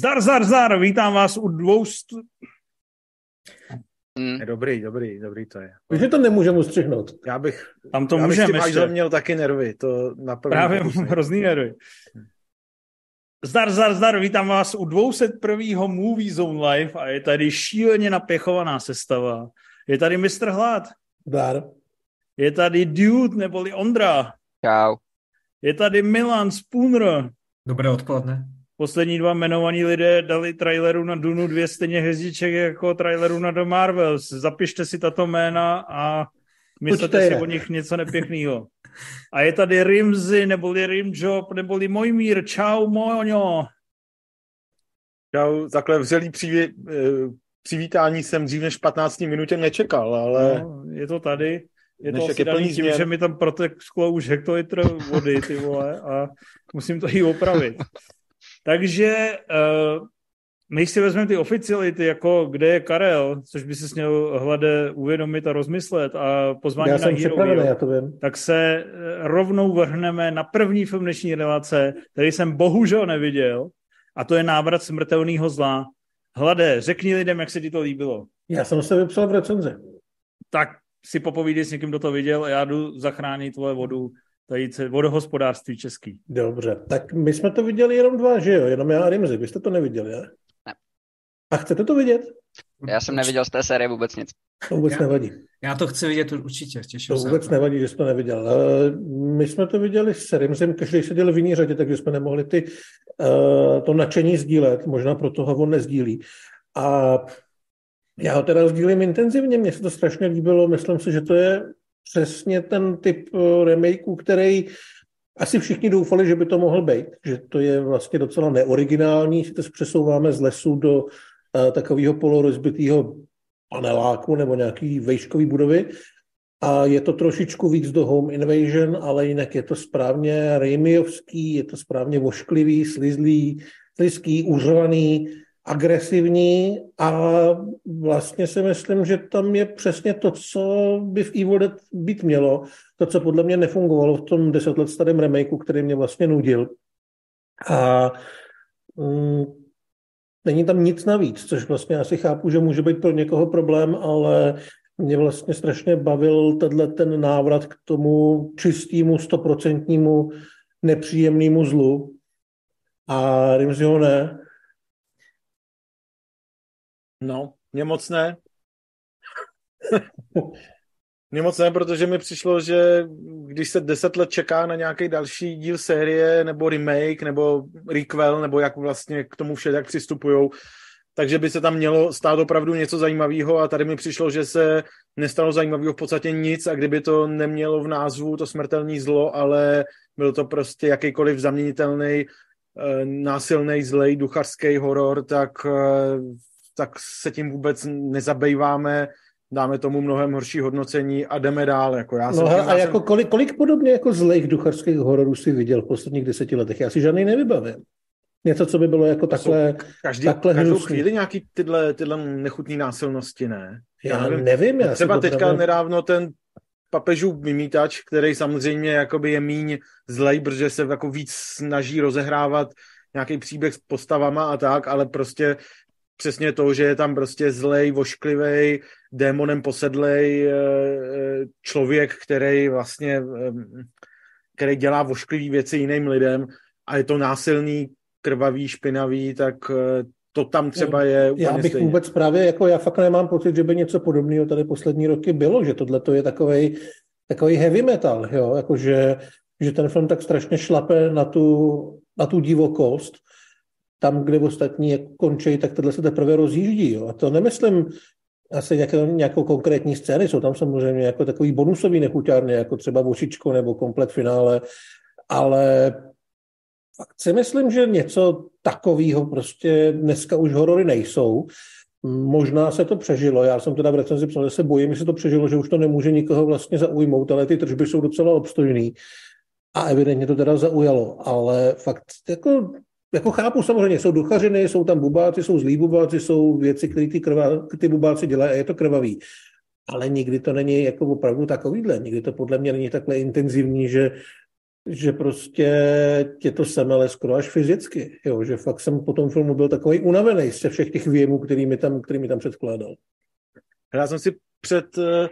Zdar, zdar, zdar, vítám vás u dvoustu... Mm. Dobrý, dobrý, dobrý to je. Víš, že to nemůžeme ustřihnout. Já bych, Tam to já bych ještě. měl taky nervy, to na první Právě mám hrozný nervy. Zdar, zdar, zdar, vítám vás u 201. Movie Zone Live a je tady šíleně napěchovaná sestava. Je tady Mr. Hlad, Dár. je tady Dude neboli Ondra, Čau. je tady Milan Spooner. Dobré odpoledne. Poslední dva jmenovaní lidé dali traileru na Dunu dvě stejně hvězdiček jako traileru na The Marvels. Zapište si tato jména a myslete si o nich něco nepěkného. A je tady Rimzy, neboli Rimjob, neboli Mojmír. Čau, Moňo. Čau, takhle vřelý přiví, eh, přivítání jsem dřív než v 15 minutě nečekal, ale No, je to tady. Je to asi je daný plný tím, změn. že mi tam proteklo už hektolitr vody, ty vole, a musím to i opravit. Takže uh, než si vezmeme ty oficiality, jako kde je Karel, což by si měl hlede uvědomit a rozmyslet a pozvání Já na jsem Hero Hero, já to vím. tak se eh, rovnou vrhneme na první film dnešní relace, který jsem bohužel neviděl, a to je návrat smrtelného zla. Hlade, řekni lidem, jak se ti to líbilo. Já jsem se vypsal v recenzi. Tak si popovídej s někým, kdo to viděl a já jdu zachránit tvoje vodu, tady vodohospodářství český. Dobře, tak my jsme to viděli jenom dva, že jo? Jenom já a Rimzy. Vy jste to neviděli, ne? Ne. A chcete to vidět? Já jsem neviděl z té série vůbec nic. To vůbec Já- nevadí. Já to chci vidět určitě, těším To se. vůbec nevadí, že jsi to neviděl. Eh, My jsme to viděli s Rimzem, každý seděl v jiný řadě, takže jsme nemohli ty, eh, to nadšení sdílet, možná proto ho on nezdílí. A já ho teda sdílím intenzivně, mně se to strašně líbilo, myslím si, že to je přesně ten typ eh, remakeů, který asi všichni doufali, že by to mohl být, že to je vlastně docela neoriginální, že to přesouváme z lesu do uh, takového polorozbitého paneláku nebo nějaký vejškový budovy. A je to trošičku víc do home invasion, ale jinak je to správně Raimiovský, je to správně vošklivý, slizlý, slizký, uřvaný, agresivní a vlastně si myslím, že tam je přesně to, co by v Evil Dead být mělo, to, co podle mě nefungovalo v tom deset let starém remakeu, který mě vlastně nudil. A mm, není tam nic navíc, což vlastně asi chápu, že může být pro někoho problém, ale mě vlastně strašně bavil tenhle ten návrat k tomu čistému, stoprocentnímu, nepříjemnému zlu. A Rimzi ho ne. No, mě moc ne. Mě moc ne, protože mi přišlo, že když se deset let čeká na nějaký další díl série, nebo remake, nebo requel, nebo jak vlastně k tomu vše tak přistupujou, takže by se tam mělo stát opravdu něco zajímavého a tady mi přišlo, že se nestalo zajímavého v podstatě nic a kdyby to nemělo v názvu to smrtelný zlo, ale byl to prostě jakýkoliv zaměnitelný, násilný, zlej, duchařský horor, tak, eh, tak se tím vůbec nezabýváme, dáme tomu mnohem horší hodnocení a jdeme dál. Jako já jsem No tím, a já jako jsem, kolik, kolik podobně jako zlejch ducharských hororů si viděl v posledních deseti letech? Já si žádný nevybavím. Něco, co by bylo jako takhle, každý, takhle každou hnusný. chvíli nějaký tyhle, tyhle nechutné násilnosti, ne? já nevím. Já si Třeba teďka nedávno ten papežův vymítač, který samozřejmě jakoby je míň zlej, protože se jako víc snaží rozehrávat nějaký příběh s postavama a tak, ale prostě přesně to, že je tam prostě zlej, vošklivej, démonem posedlej eh, eh, člověk, který vlastně který dělá vošklivý věci jiným lidem a je to násilný, krvavý, špinavý, tak eh, to tam třeba je úplně Já bych stejně. vůbec právě, jako já fakt nemám pocit, že by něco podobného tady poslední roky bylo, že tohle to je takovej, takový heavy metal, jo, jakože, že ten film tak strašně šlape na tu, na tu divokost, tam, kde ostatní končí, tak tohle se teprve rozjíždí, jo, a to nemyslím asi nějakou, nějakou konkrétní scény, jsou tam samozřejmě jako takový bonusový nechuťárny, jako třeba Vošičko nebo komplet finále, ale fakt si myslím, že něco takového prostě dneska už horory nejsou. Možná se to přežilo, já jsem teda v recenzi psal, že se bojím, že se to přežilo, že už to nemůže nikoho vlastně zaujmout, ale ty tržby jsou docela obstojný a evidentně to teda zaujalo, ale fakt jako, jako chápu samozřejmě, jsou duchařiny, jsou tam bubáci, jsou zlí bubáci, jsou věci, které ty, krva, ty bubáci dělají a je to krvavý. Ale nikdy to není jako opravdu takovýhle, nikdy to podle mě není takhle intenzivní, že že prostě tě to semele skoro až fyzicky, jo, že fakt jsem po tom filmu byl takový unavený ze všech těch věmů, který mi tam, který mi tam předkládal. Já jsem si před eh,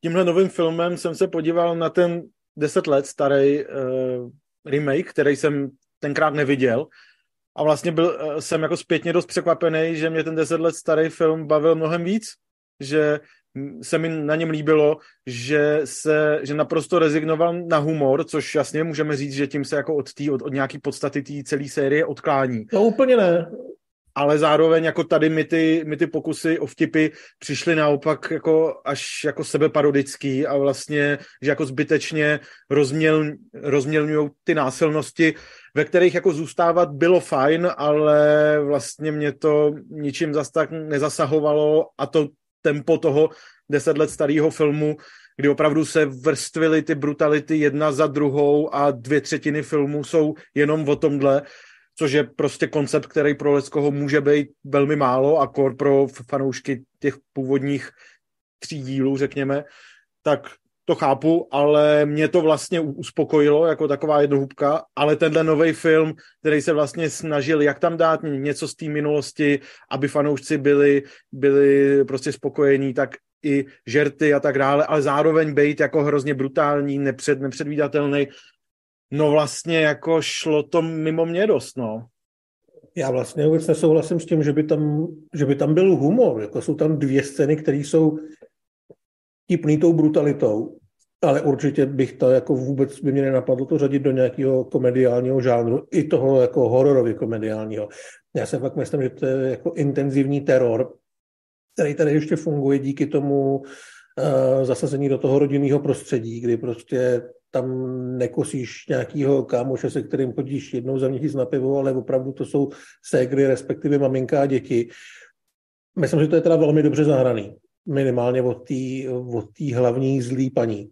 tímhle novým filmem jsem se podíval na ten deset let starý uh, remake, který jsem tenkrát neviděl a vlastně byl, uh, jsem jako zpětně dost překvapený, že mě ten deset let starý film bavil mnohem víc, že se mi na něm líbilo, že se, že naprosto rezignoval na humor, což jasně můžeme říct, že tím se jako od, tý, od, od nějaký podstaty té celé série odklání. No úplně ne. Ale zároveň jako tady mi ty, mi ty pokusy o vtipy přišly naopak jako až jako sebeparodický a vlastně, že jako zbytečně rozměl, rozmělňují ty násilnosti, ve kterých jako zůstávat bylo fajn, ale vlastně mě to ničím zas tak nezasahovalo a to tempo toho deset let starého filmu, kdy opravdu se vrstvily ty brutality jedna za druhou a dvě třetiny filmu jsou jenom o tomhle, což je prostě koncept, který pro Leckoho může být velmi málo a kor pro fanoušky těch původních tří dílů, řekněme, tak to chápu, ale mě to vlastně uspokojilo jako taková jednohubka, ale tenhle nový film, který se vlastně snažil, jak tam dát něco z té minulosti, aby fanoušci byli, byli prostě spokojení, tak i žerty a tak dále, ale zároveň být jako hrozně brutální, nepřed, nepředvídatelný. No vlastně jako šlo to mimo mě dost, no. Já vlastně vůbec nesouhlasím s tím, že by tam, že by tam byl humor. Jako jsou tam dvě scény, které jsou tipný tou brutalitou, ale určitě bych to jako vůbec by mě nenapadlo to řadit do nějakého komediálního žánru, i toho jako hororově komediálního. Já se fakt myslím, že to je jako intenzivní teror, který tady ještě funguje díky tomu uh, zasazení do toho rodinného prostředí, kdy prostě tam nekosíš nějakého kámoše, se kterým chodíš jednou za měsíc na pivo, ale opravdu to jsou ségry, respektive maminka a děti. Myslím, že to je teda velmi dobře zahraný minimálně od té tý hlavní zlý paní.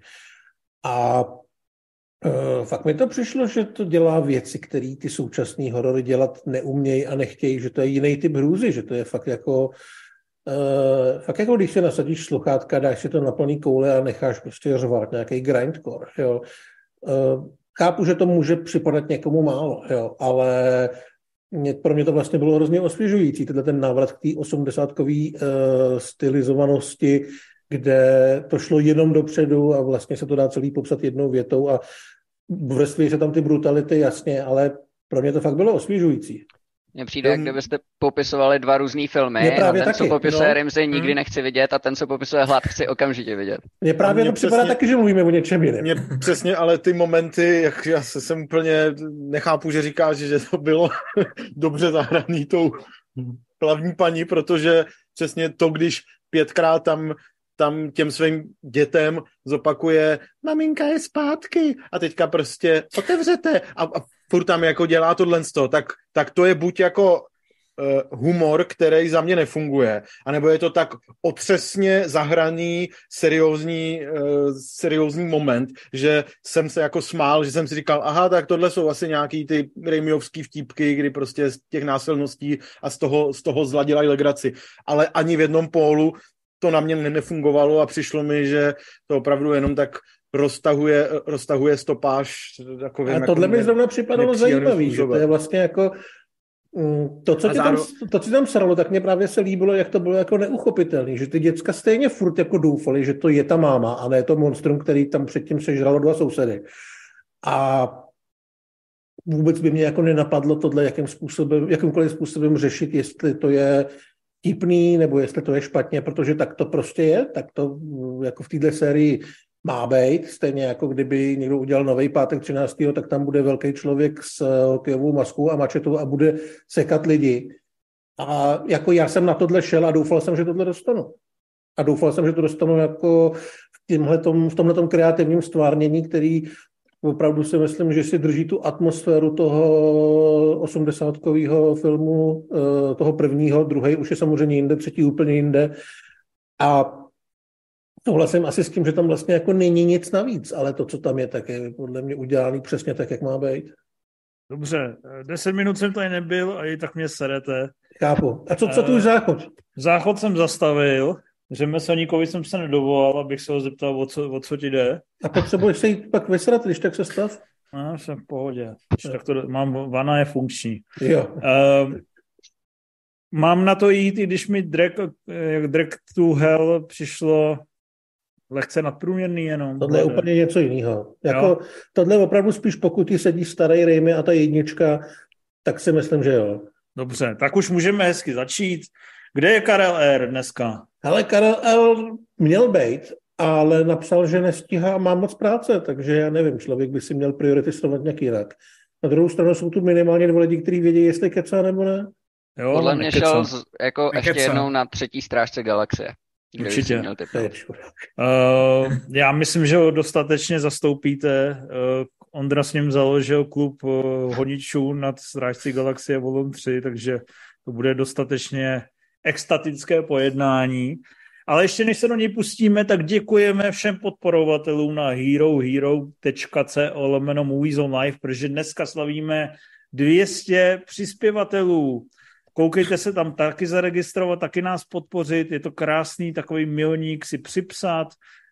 A uh, fakt mi to přišlo, že to dělá věci, které ty současné horory dělat neumějí a nechtějí, že to je jiný typ hrůzy, že to je fakt jako uh, fakt jako když si nasadíš sluchátka, dáš si to na plný koule a necháš prostě řvát nějaký grindcore, jo. Uh, chápu, že to může připadat někomu málo, jo, ale mě, pro mě to vlastně bylo hrozně osvěžující, tenhle ten návrat k té osmdesátkový uh, stylizovanosti, kde to šlo jenom dopředu a vlastně se to dá celý popsat jednou větou a vrství se tam ty brutality, jasně, ale pro mě to fakt bylo osvěžující. Mně přijde, jak kdybyste popisovali dva různý filmy. Mě právě a ten, taky, co popisuje no. Rimzy, nikdy Hmm. nechci vidět a ten, co popisuje hlad, chci okamžitě vidět. Mně právě to připadá přesně- taky, že mluvíme o něčem jiném. Mě přesně, ale ty momenty, jak já se jsem úplně nechápu, že říkáš, že to bylo dobře zahraný tou hlavní paní, protože přesně to, když pětkrát tam tam těm svým dětem zopakuje, maminka je zpátky a teďka prostě otevřete a, a furt tam jako dělá tohle tak, tak to je buď jako uh, humor, který za mě nefunguje, anebo je to tak otřesně zahraný seriózní, uh, seriózní moment, že jsem se jako smál, že jsem si říkal, aha, tak tohle jsou asi nějaký ty Raimiovský vtípky, kdy prostě z těch násilností a z toho, z toho zla dělají legraci. Ale ani v jednom pólu to na mě ne- nefungovalo a přišlo mi, že to opravdu jenom tak roztahuje, roztahuje stopáž takovým A tohle jako mi zrovna připadalo zajímavý, že to je vlastně jako mm, to, co ti tam, záro- to, co ti tam sralo, tak mě právě se líbilo, jak to bylo jako neuchopitelný, že ty děcka stejně furt jako doufali, že to je ta máma a ne to monstrum, který tam předtím sežralo dva sousedy. A vůbec by mě jako nenapadlo tohle, jakým způsobem, jakýmkoliv způsobem řešit, jestli to je tipný, nebo jestli to je špatně, protože tak to prostě je, tak to mm, jako v této sérii má být, stejně jako kdyby někdo udělal nový pátek 13. tak tam bude velký člověk s eh, hokejovou maskou a mačetou a bude sekat lidi. A jako já jsem na tohle šel a doufal jsem, že tohle dostanu. A doufal jsem, že to dostanu jako v, tímhletom, v tomhletom kreativním stvárnění, který opravdu si myslím, že si drží tu atmosféru toho osmdesátkového filmu, eh, toho prvního, druhý už je samozřejmě jinde, třetí úplně jinde. A souhlasím asi s tím, že tam vlastně jako není nic navíc, ale to, co tam je, tak je podle mě udělaný přesně tak, jak má být. Dobře, deset minut jsem tady nebyl a i tak mě serete. Chápu. A co, co tu už záchod? Záchod jsem zastavil, řemeslníkovi jsem se nedovolal, abych se ho zeptal, o co, o co ti jde. A potřebuješ se jít pak vysrat, když tak se stav? No, jsem v pohodě. Tak to, mám, vana je funkční. Jo. Uh, mám na to jít, i když mi Drag, jak Drag to Hell přišlo lehce nadprůměrný jenom. Tohle je úplně něco jiného. Jako, tohle je opravdu spíš, pokud ty sedí starý Rejmy a ta jednička, tak si myslím, že jo. Dobře, tak už můžeme hezky začít. Kde je Karel R dneska? Ale Karel L měl být, ale napsal, že nestíhá a má moc práce, takže já nevím, člověk by si měl prioritizovat nějak jinak. Na druhou stranu jsou tu minimálně dva lidi, kteří vědí, jestli kecá nebo ne. Jo, Podle mě šel z, jako ještě jednou na třetí strážce galaxie. Určitě. Uh, já myslím, že ho dostatečně zastoupíte. Uh, Ondra s ním založil klub uh, honičů nad Strážci galaxie Volum 3, takže to bude dostatečně extatické pojednání. Ale ještě než se do něj pustíme, tak děkujeme všem podporovatelům na herohero.co lomeno Movies on Live, protože dneska slavíme 200 přispěvatelů. Koukejte se tam taky zaregistrovat, taky nás podpořit. Je to krásný takový milník si připsat.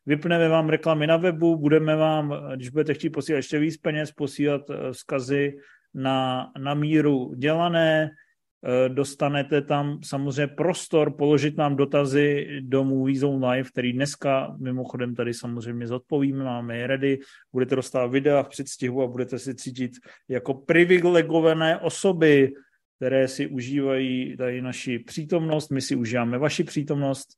Vypneme vám reklamy na webu, budeme vám, když budete chtít posílat ještě víc peněz, posílat eh, vzkazy na, na míru dělané. Eh, dostanete tam samozřejmě prostor položit nám dotazy do Movie Zone Live, který dneska mimochodem tady samozřejmě zodpovíme, máme je ready, budete dostávat videa v předstihu a budete si cítit jako privilegované osoby, které si užívají tady naši přítomnost, my si užíváme vaši přítomnost.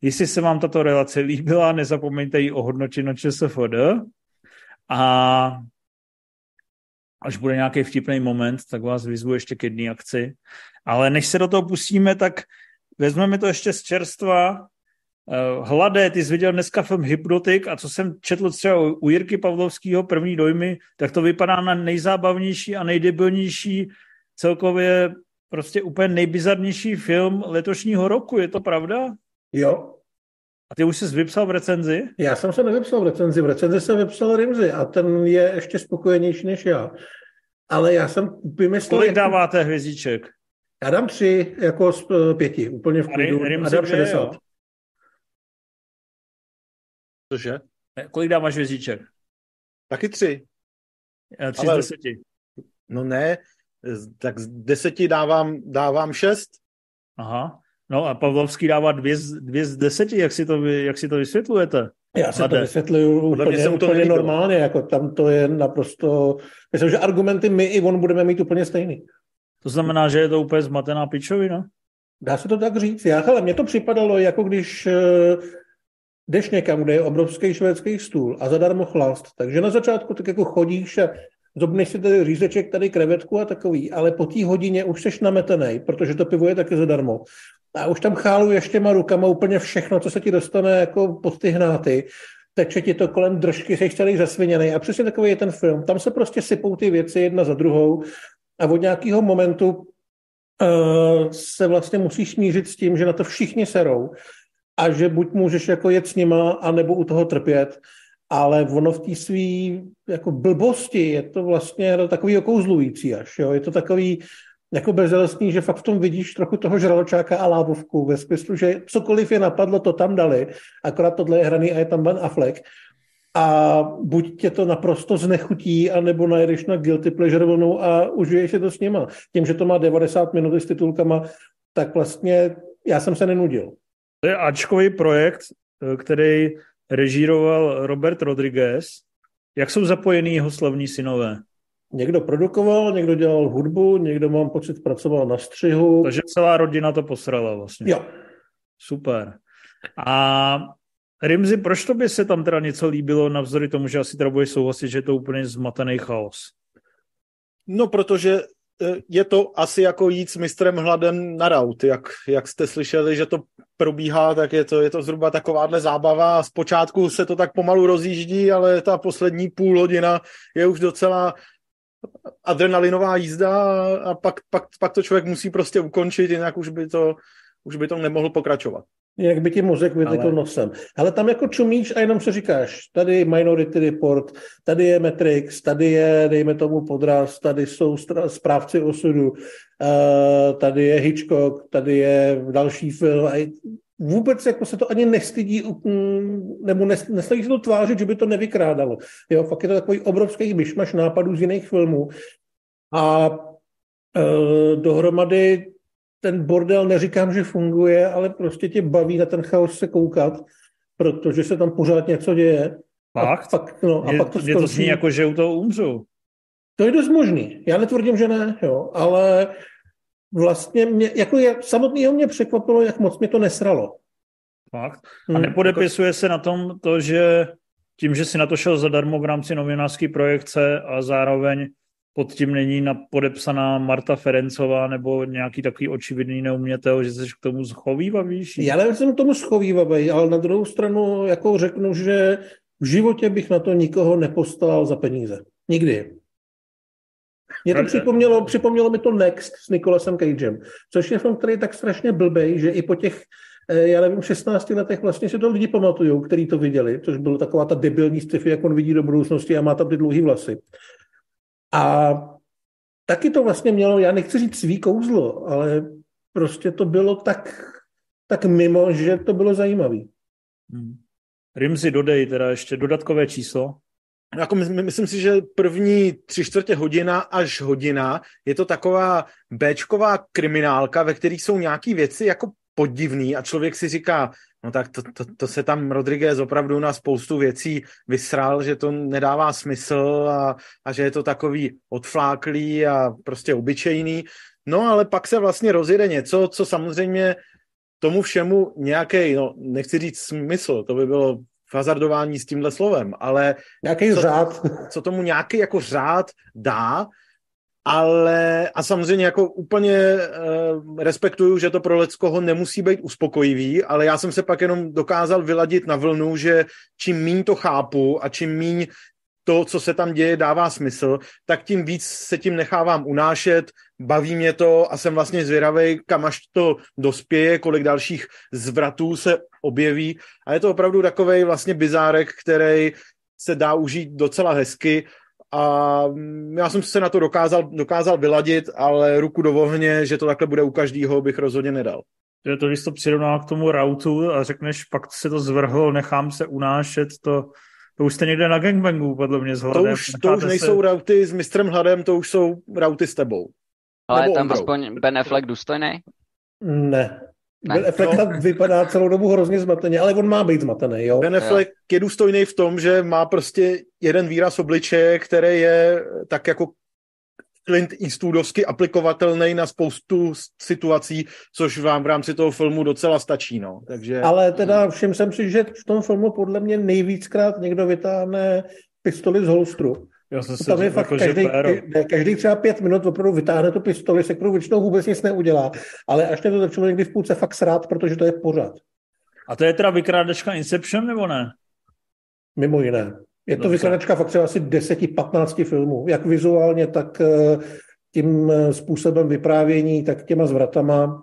Jestli se vám tato relace líbila, nezapomeňte ji ohodnotit na ČSFD a až bude nějaký vtipný moment, tak vás vyzvu ještě k jedné akci. Ale než se do toho pustíme, tak vezmeme to ještě z čerstva. Eh, Hladé, ty jsi viděl dneska film Hypnotik a co jsem četl třeba u Jirky Pavlovského první dojmy, tak to vypadá na nejzábavnější a nejdebilnější celkově prostě úplně nejbizarnější film letošního roku. Je to pravda? Jo. A ty už jsi vypsal v recenzi? Já jsem se nevypsal v recenzi. V recenzi jsem vypsal Rimzy a ten je ještě spokojenější než já. Ale já jsem vymyslel... Kolik dáváte hvězdíček? Já dám tři jako z eh, pěti, úplně v klidu. A, a dám 60. Cože? Kolik dáváš hvězdíček? Taky tři. Tři Ale... z deseti. No ne, tak z deseti dávám, dávám šest. Aha. No a Pavlovský dává dvě z, dvě z deseti, jak si to, jak si to vysvětlujete? Já se to vysvětluju úplně, to úplně normálně, jako tam to je naprosto... Myslím, že argumenty my i on budeme mít úplně stejný. To znamená, že je to úplně zmatená pičovina? Dá se to tak říct. Já, hele, mně to připadalo, jako když uh, jdeš někam, kde je obrovský švédský stůl a zadarmo chlast, takže na začátku tak jako chodíš a zobneš si tady řízeček, tady krevetku a takový, ale po té hodině už seš nametený, protože to pivo je taky zadarmo. A už tam cháluješ těma rukama úplně všechno, co se ti dostane jako pod ty hnáty. Teče ti to kolem držky, jsi celý zasviněný. A přesně takový je ten film. Tam se prostě sypou ty věci jedna za druhou a od nějakého momentu uh, se vlastně musíš smířit s tím, že na to všichni serou a že buď můžeš jako jet s nima, anebo u toho trpět ale ono v té svý jako blbosti je to vlastně takový okouzlující až, jo? je to takový jako bezelstný, že fakt v tom vidíš trochu toho žraločáka a lávovku, ve smyslu, že cokoliv je napadlo, to tam dali, akorát tohle je hraný a je tam Ben Affleck. A buď tě to naprosto znechutí, anebo najedeš na guilty pleasure vlnu a užiješ si to s nima. Tím, že to má 90 minut s titulkama, tak vlastně já jsem se nenudil. To je Ačkový projekt, který režíroval Robert Rodriguez. Jak jsou zapojený jeho slavní synové? Někdo produkoval, někdo dělal hudbu, někdo, mám pocit, pracoval na střihu. Takže celá rodina to posrala vlastně. Jo. Super. A Rimzi, proč to by se tam teda něco líbilo, navzdory tomu, že asi teda budeš souhlasit, že je to úplně zmatený chaos? No, protože e, je to asi jako jít s mistrem hladem na raut. Jak, jak jste slyšeli, že to probíhá, tak je to, je to zhruba takováhle zábava. Zpočátku se to tak pomalu rozjíždí, ale ta poslední půl hodina je už docela adrenalinová jízda a pak, pak, pak to člověk musí prostě ukončit, jinak už by to, už by to nemohl pokračovat. Jak by ti mozek vytekl Ale... nosem. Ale tam jako čumíš a jenom se říkáš, tady je Minority Report, tady je Matrix, tady je, dejme tomu, podraz, tady jsou správci osudu, uh, tady je Hitchcock, tady je další film a vůbec jako se to ani nestydí, nebo nestydí se to tvářit, že by to nevykrádalo. Jo, fakt je to takový obrovský myšmaš nápadů z jiných filmů. A e, dohromady ten bordel neříkám, že funguje, ale prostě tě baví na ten chaos se koukat, protože se tam pořád něco děje. Fakt? A pak, no, a je, pak to, je to zní jako, že u toho umřu. To je dost možný. Já netvrdím, že ne, jo, ale vlastně mě, jako je, samotného mě překvapilo, jak moc mě to nesralo. Fakt? A hmm, nepodepisuje jako... se na tom to, že tím, že si na to šel zadarmo v rámci novinářské projekce a zároveň pod tím není podepsaná Marta Ferencová nebo nějaký takový očividný neumětel, že jsi k tomu schovývavější? Já nejsem k tomu schovývavý, ale na druhou stranu jako řeknu, že v životě bych na to nikoho nepostal za peníze. Nikdy. Mě to připomnělo, připomnělo mi to Next s Nicolasem Cagem, což je film, který je tak strašně blbej, že i po těch eh, já nevím, 16 letech vlastně si to lidi pamatují, kteří to viděli, což byla taková ta debilní sci jak on vidí do budoucnosti a má tam ty dlouhé vlasy. A taky to vlastně mělo, já nechci říct svý kouzlo, ale prostě to bylo tak, tak mimo, že to bylo zajímavé. Hmm. Rimzi, dodej teda ještě dodatkové číslo. Jako my, myslím si, že první tři čtvrtě hodina až hodina je to taková Bčková kriminálka, ve kterých jsou nějaké věci jako podivný a člověk si říká, no tak to, to, to se tam Rodriguez opravdu na spoustu věcí vysral, že to nedává smysl a, a že je to takový odfláklý a prostě obyčejný. No ale pak se vlastně rozjede něco, co samozřejmě tomu všemu nějaký, no nechci říct smysl, to by bylo hazardování s tímhle slovem, ale nějaký co, řád. co tomu nějaký jako řád dá, ale a samozřejmě jako úplně uh, respektuju, že to pro Leckoho nemusí být uspokojivý, ale já jsem se pak jenom dokázal vyladit na vlnu, že čím míň to chápu a čím míň to, co se tam děje, dává smysl, tak tím víc se tím nechávám unášet, baví mě to a jsem vlastně zvědavý, kam až to dospěje, kolik dalších zvratů se objeví. A je to opravdu takový vlastně bizárek, který se dá užít docela hezky a já jsem se na to dokázal, dokázal vyladit, ale ruku do ohně, že to takhle bude u každého, bych rozhodně nedal. To je to, když to přirovná k tomu rautu a řekneš, pak se to zvrhlo, nechám se unášet, to, to už jste někde na gangbangu, podle mě, s hladem. To už, to už nejsou se... rauty s mistrem hladem, to už jsou rauty s tebou. Ale je tam Ondrou. aspoň Ben Affleck důstojný? Ne. Ne. Ben Affleck no. vypadá celou dobu hrozně zmateně, ale on má být zmatený, jo? Ben Affleck jo. je důstojný v tom, že má prostě jeden výraz obličeje, který je tak jako Clint Eastwoodovsky aplikovatelný na spoustu situací, což vám v rámci toho filmu docela stačí, no. Takže... Ale teda všim jsem si, že v tom filmu podle mě nejvíckrát někdo vytáhne pistoli z holstru. Já jsem tam je fakt jako, každý, ne, každý třeba pět minut opravdu vytáhne tu pistoli, se kterou většinou vůbec nic neudělá, ale až mě to začalo někdy v půlce fakt srát, protože to je pořád. A to je teda vykrádačka Inception, nebo ne? Mimo jiné. Je to vykrádačka fakt třeba asi 10-15 filmů, jak vizuálně, tak eh, tím eh, způsobem vyprávění, tak těma zvratama.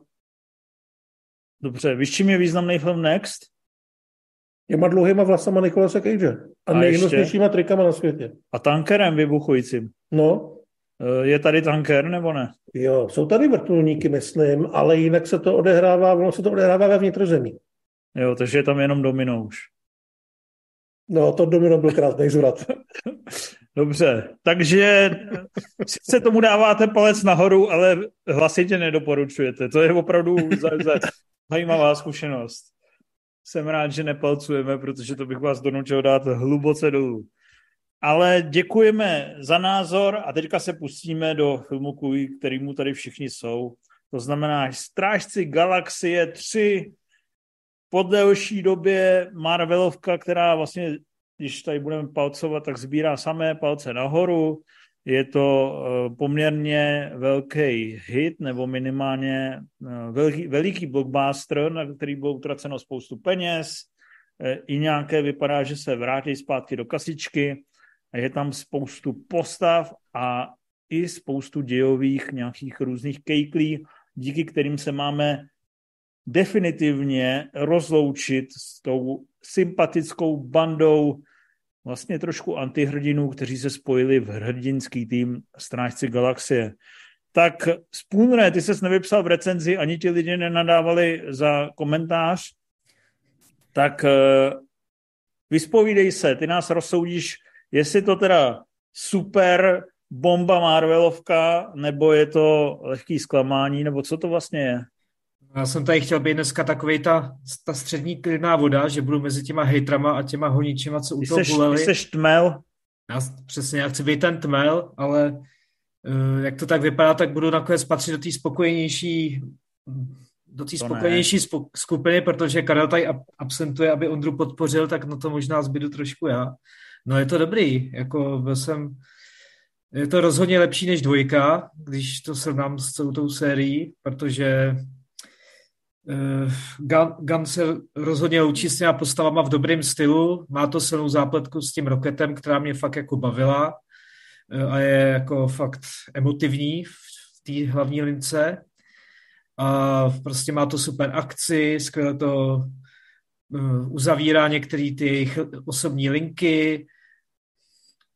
Dobře, víš, čím je významný film Next? Těma dlouhýma vlasama Nikolase Cage. A, a nejhnusnějšíma trikama na světě. A tankerem vybuchujícím. No. E, je tady tanker, nebo ne? Jo, jsou tady vrtulníky, myslím, ale jinak se to odehrává, ono se to odehrává ve vnitrozemí. Jo, takže je tam jenom domino už. No, to domino byl krásný zvrat. Dobře, takže sice tomu dáváte palec nahoru, ale hlasitě nedoporučujete. To je opravdu zajímavá zkušenost jsem rád, že nepalcujeme, protože to bych vás donučil dát hluboce dolů. Ale děkujeme za názor a teďka se pustíme do filmu, kvůli kterýmu tady všichni jsou. To znamená Strážci galaxie 3 po delší době Marvelovka, která vlastně, když tady budeme palcovat, tak sbírá samé palce nahoru. Je to eh, poměrně velký hit, nebo minimálně eh, velký, veliký blockbuster, na který bylo utraceno spoustu peněz. Eh, I nějaké vypadá, že se vrátí zpátky do kasičky. Je tam spoustu postav a i spoustu dějových nějakých různých kejklí, díky kterým se máme definitivně rozloučit s tou sympatickou bandou vlastně trošku antihrdinů, kteří se spojili v hrdinský tým Strážci galaxie. Tak Spoonre, ty ses nevypsal v recenzi, ani ti lidi nenadávali za komentář, tak uh, vyspovídej se, ty nás rozsoudíš, jestli to teda super bomba Marvelovka, nebo je to lehký zklamání, nebo co to vlastně je? Já jsem tady chtěl být dneska takový ta, ta střední klidná voda, že budu mezi těma hejtrama a těma honičima, co u toho buleli. Ty jsi tmel. Já přesně, já chci být ten tmel, ale uh, jak to tak vypadá, tak budu nakonec patřit do té spokojenější do té spokojenější spo, skupiny, protože Karel tady absentuje, aby Ondru podpořil, tak no to možná zbydu trošku já. No je to dobrý, jako byl jsem, je to rozhodně lepší než dvojka, když to srovnám s celou tou sérií, protože Gun, Gun se rozhodně loučí s těma postavama v dobrém stylu, má to silnou zápletku s tím Roketem, která mě fakt jako bavila uh, a je jako fakt emotivní v, té hlavní lince. A prostě má to super akci, skvěle to uh, uzavírá některé ty jejich osobní linky.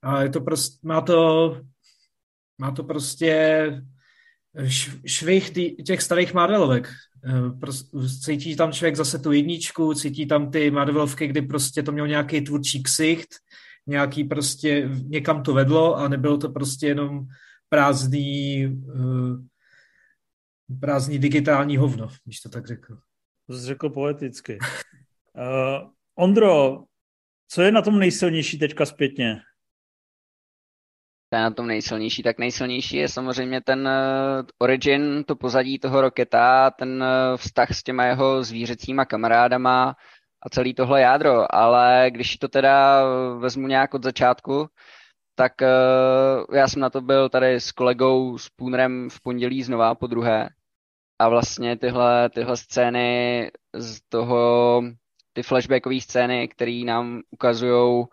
A je to prostě, má to, má to prostě švih těch starých Marvelovek. Uh, cítí tam člověk zase tu jedničku, cítí tam ty Marvelovky, kdy prostě to mělo nějaký tvůrčí ksicht, nějaký prostě, někam to vedlo a nebylo to prostě jenom prázdný uh, prázdný digitální hovno, když to tak řekl. To jsi řekl poeticky. uh, Ondro, co je na tom nejsilnější teďka zpětně? To je na tom nejsilnější. Tak nejsilnější je samozřejmě ten uh, origin, to pozadí toho Roketa, ten uh, vztah s těma jeho zvířecíma kamarádama a celý tohle jádro. Ale když to teda vezmu nějak od začátku, tak já jsem na to byl tady s kolegou Spoonerem v pondělí znova po druhé a vlastně tyhle, tyhle scény z toho, ty flashbackové scény, které nám ukazují,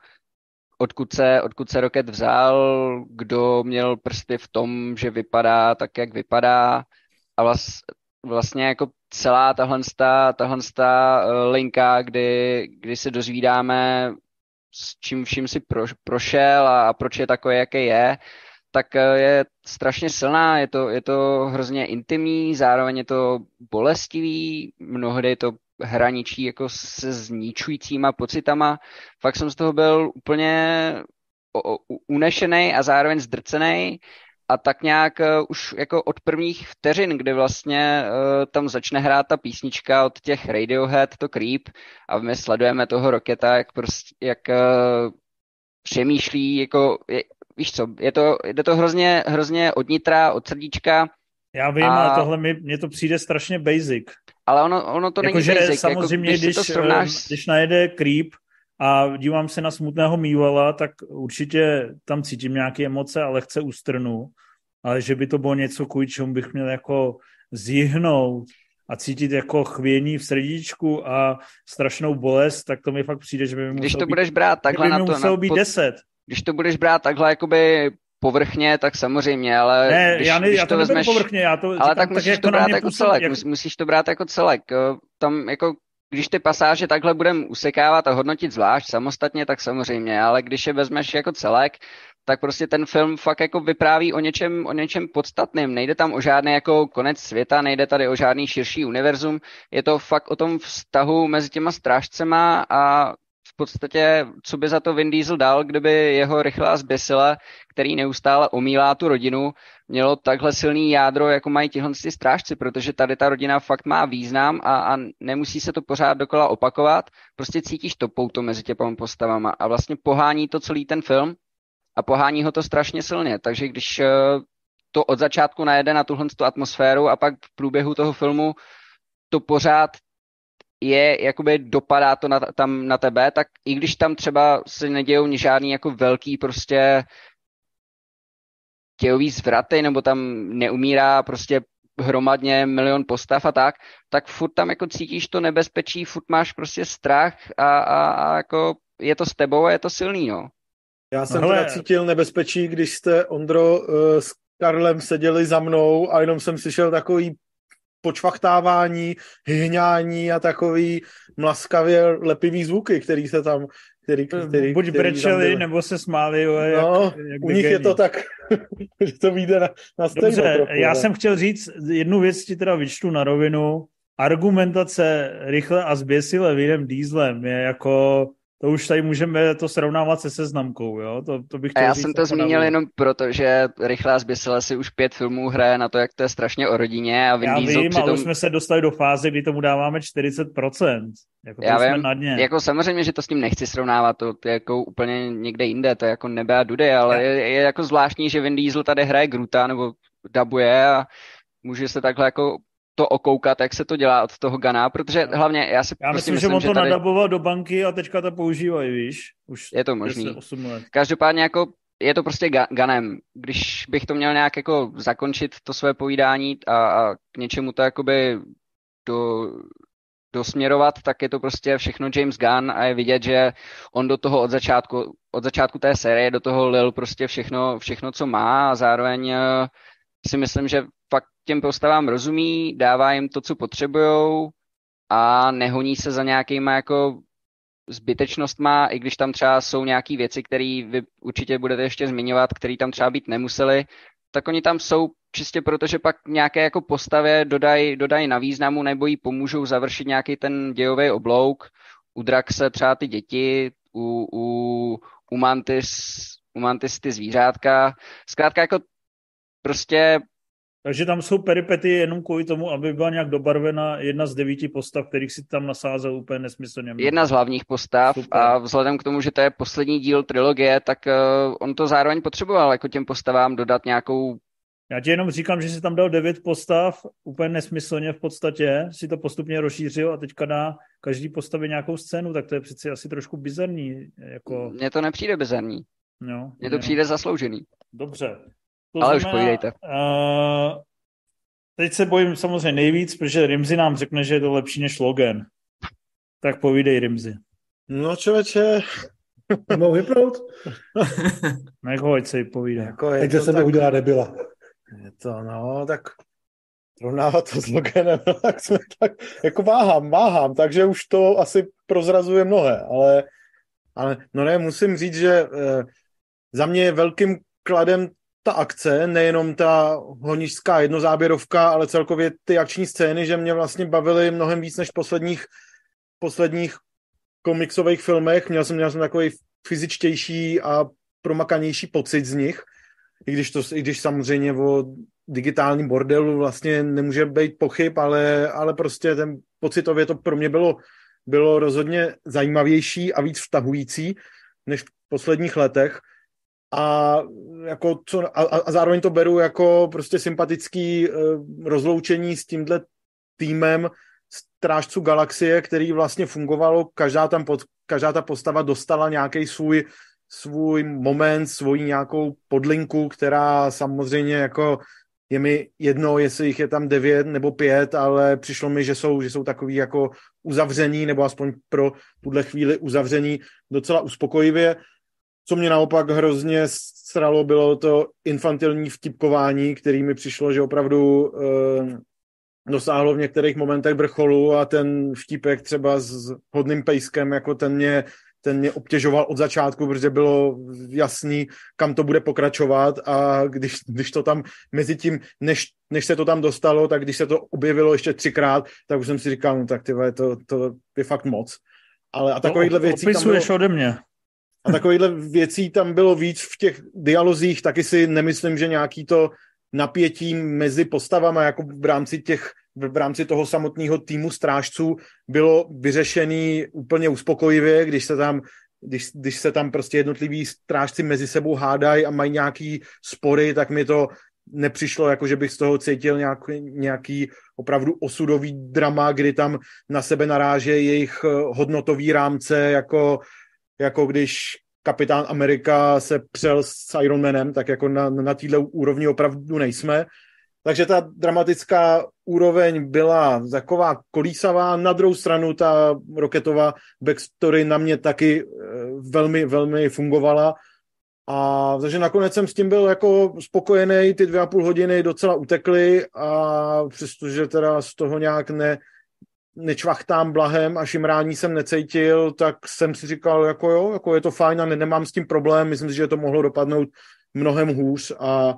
odkud se, odkud se Rocket vzal, kdo měl prsty v tom, že vypadá tak, jak vypadá. A vlast, vlastně jako celá tahle, tahle eh, linka, kdy, kdy se dozvídáme, s čím vším si pro, prošel a, a proč je takový, jaký je, tak eh, je strašně silná, je to, je to hrozně intimní, zároveň je to bolestivý, mnohdy to hraničí jako se zničujícíma pocitama. Fakt jsem z toho byl úplně unešený a zároveň zdrcený a tak nějak uh, už jako od prvních vteřin, kdy vlastně uh, tam začne hrát ta písnička od těch Radiohead, to Creep a my sledujeme toho Roketa, jak prostě, jak uh, přemýšlí, jako víš co, je to, jde to hrozně, hrozně od nitra, od srdíčka. Já vím, a... ale tohle mi, mně to přijde strašně basic. Ale ono, ono to jako, není že basic. Samozřejmě, jako, když, když, to srovnáš... Eh, když najede Creep a dívám se na smutného Mývala, tak určitě tam cítím nějaké emoce a lehce ustrnu. Ale že by to bylo něco, kvůli čemu bych měl jako zjihnout a cítit jako chvění v srdíčku a strašnou bolest, tak to mi fakt přijde, že by mi Když to být, budeš brát takhle na to... muselo na, být pod... deset když to budeš brát takhle jakoby povrchně, tak samozřejmě, ale ne, když, já, ne, když já to, to vezmeš, povrchně, já to ale říkám, tak musíš tak, to brát jako celek, jak... musíš to brát jako celek. Tam jako když ty pasáže takhle budeme usekávat a hodnotit zvlášť samostatně, tak samozřejmě, ale když je vezmeš jako celek, tak prostě ten film fakt jako vypráví o něčem, o něčem podstatným. Nejde tam o žádný jako konec světa, nejde tady o žádný širší univerzum. Je to fakt o tom vztahu mezi těma strážcema a podstatě, co by za to Vin Diesel dal, kdyby jeho rychlá zběsila, který neustále omílá tu rodinu, mělo takhle silný jádro, jako mají tihle ty strážci, protože tady ta rodina fakt má význam a, a nemusí se to pořád dokola opakovat, prostě cítíš to pouto mezi těmi postavama a vlastně pohání to celý ten film a pohání ho to strašně silně, takže když eh, to od začátku najede na tuhle tu atmosféru a pak v průběhu toho filmu to pořád je, jakoby dopadá to na, tam na tebe, tak i když tam třeba se nedějou žádný jako velký prostě tělový zvraty, nebo tam neumírá prostě hromadně milion postav a tak, tak furt tam jako cítíš to nebezpečí, furt máš prostě strach a, a, a jako je to s tebou a je to silný, no. Já jsem no, teda cítil nebezpečí, když jste, Ondro, uh, s Karlem seděli za mnou a jenom jsem slyšel takový počvachtávání, hňání a takový mlaskavě lepivý zvuky, který se tam který, který, Buď který brečeli, nebo se smáli. No, jak, jak u nich je to tak, že to vyjde na, na stejno. Dobře, trochu, já ne? jsem chtěl říct jednu věc, ti teda vyčtu na rovinu. argumentace rychle a zběsile Vinem Dieslem je jako to už tady můžeme to srovnávat se seznamkou, jo? To, to bych a já jsem to zmínil jenom proto, že Rychlá zběsile si už pět filmů hraje na to, jak to je strašně o rodině a Vin Já Diesel vím, přitom... ale už jsme se dostali do fáze, kdy tomu dáváme 40%. Jako já vím, jsme na dně. jako samozřejmě, že to s tím nechci srovnávat, to, je jako úplně někde jinde, to je jako nebe a dudy, ale je, je, jako zvláštní, že Vin Diesel tady hraje Gruta nebo dabuje a může se takhle jako to okoukat, jak se to dělá od toho Gana, protože hlavně já si Já prostě myslím, myslím, že on to tady... nadaboval do banky a teďka to používají, víš? Už je to možný. Každopádně jako je to prostě Ganem. Když bych to měl nějak jako zakončit to své povídání a, a k něčemu to jakoby do, dosměrovat, tak je to prostě všechno James Gunn a je vidět, že on do toho od začátku, od začátku té série do toho lil prostě všechno, všechno co má a zároveň uh, si myslím, že fakt těm postavám rozumí, dává jim to, co potřebujou a nehoní se za nějakýma jako zbytečnostma, i když tam třeba jsou nějaké věci, které vy určitě budete ještě zmiňovat, které tam třeba být nemuseli, tak oni tam jsou čistě proto, že pak nějaké jako postavě dodají dodaj na významu nebo jí pomůžou završit nějaký ten dějový oblouk. U se třeba ty děti, u, u, u, Mantis, u Mantis ty zvířátka. Zkrátka jako prostě takže tam jsou peripety jenom kvůli tomu, aby byla nějak dobarvena jedna z devíti postav, kterých si tam nasázel úplně nesmyslně. Jedna z hlavních postav Super. a vzhledem k tomu, že to je poslední díl trilogie, tak uh, on to zároveň potřeboval jako těm postavám dodat nějakou já ti jenom říkám, že si tam dal devět postav, úplně nesmyslně v podstatě, si to postupně rozšířil a teďka dá každý postavě nějakou scénu, tak to je přeci asi trošku bizarní. Jako... Mně to nepřijde bizarní. No, Mně to přijde zasloužený. Dobře. To Ale znamená, už povídejte. Uh, teď se bojím samozřejmě nejvíc, protože Rimzi nám řekne, že je to lepší než Logan. Tak povídej, Rimzi. No člověče, Mohu vypnout? Nech ho, ať se jí povídá. Jako je se tak... udělá nebyla. Je to, no, tak srovnávat to s Loganem, tak jsme tak, jako váhám, váhám, takže už to asi prozrazuje mnohé, ale, ale no ne, musím říct, že eh, za mě je velkým kladem ta akce, nejenom ta honičská jednozáběrovka, ale celkově ty akční scény, že mě vlastně bavily mnohem víc než posledních, posledních komiksových filmech. Měl jsem, měl jsem takový fyzičtější a promakanější pocit z nich, i když, to, i když samozřejmě o digitálním bordelu vlastně nemůže být pochyb, ale, ale prostě ten pocitově to pro mě bylo, bylo rozhodně zajímavější a víc vtahující než v posledních letech a, jako co, a, a zároveň to beru jako prostě sympatický uh, rozloučení s tímhle týmem strážců galaxie, který vlastně fungovalo, každá, tam pod, každá ta postava dostala nějaký svůj, svůj moment, svoji nějakou podlinku, která samozřejmě jako je mi jedno, jestli jich je tam devět nebo pět, ale přišlo mi, že jsou, že jsou takový jako uzavření, nebo aspoň pro tuhle chvíli uzavření docela uspokojivě. Co mě naopak hrozně sralo, bylo to infantilní vtipkování, který mi přišlo, že opravdu e, dosáhlo v některých momentech vrcholu a ten vtipek třeba s hodným pejskem, jako ten mě, ten mě obtěžoval od začátku, protože bylo jasný, kam to bude pokračovat a když, když to tam mezi tím, než, než se to tam dostalo, tak když se to objevilo ještě třikrát, tak už jsem si říkal, no tak ty to, to je fakt moc. Ale a takovýchhle věcí tam bylo... ode mě. A takovýchhle věcí tam bylo víc v těch dialozích, taky si nemyslím, že nějaký to napětí mezi postavama, jako v rámci těch v rámci toho samotného týmu strážců bylo vyřešený úplně uspokojivě, když se tam když, když se tam prostě jednotliví strážci mezi sebou hádají a mají nějaký spory, tak mi to nepřišlo, jako že bych z toho cítil nějaký, nějaký opravdu osudový drama, kdy tam na sebe naráže jejich hodnotový rámce, jako jako když kapitán Amerika se přel s Ironmanem, tak jako na, na této úrovni opravdu nejsme. Takže ta dramatická úroveň byla taková kolísavá. Na druhou stranu ta roketová backstory na mě taky eh, velmi, velmi fungovala. A takže nakonec jsem s tím byl jako spokojený, ty dvě a půl hodiny docela utekly a přestože teda z toho nějak ne, nečvachtám blahem a šimrání jsem necítil, tak jsem si říkal, jako jo, jako je to fajn a ne, nemám s tím problém, myslím si, že to mohlo dopadnout mnohem hůř a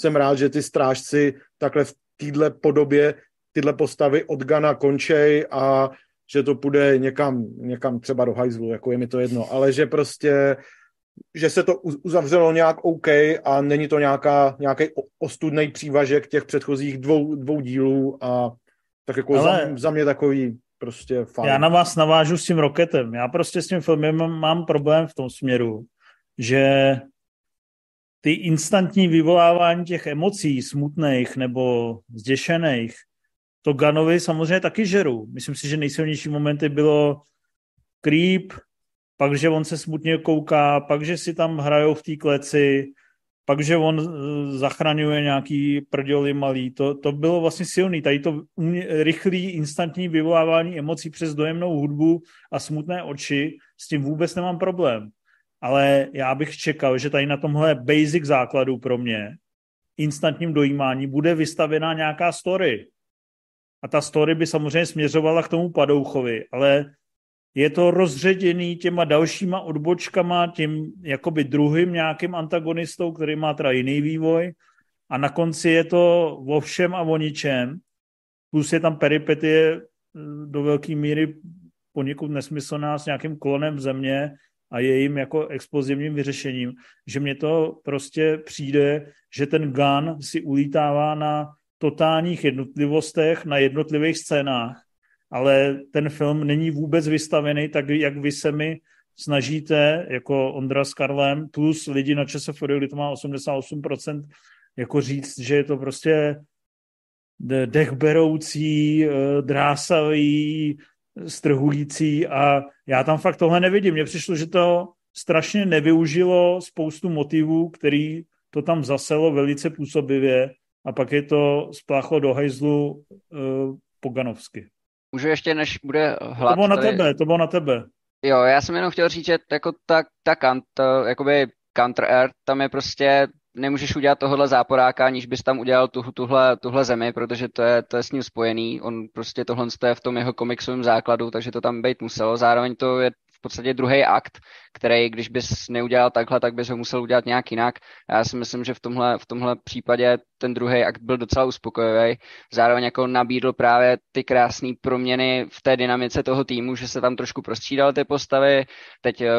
jsem rád, že ty strážci takhle v téhle podobě tyhle postavy od Gana končej a že to půjde někam, někam třeba do hajzlu, jako je mi to jedno, ale že prostě že se to uzavřelo nějak OK a není to nějaká, nějaký ostudný přívažek těch předchozích dvou, dvou dílů a tak jako Ale za, za mě takový prostě fajn. Já na vás navážu s tím Roketem. Já prostě s tím filmem mám, mám problém v tom směru, že ty instantní vyvolávání těch emocí smutných nebo zděšených, to Ganovi samozřejmě taky žeru. Myslím si, že nejsilnější momenty bylo Creep, pak, že on se smutně kouká, pak, že si tam hrajou v té kleci, pak, že on eh, zachraňuje nějaký prděly malý, to, to bylo vlastně silný. Tady to rychlý, instantní vyvolávání emocí přes dojemnou hudbu a smutné oči, s tím vůbec nemám problém. Ale já bych čekal, že tady na tomhle basic základu pro mě, instantním dojímání, bude vystavená nějaká story. A ta story by samozřejmě směřovala k tomu Padouchovi, ale je to rozředěný těma dalšíma odbočkama, tím jakoby druhým nějakým antagonistou, který má teda jiný vývoj. A na konci je to o všem a o ničem, plus je tam peripetie eh, do velké míry poněkud nesmyslná s nějakým klonem v země a jejím jako explozivním vyřešením, že mně to prostě přijde, že ten gun si ulítává na totálních jednotlivostech, na jednotlivých scénách ale ten film není vůbec vystavený tak, jak vy se mi snažíte, jako Ondra s Karlem, plus lidi na ČSFD, kdy to má 88%, jako říct, že je to prostě dechberoucí, eh, drásavý, strhující a já tam fakt tohle nevidím. Mně přišlo, že to strašně nevyužilo spoustu motivů, který to tam zaselo velice působivě a pak je to spláchlo do hajzlu uh, poganovsky. Můžu ještě, než bude hlad... To bylo na tady... tebe, to bylo na tebe. Jo, já jsem jenom chtěl říct, že jako ta, ta kant, jakoby counter air, tam je prostě, nemůžeš udělat tohohle záporáka, aniž bys tam udělal tu, tuhle, tuhle zemi, protože to je, to je s ním spojený. On prostě tohle je v tom jeho komiksovém základu, takže to tam být muselo. Zároveň to je podstatě druhý akt, který, když bys neudělal takhle, tak bys ho musel udělat nějak jinak. Já si myslím, že v tomhle, v tomhle případě ten druhý akt byl docela uspokojivý. Zároveň jako nabídl právě ty krásné proměny v té dynamice toho týmu, že se tam trošku prostřídal ty postavy. Teď eh,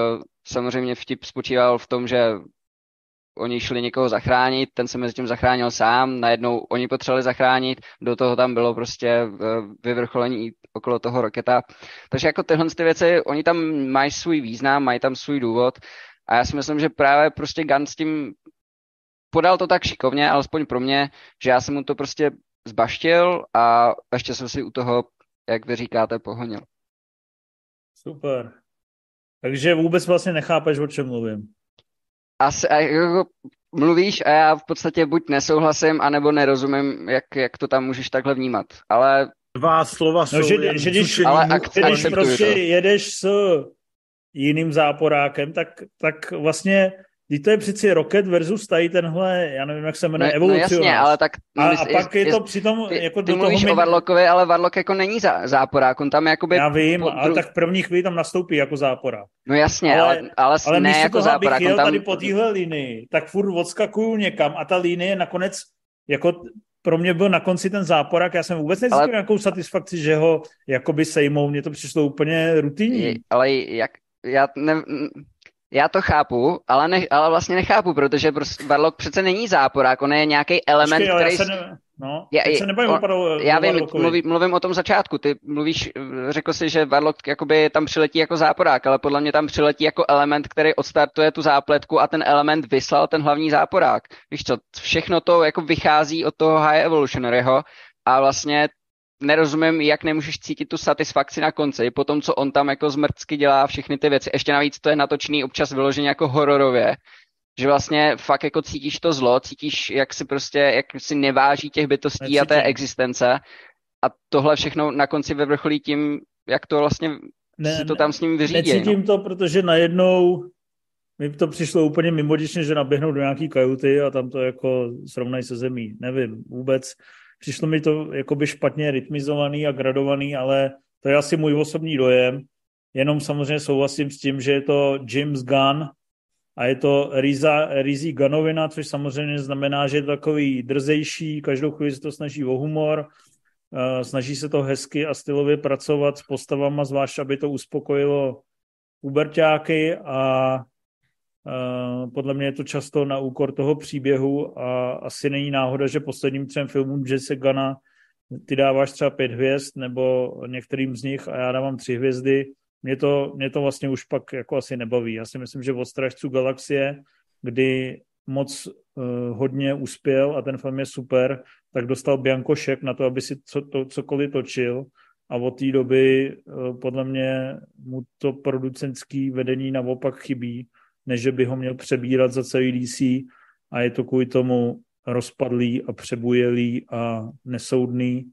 samozřejmě vtip spočíval v tom, že oni šli někoho zachránit, ten se mezi tím zachránil sám, najednou oni potřebovali zachránit, do toho tam bylo prostě eh, vyvrcholení okolo toho roketa. Takže jako tyhle ty věci, oni tam mají svůj význam, mají tam svůj důvod a já si myslím, že právě prostě Gun s tím podal to tak šikovně, alespoň pro mě, že já jsem mu to prostě zbaštil a ještě jsem si u toho, jak vy říkáte, pohonil. Super. Takže vůbec vlastně nechápeš, o čem mluvím asi, a jako mluvíš a já v podstatě buď nesouhlasím, anebo nerozumím, jak, jak to tam můžeš takhle vnímat. Ale Dva slova no, jsou že, že když, ale ak, když prostě to. jedeš s jiným záporákem, tak, tak vlastně Teď to je přeci Rocket versus tady tenhle, já nevím, jak se jmenuje, no, Evolucionář. No jasně, ale tak... A, a pak je, je to přitom... Ty, jako ty do mluvíš toho o Warlockovi, ale Warlock jako není zá, záporák, on tam jakoby... Já vím, po, ale tak v první chvíli tam nastoupí jako záporák. No jasně, ale, ale, ale, ale ne jako toho, záporák. Ale tam... tady po téhle linii, tak furt odskakuju někam a ta linie nakonec jako pro mě byl na konci ten záporák, já jsem vůbec necítil ale... nějakou satisfakci, že ho jakoby sejmou, mně to přišlo úplně rutinní. Ale jak, já ne, já to chápu, ale, ne, ale vlastně nechápu, protože prostě Warlock přece není záporák, on je nějaký element, Počkej, který... Já se ne... No, já, se nebavím on, o, Já vím, mluvím, mluvím o tom začátku. Ty mluvíš, řekl jsi, že Warlock jakoby tam přiletí jako záporák, ale podle mě tam přiletí jako element, který odstartuje tu zápletku a ten element vyslal ten hlavní záporák. Víš co, všechno to jako vychází od toho High Evolutionaryho a vlastně nerozumím, jak nemůžeš cítit tu satisfakci na konci, po tom, co on tam jako zmrcky dělá všechny ty věci. Ještě navíc to je natočený občas vyloženě jako hororově, že vlastně fakt jako cítíš to zlo, cítíš, jak si prostě, jak si neváží těch bytostí Necítím. a té existence a tohle všechno na konci vyvrcholí tím, jak to vlastně ne, si to tam s ním vyřídí. Necítím no. to, protože najednou mi to přišlo úplně mimodičně, že naběhnou do nějaký kajuty a tam to jako srovnají se zemí. Nevím, vůbec Přišlo mi to jakoby špatně rytmizovaný a gradovaný, ale to je asi můj osobní dojem. Jenom samozřejmě souhlasím s tím, že je to James Gunn a je to Riza, Rizí Ganovina, což samozřejmě znamená, že je to takový drzejší, každou chvíli se to snaží o humor. snaží se to hezky a stylově pracovat s postavama, zvlášť aby to uspokojilo uberťáky a podle mě je to často na úkor toho příběhu a asi není náhoda, že posledním třem filmům Jesse Gana ty dáváš třeba pět hvězd nebo některým z nich a já dávám tři hvězdy. Mě to, mě to vlastně už pak jako asi nebaví. Já si myslím, že od Stražců galaxie, kdy moc uh, hodně uspěl a ten film je super, tak dostal Biankošek na to, aby si co, to, cokoliv točil a od té doby uh, podle mě mu to producentský vedení naopak chybí, než že by ho měl přebírat za celý DC a je to kvůli tomu rozpadlý a přebujelý a nesoudný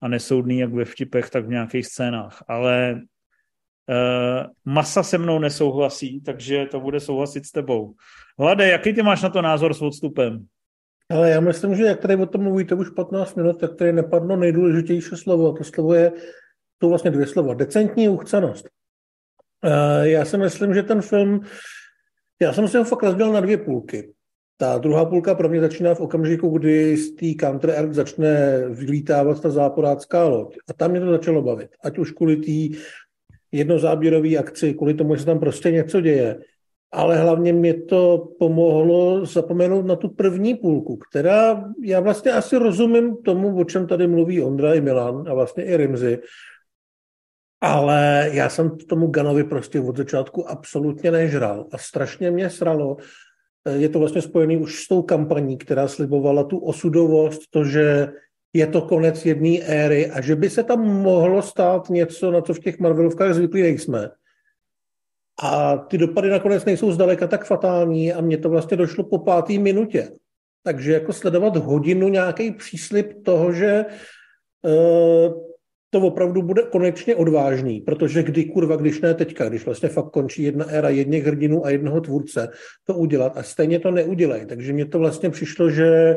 a nesoudný jak ve vtipech, tak v nějakých scénách. Ale uh, masa se mnou nesouhlasí, takže to bude souhlasit s tebou. Hlade, jaký ty máš na to názor s odstupem? Ale já myslím, že jak tady o tom mluvíte už 15 minut, tak tady nepadlo nejdůležitější slovo. To slovo je, to vlastně dvě slova, decentní uchcenost. Uh, já si myslím, že ten film, já jsem si ho fakt rozdělil na dvě půlky. Ta druhá půlka pro mě začíná v okamžiku, kdy z té counter začne vylítávat ta záporácká loď. A tam mě to začalo bavit. Ať už kvůli té jednozáběrové akci, kvůli tomu, že se tam prostě něco děje. Ale hlavně mě to pomohlo zapomenout na tu první půlku, která, já vlastně asi rozumím tomu, o čem tady mluví Ondra i Milan a vlastně i Rimzy, ale já jsem tomu Ganovi prostě od začátku absolutně nežral a strašně mě sralo, je to vlastně spojený už s tou kampaní, která slibovala tu osudovost, to, že je to konec jedné éry a že by se tam mohlo stát něco, na co v těch Marvelovkách zvyklí nejsme. A ty dopady nakonec nejsou zdaleka tak fatální a mně to vlastně došlo po páté minutě. Takže jako sledovat hodinu nějaký příslip toho, že uh, to opravdu bude konečně odvážný, protože kdy kurva, když ne teďka, když vlastně fakt končí jedna éra jedněch hrdinů a jednoho tvůrce, to udělat a stejně to neudělají. Takže mně to vlastně přišlo, že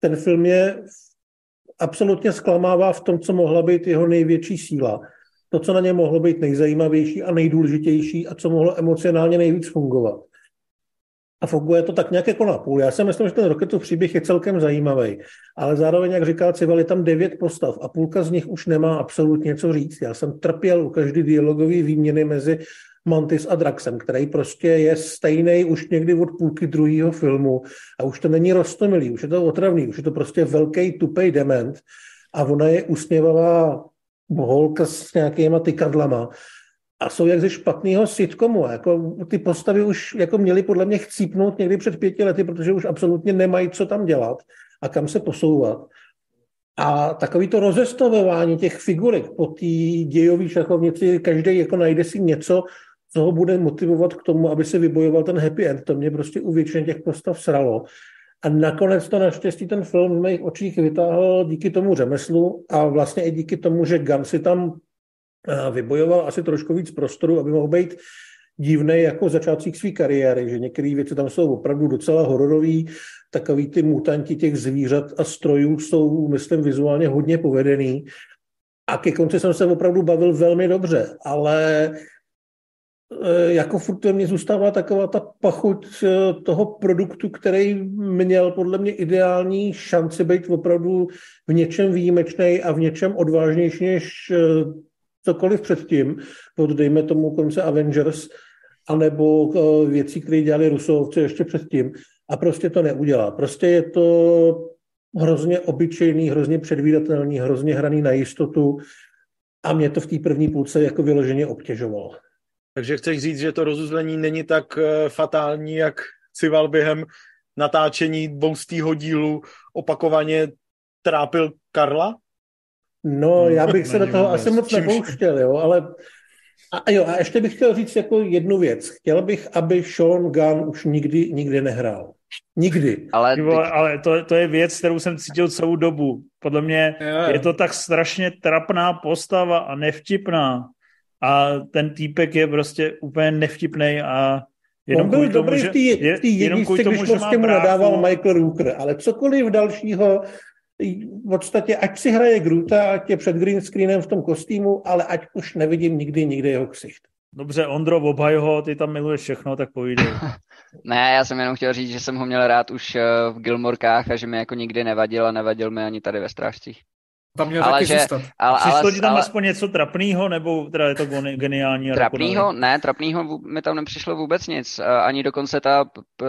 ten film je absolutně zklamává v tom, co mohla být jeho největší síla. To, co na ně mohlo být nejzajímavější a nejdůležitější a co mohlo emocionálně nejvíc fungovat. A funguje to tak nějak jako na půl. Já si myslím, že ten Rocketův příběh je celkem zajímavý, ale zároveň, jak říká Cival, je tam devět postav a půlka z nich už nemá absolutně co říct. Já jsem trpěl u každý dialogový výměny mezi Mantis a Draxem, který prostě je stejný už někdy od půlky druhého filmu a už to není rostomilý, už je to otravný, už je to prostě velký tupej dement a ona je usměvavá holka s nějakýma tykadlama a jsou jak ze špatného sitcomu. Jako ty postavy už jako měly podle mě chcípnout někdy před pěti lety, protože už absolutně nemají co tam dělat a kam se posouvat. A takový to rozestavování těch figurek po té dějové šachovnici, každý jako najde si něco, co ho bude motivovat k tomu, aby se vybojoval ten happy end. To mě prostě u většiny těch postav sralo. A nakonec to naštěstí ten film v mých očích vytáhl díky tomu řemeslu a vlastně i díky tomu, že Gun si tam vybojoval asi trošku víc prostoru, aby mohl být divný jako začátcích své kariéry, že některé věci tam jsou opravdu docela hororový, takový ty mutanti těch zvířat a strojů jsou, myslím, vizuálně hodně povedený. A ke konci jsem se opravdu bavil velmi dobře, ale e, jako furt mě zůstává taková ta pachuť e, toho produktu, který měl podle mě ideální šanci být opravdu v něčem výjimečný a v něčem odvážnější než e, cokoliv předtím, od dejme tomu konce Avengers, anebo eh, věcí, které dělali Rusovci ještě předtím. A prostě to neudělá. Prostě je to hrozně obyčejný, hrozně předvídatelný, hrozně hraný na jistotu a mě to v té první půlce jako vyloženě obtěžovalo. Takže chceš říct, že to rozuzlení není tak eh, fatální, jak Cival během natáčení dvoustýho dílu opakovaně trápil Karla? No, já bych se do toho asi moc nepouštěl, jo, ale a jo, a ještě bych chtěl říct jako jednu věc. Chtěl bych, aby Sean Gunn už nikdy, nikdy nehrál. Nikdy. Ale, teď... ale to, to je věc, kterou jsem cítil celou dobu. Podle mě je, je to tak strašně trapná postava a nevtipná. A ten týpek je prostě úplně nevtipný a Jenom On byl dobrý tomu, v té jedničce, když prostě mu nadával Michael Rooker, ale cokoliv dalšího v podstatě, ať si hraje Gruta, ať je před green screenem v tom kostýmu, ale ať už nevidím nikdy, nikdy jeho ksicht. Dobře, Ondro, obhaj ho, ty tam miluješ všechno, tak povídej. ne, já jsem jenom chtěl říct, že jsem ho měl rád už eh, v Gilmorkách a že mi jako nikdy nevadil a nevadil mi ani tady ve Strážcích. Tam měl ale taky že, zůstat. Ale, Přišlo ale, ti tam ale, aspoň něco trapného, nebo teda je to geniální? Trapného? Ne, trapného mi tam nepřišlo vůbec nic. Ani dokonce ta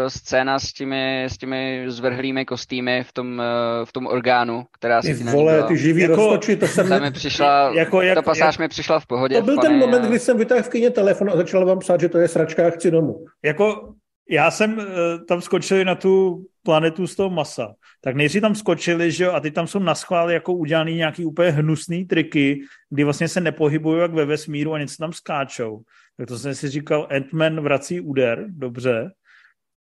scéna s těmi, s těmi zvrhlými kostýmy v tom, eh, v tom orgánu, která si vole, ty živý jako, roztoči, to jsem... Ta, mi přišla, jako, jak, ta pasáž jak, mi přišla v pohodě. To byl ten moment, a... kdy jsem vytáhl v kyně telefon a začal vám psát, že to je sračka, chci domů. Jako já jsem uh, tam skočil na tu planetu z toho masa. Tak nejdřív tam skočili, že jo, a ty tam jsou na schvál jako udělaný nějaký úplně hnusný triky, kdy vlastně se nepohybují jak ve vesmíru a něco tam skáčou. Tak to jsem si říkal, Ant-Man vrací úder, dobře.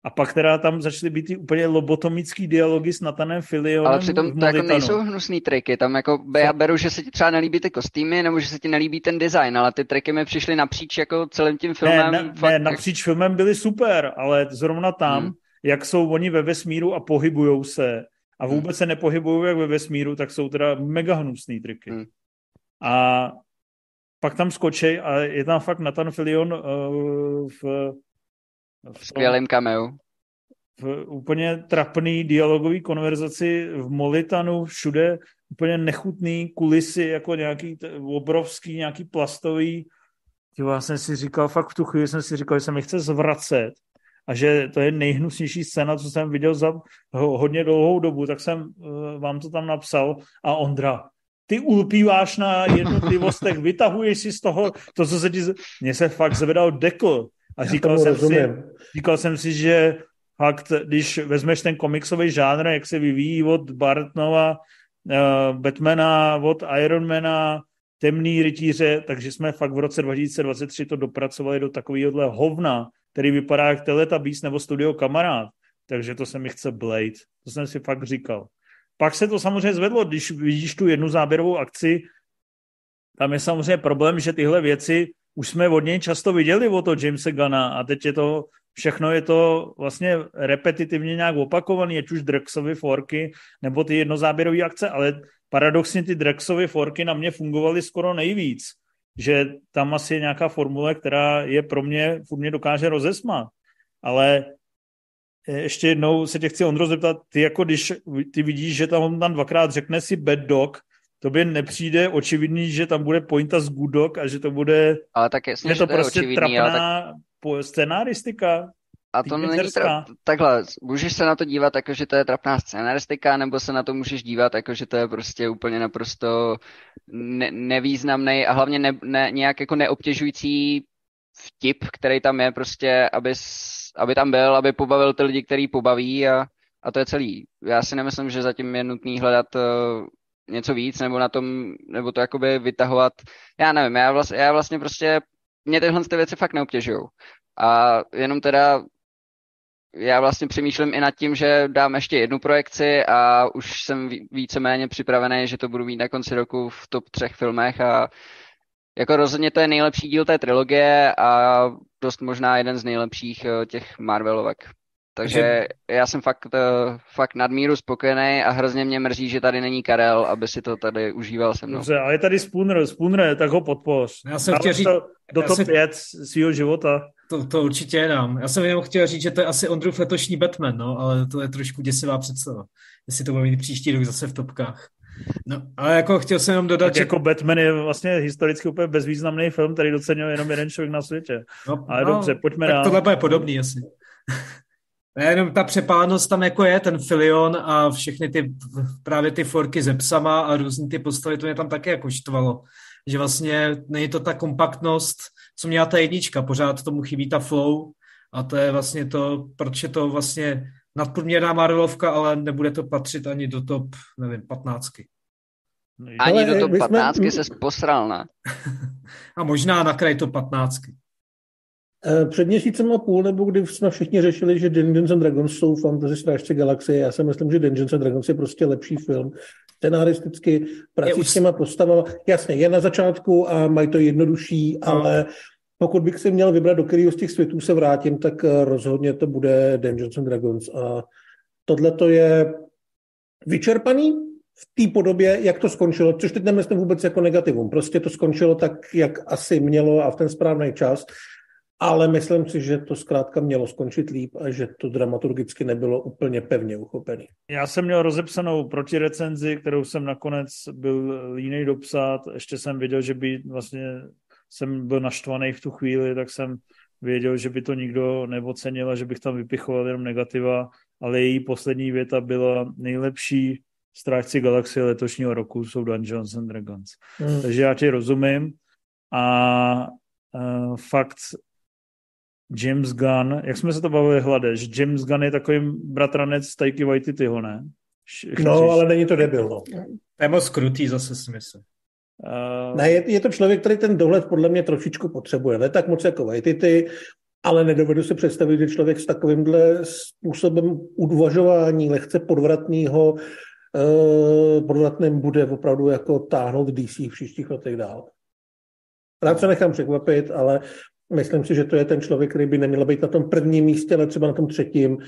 A pak teda tam začaly být ty úplně lobotomický dialogy s Natanem Filionem Ale přitom to jako nejsou hnusný triky, tam jako já beru, že se ti třeba nelíbí ty kostýmy, nebo že se ti nelíbí ten design, ale ty triky mi přišly napříč jako celým tím filmem. Ne, ne, fakt, ne napříč filmem byly super, ale zrovna tam, hmm. jak jsou oni ve vesmíru a pohybujou se a hmm. vůbec hmm. se nepohybují jak ve vesmíru, tak jsou teda mega hnusný triky. Hmm. A pak tam skočej a je tam fakt Nathan Filion uh, v v skvělém cameo. V úplně trapný dialogový konverzaci v Molitanu, všude úplně nechutný kulisy, jako nějaký t- obrovský, nějaký plastový. Já jsem si říkal, fakt v tu chvíli jsem si říkal, že se mi chce zvracet a že to je nejhnusnější scéna, co jsem viděl za hodně dlouhou dobu, tak jsem uh, vám to tam napsal a Ondra, ty ulpíváš na jednotlivostech, vytahuješ si z toho to, co se ti... Mně se fakt zvedal dekl. A říkal jsem, si, říkal jsem si, že fakt, když vezmeš ten komiksový žánr, jak se vyvíjí od Bartnova, uh, Batmana, od Ironmana, Temný rytíře, takže jsme fakt v roce 2023 to dopracovali do takovéhohle hovna, který vypadá jak Teletubbies nebo Studio Kamarád. Takže to se mi chce Blade. To jsem si fakt říkal. Pak se to samozřejmě zvedlo, když vidíš tu jednu záběrovou akci, tam je samozřejmě problém, že tyhle věci už jsme od něj často viděli o to Jamesa Gana a teď je to, všechno je to vlastně repetitivně nějak opakovaný, ať už Drexovy forky nebo ty jednozáběrové akce, ale paradoxně ty Drexovy forky na mě fungovaly skoro nejvíc, že tam asi je nějaká formule, která je pro mě, furt mě dokáže rozesmat. Ale ještě jednou se tě chci Ondro zeptat, ty jako když ty vidíš, že tam on tam dvakrát řekne si bad dog, tobě nepřijde očividný, že tam bude pointa z Gudok a že to bude... Ale tak jasně, je to, to prostě je trapná tak... scenáristika. A to není tra- takhle, můžeš se na to dívat jako, že to je trapná scenaristika, nebo se na to můžeš dívat jako, že to je prostě úplně naprosto ne- nevýznamný a hlavně ne- ne- nějak jako neobtěžující vtip, který tam je prostě, aby, aby tam byl, aby pobavil ty lidi, který pobaví a, a to je celý. Já si nemyslím, že zatím je nutný hledat uh, něco víc, nebo na tom, nebo to jakoby vytahovat. Já nevím, já, vlast, já vlastně prostě, mě tyhle ty věci fakt neobtěžují. A jenom teda já vlastně přemýšlím i nad tím, že dám ještě jednu projekci a už jsem víceméně připravený, že to budu mít na konci roku v top třech filmech a jako rozhodně to je nejlepší díl té trilogie a dost možná jeden z nejlepších eh, těch Marvelovek. Takže já jsem fakt, uh, fakt nadmíru spokojený a hrozně mě mrzí, že tady není Karel, aby si to tady užíval se mnou. Dobře, ale je tady Spooner, Spooner, tak ho podpoř. Já jsem chtěl říct... To do top 5 svého života. To, to určitě dám. Já jsem jenom chtěl říct, že to je asi Ondrův letošní Batman, no, ale to je trošku děsivá představa. Jestli to bude mít příští rok zase v topkách. No, ale jako chtěl jsem jenom dodat, tak že... jako Batman je vlastně historicky úplně bezvýznamný film, který docenil jenom jeden člověk na světě. No, ale no, dobře, pojďme tak dál. tohle je podobný asi. Jenom ta přepálenost tam jako je, ten filion a všechny ty právě ty forky ze psama a různý ty postavy, to mě tam také jako štvalo. Že vlastně není to ta kompaktnost, co měla ta jednička, pořád tomu chybí ta flow a to je vlastně to, proč je to vlastně nadprůměrná Marvelovka, ale nebude to patřit ani do top, nevím, patnáctky. Ani do top 15 jsme... se posral, ne? A možná na kraj to 15 před měsícem a půl, nebo kdy jsme všichni řešili, že Dungeons and Dragons jsou fantasy strážce galaxie, já si myslím, že Dungeons and Dragons je prostě lepší film. Scenaristicky, prací s těma postavama. Jasně, je na začátku a mají to jednodušší, no. ale pokud bych si měl vybrat, do kterého z těch světů se vrátím, tak eh, rozhodně to bude Dungeons and Dragons. A tohle to je vyčerpaný v té podobě, jak to skončilo, což teď nemyslím vůbec jako negativum. Prostě to skončilo tak, jak asi mělo a v ten správný čas. Ale myslím si, že to zkrátka mělo skončit líp a že to dramaturgicky nebylo úplně pevně uchopený. Já jsem měl rozepsanou protirecenzi, kterou jsem nakonec byl línej dopsat. Ještě jsem věděl, že by vlastně jsem byl naštvaný v tu chvíli, tak jsem věděl, že by to nikdo neocenil a že bych tam vypichoval jenom negativa, ale její poslední věta byla nejlepší strážci galaxie letošního roku jsou Dungeons and Dragons. Hmm. Takže já ti rozumím a uh, fakt James Gunn, jak jsme se to bavili hlade, že James Gunn je takovým bratranec Taiki Waititiho, ne? Chciš... No, ale není to debil, no. To je moc krutý, zase si myslím. Uh... Ne, je, je, to člověk, který ten dohled podle mě trošičku potřebuje. Ne tak moc jako Waititi, ale nedovedu si představit, že člověk s takovýmhle způsobem udvažování lehce podvratného uh, podvratným bude opravdu jako táhnout DC v příštích letech dál. Rád se nechám překvapit, ale myslím si, že to je ten člověk, který by neměl být na tom prvním místě, ale třeba na tom třetím,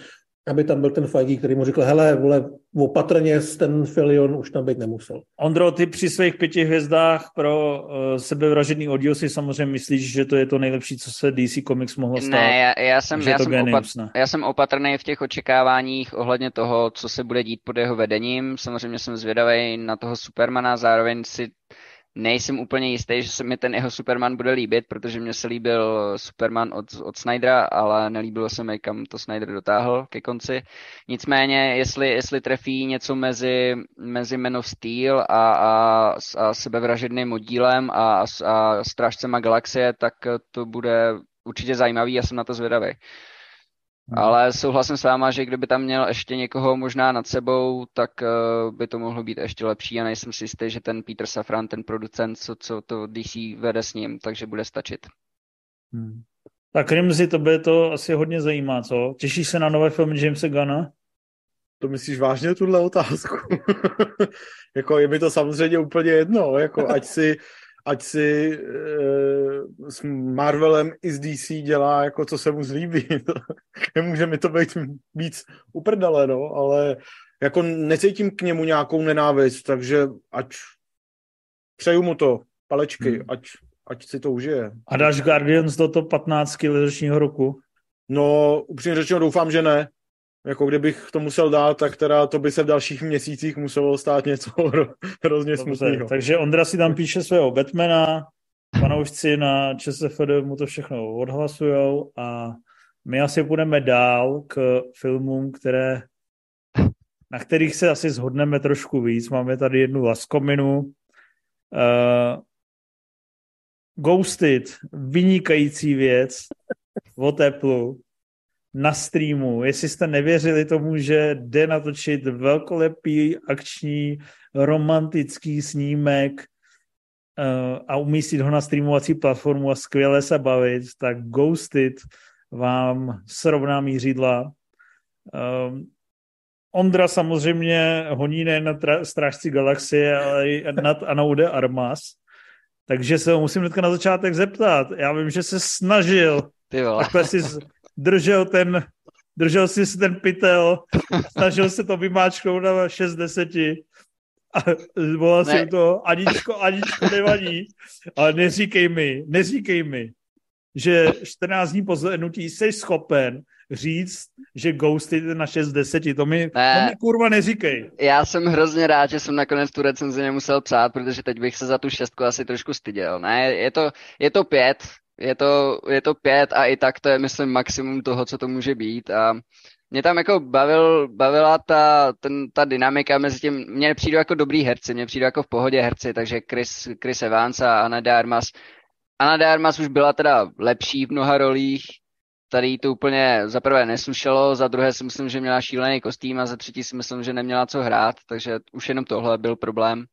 aby tam byl ten Feige, který mu řekl, hele, vole, opatrně ten Filion už tam být nemusel. Ondro, ty při svých pěti hvězdách pro uh, sebevražedný oddíl si samozřejmě myslíš, že to je to nejlepší, co se DC Comics mohlo stát? Ne, já, já jsem, já, jsem genius, opat, já jsem opatrný v těch očekáváních ohledně toho, co se bude dít pod jeho vedením. Samozřejmě jsem zvědavý na toho Supermana, zároveň si nejsem úplně jistý, že se mi ten jeho Superman bude líbit, protože mně se líbil Superman od, od Snydera, ale nelíbilo se mi, kam to Snyder dotáhl ke konci. Nicméně, jestli, jestli trefí něco mezi, mezi Man of Steel a, a, a sebevražedným oddílem a, a strážcema galaxie, tak to bude určitě zajímavý a jsem na to zvědavý. Hmm. Ale souhlasím s váma, že kdyby tam měl ještě někoho možná nad sebou, tak uh, by to mohlo být ještě lepší a nejsem si jistý, že ten Peter Safran, ten producent, co, co to DC vede s ním, takže bude stačit. Hmm. Tak Rimzi, to by to asi hodně zajímá, co? Těšíš se na nové filmy Jamesa Gunna? To myslíš vážně tuhle otázku? jako je mi to samozřejmě úplně jedno, jako ať si ať si e, s Marvelem i s DC dělá jako co se mu zlíbí. Nemůže mi to být víc uprdele, no, ale jako necítím k němu nějakou nenávist, takže ať přeju mu to, palečky, hmm. ať, ať si to užije. A dáš Guardians do to 15 letošního roku? No, upřímně řečeno doufám, že ne. Jako kdybych to musel dát, tak teda to by se v dalších měsících muselo stát něco hrozně smutného. Takže Ondra si tam píše svého Batmana, fanoušci na ČSFD mu to všechno odhlasujou a my asi půjdeme dál k filmům, které, na kterých se asi zhodneme trošku víc. Máme tady jednu laskominu. Uh, Ghosted, vynikající věc o teplu na streamu. Jestli jste nevěřili tomu, že jde natočit velkolepý akční romantický snímek uh, a umístit ho na streamovací platformu a skvěle se bavit, tak Ghosted vám srovná mířidla. Um, Ondra samozřejmě honí nejen na tra- Strážci galaxie, ale i nad Anaude Armas. Takže se ho musím hnedka na začátek zeptat. Já vím, že se snažil Ty vole. takhle si držel ten, držel si ten pytel, snažil se to vymáčknout na 6 deseti a volal jsem to, Aničko, Aničko, nevadí, ale neříkej mi, neříkej mi, že 14 dní po zhlednutí jsi schopen říct, že Ghost je na 6 deseti. To mi, ne, to mi kurva neříkej. Já jsem hrozně rád, že jsem nakonec tu recenzi nemusel psát, protože teď bych se za tu šestku asi trošku styděl. Ne, je to, je to pět, je to, je to pět a i tak to je, myslím, maximum toho, co to může být a mě tam jako bavil, bavila ta, ten, ta dynamika mezi tím, mně přijde jako dobrý herci, mně přijde jako v pohodě herci, takže Chris, Chris Evans a Anna de Armas. Anna de Armas už byla teda lepší v mnoha rolích, tady to úplně za prvé neslušelo, za druhé si myslím, že měla šílený kostým a za třetí si myslím, že neměla co hrát, takže už jenom tohle byl problém.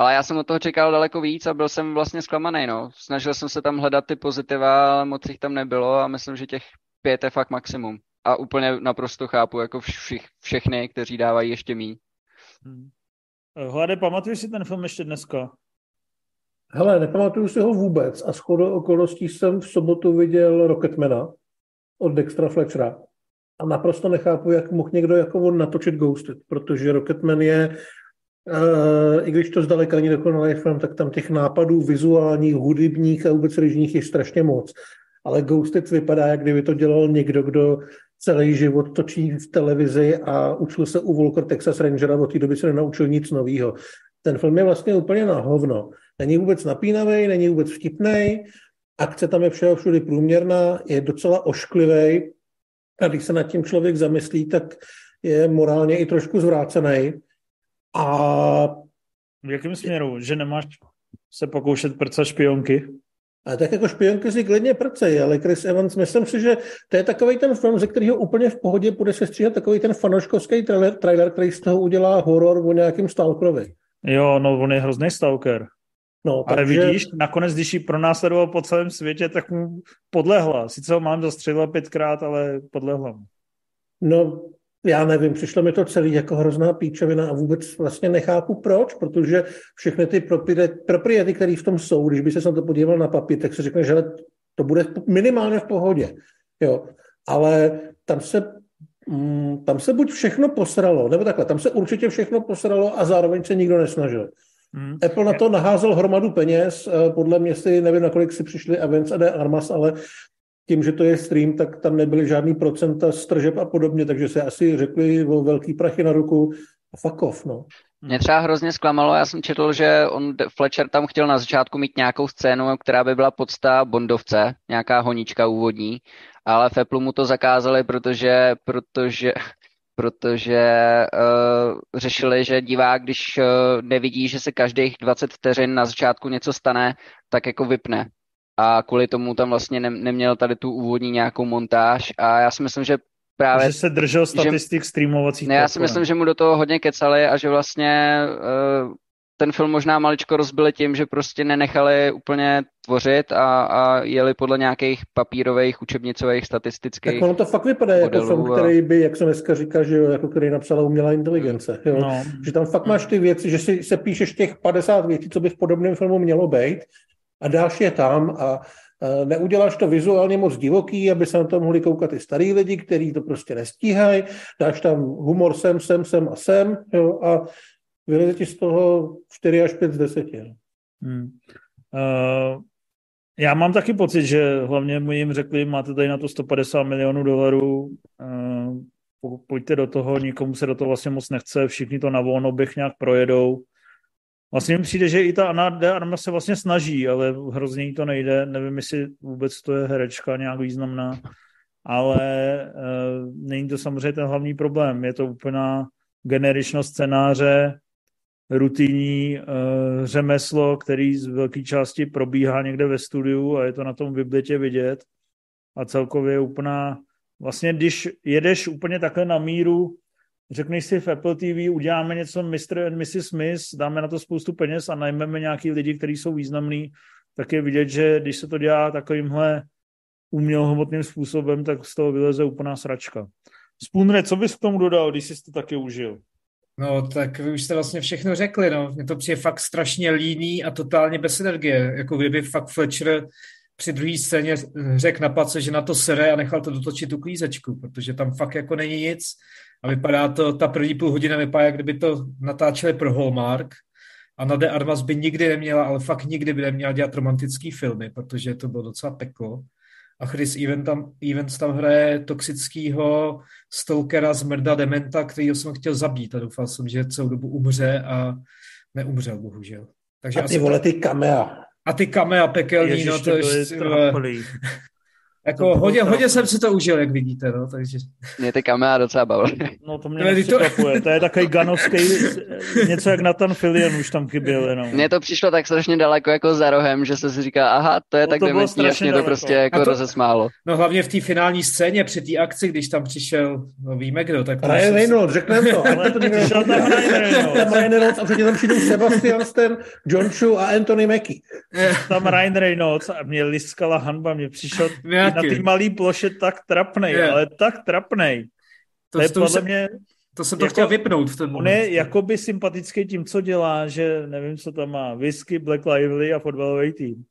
Ale já jsem od toho čekal daleko víc a byl jsem vlastně zklamaný. No. Snažil jsem se tam hledat ty pozitiva, ale moc jich tam nebylo a myslím, že těch pět je fakt maximum. A úplně naprosto chápu jako všich, všechny, kteří dávají ještě mý. Hmm. Hlade, pamatuješ si ten film ještě dneska? Hele, nepamatuju si ho vůbec a shodou okolností jsem v sobotu viděl Rocketmana od Dextra Fletchera a naprosto nechápu, jak mohl někdo jako on natočit Ghosted, protože Rocketman je Uh, I když to zdaleka není dokonalý film, tak tam těch nápadů vizuálních, hudebních a vůbec režních je strašně moc. ale Ghosted vypadá, jak kdyby to dělal někdo, kdo celý život točí v televizi a učil se u Volker Texas Rangera, od té doby se nenaučil nic nového. Ten film je vlastně úplně na hovno. Není vůbec napínavý, není vůbec vtipný, akce tam je všeho všudy průměrná, je docela ošklivý a když se nad tím člověk zamyslí, tak je morálně i trošku zvrácený. A... V jakém směru? Že nemáš se pokoušet prcat špionky? A tak jako špionky si klidně prcej, ale Chris Evans, myslím si, že to je takový ten film, ze kterého úplně v pohodě bude se stříhat takový ten fanoškovský trailer, trailer, který z toho udělá horor o nějakým Stalkerovi. Jo, no on je hrozný Stalker. No, Ale takže... vidíš, nakonec, když ji pronásledoval po celém světě, tak mu podlehla. Sice ho mám zastřelila pětkrát, ale podlehla mu. No, já nevím, přišlo mi to celý jako hrozná píčovina a vůbec vlastně nechápu proč, protože všechny ty propriety, které v tom jsou, když by se na to podíval na papír, tak se řekne, že to bude minimálně v pohodě. Jo. Ale tam se, mm, tam se buď všechno posralo, nebo takhle, tam se určitě všechno posralo a zároveň se nikdo nesnažil. Hmm. Apple na to naházel hromadu peněz, eh, podle mě si, nevím, nakolik si přišli Avens a D Armas, ale tím, že to je stream, tak tam nebyly žádný procenta stržeb a podobně, takže se asi řekli o velký prachy na ruku a fuck off, no. Mě třeba hrozně zklamalo, já jsem četl, že on, Fletcher tam chtěl na začátku mít nějakou scénu, která by byla podsta Bondovce, nějaká honička úvodní, ale v Apple mu to zakázali, protože, protože protože uh, řešili, že divák, když uh, nevidí, že se každých 20 vteřin na začátku něco stane, tak jako vypne. A kvůli tomu tam vlastně ne, neměl tady tu úvodní nějakou montáž a já si myslím, že právě... Že se držel statistik že, streamovacích. Ne, já si myslím, že mu do toho hodně kecali a že vlastně uh, ten film možná maličko rozbili tím, že prostě nenechali úplně tvořit a, a jeli podle nějakých papírových, učebnicových, statistických Tak ono to fakt vypadá jako film, a... který by, jak se dneska říká, že jo, jako který napsala umělá inteligence. Jo? No. Že tam fakt máš ty věci, že si se píšeš těch 50 věcí, co by v podobném filmu mělo být a dáš je tam a neuděláš to vizuálně moc divoký, aby se na to mohli koukat i starý lidi, kteří to prostě nestíhají, dáš tam humor sem, sem, sem a sem jo, a vyleze ti z toho 4 až 5 z 10. Hmm. Uh, já mám taky pocit, že hlavně mu jim řekli, máte tady na to 150 milionů dolarů, uh, pojďte do toho, nikomu se do toho vlastně moc nechce, všichni to na volno bych nějak projedou. Vlastně mi přijde, že i ta Anna de Arma se vlastně snaží, ale hrozně jí to nejde. Nevím, jestli vůbec to je herečka nějak významná, ale uh, není to samozřejmě ten hlavní problém. Je to úplná generičnost scénáře, rutinní uh, řemeslo, který z velké části probíhá někde ve studiu a je to na tom vybletě vidět. A celkově je úplná, vlastně když jedeš úplně takhle na míru, řekneš si v Apple TV, uděláme něco Mr. and Mrs. Smith, dáme na to spoustu peněz a najmeme nějaký lidi, kteří jsou významní, tak je vidět, že když se to dělá takovýmhle umělohmotným způsobem, tak z toho vyleze úplná sračka. Spunre, co bys k tomu dodal, když jsi to taky užil? No, tak vy už jste vlastně všechno řekli, no. Mně to přijde fakt strašně líný a totálně bez energie. Jako kdyby fakt Fletcher při druhé scéně řekl na place, že na to sere a nechal to dotočit tu klízečku, protože tam fakt jako není nic. A vypadá to, ta první půl hodina vypadá, jak kdyby to natáčeli pro Hallmark. A na De Armas by nikdy neměla, ale fakt nikdy by neměla dělat romantické filmy, protože to bylo docela peklo a Chris Evans tam, Evans tam hraje toxického stalkera z Mrda Dementa, který jsem chtěl zabít a doufal jsem, že celou dobu umře a neumřel, bohužel. Takže a ty vole, ty kamea. A ty kamea pekelní, Ježiš, no to, to je... Jako hodně, hodně jsem si to užil, jak vidíte, no, takže... Mě ty kamera docela bavily. No to mě nepřekvapuje, to je takový ganovský, něco jak Nathan Fillion už tam chyběl jenom. Mně to přišlo tak strašně daleko jako za rohem, že se si říká, aha, to je no, tak dementní, až mě to prostě jako to, rozesmálo. No hlavně v té finální scéně, při té akci, když tam přišel, no víme kdo, tak... Ryan Reynolds, řekneme to. Ale to přišel tam Ryan Reynolds. Ryan Reynolds a předtím tam přijdou Sebastian Stan, John Chu a Anthony Mackie. Tam Ryan Reynolds a mě liskala hanba, mě přišel na té malé ploše tak trapnej, je. ale tak trapnej. To, to je to podle jsem, mě... To jsem to jako, chtěl vypnout v ten moment. On je jakoby sympatický tím, co dělá, že nevím, co tam má, whisky, Black Lively a fotbalový tým.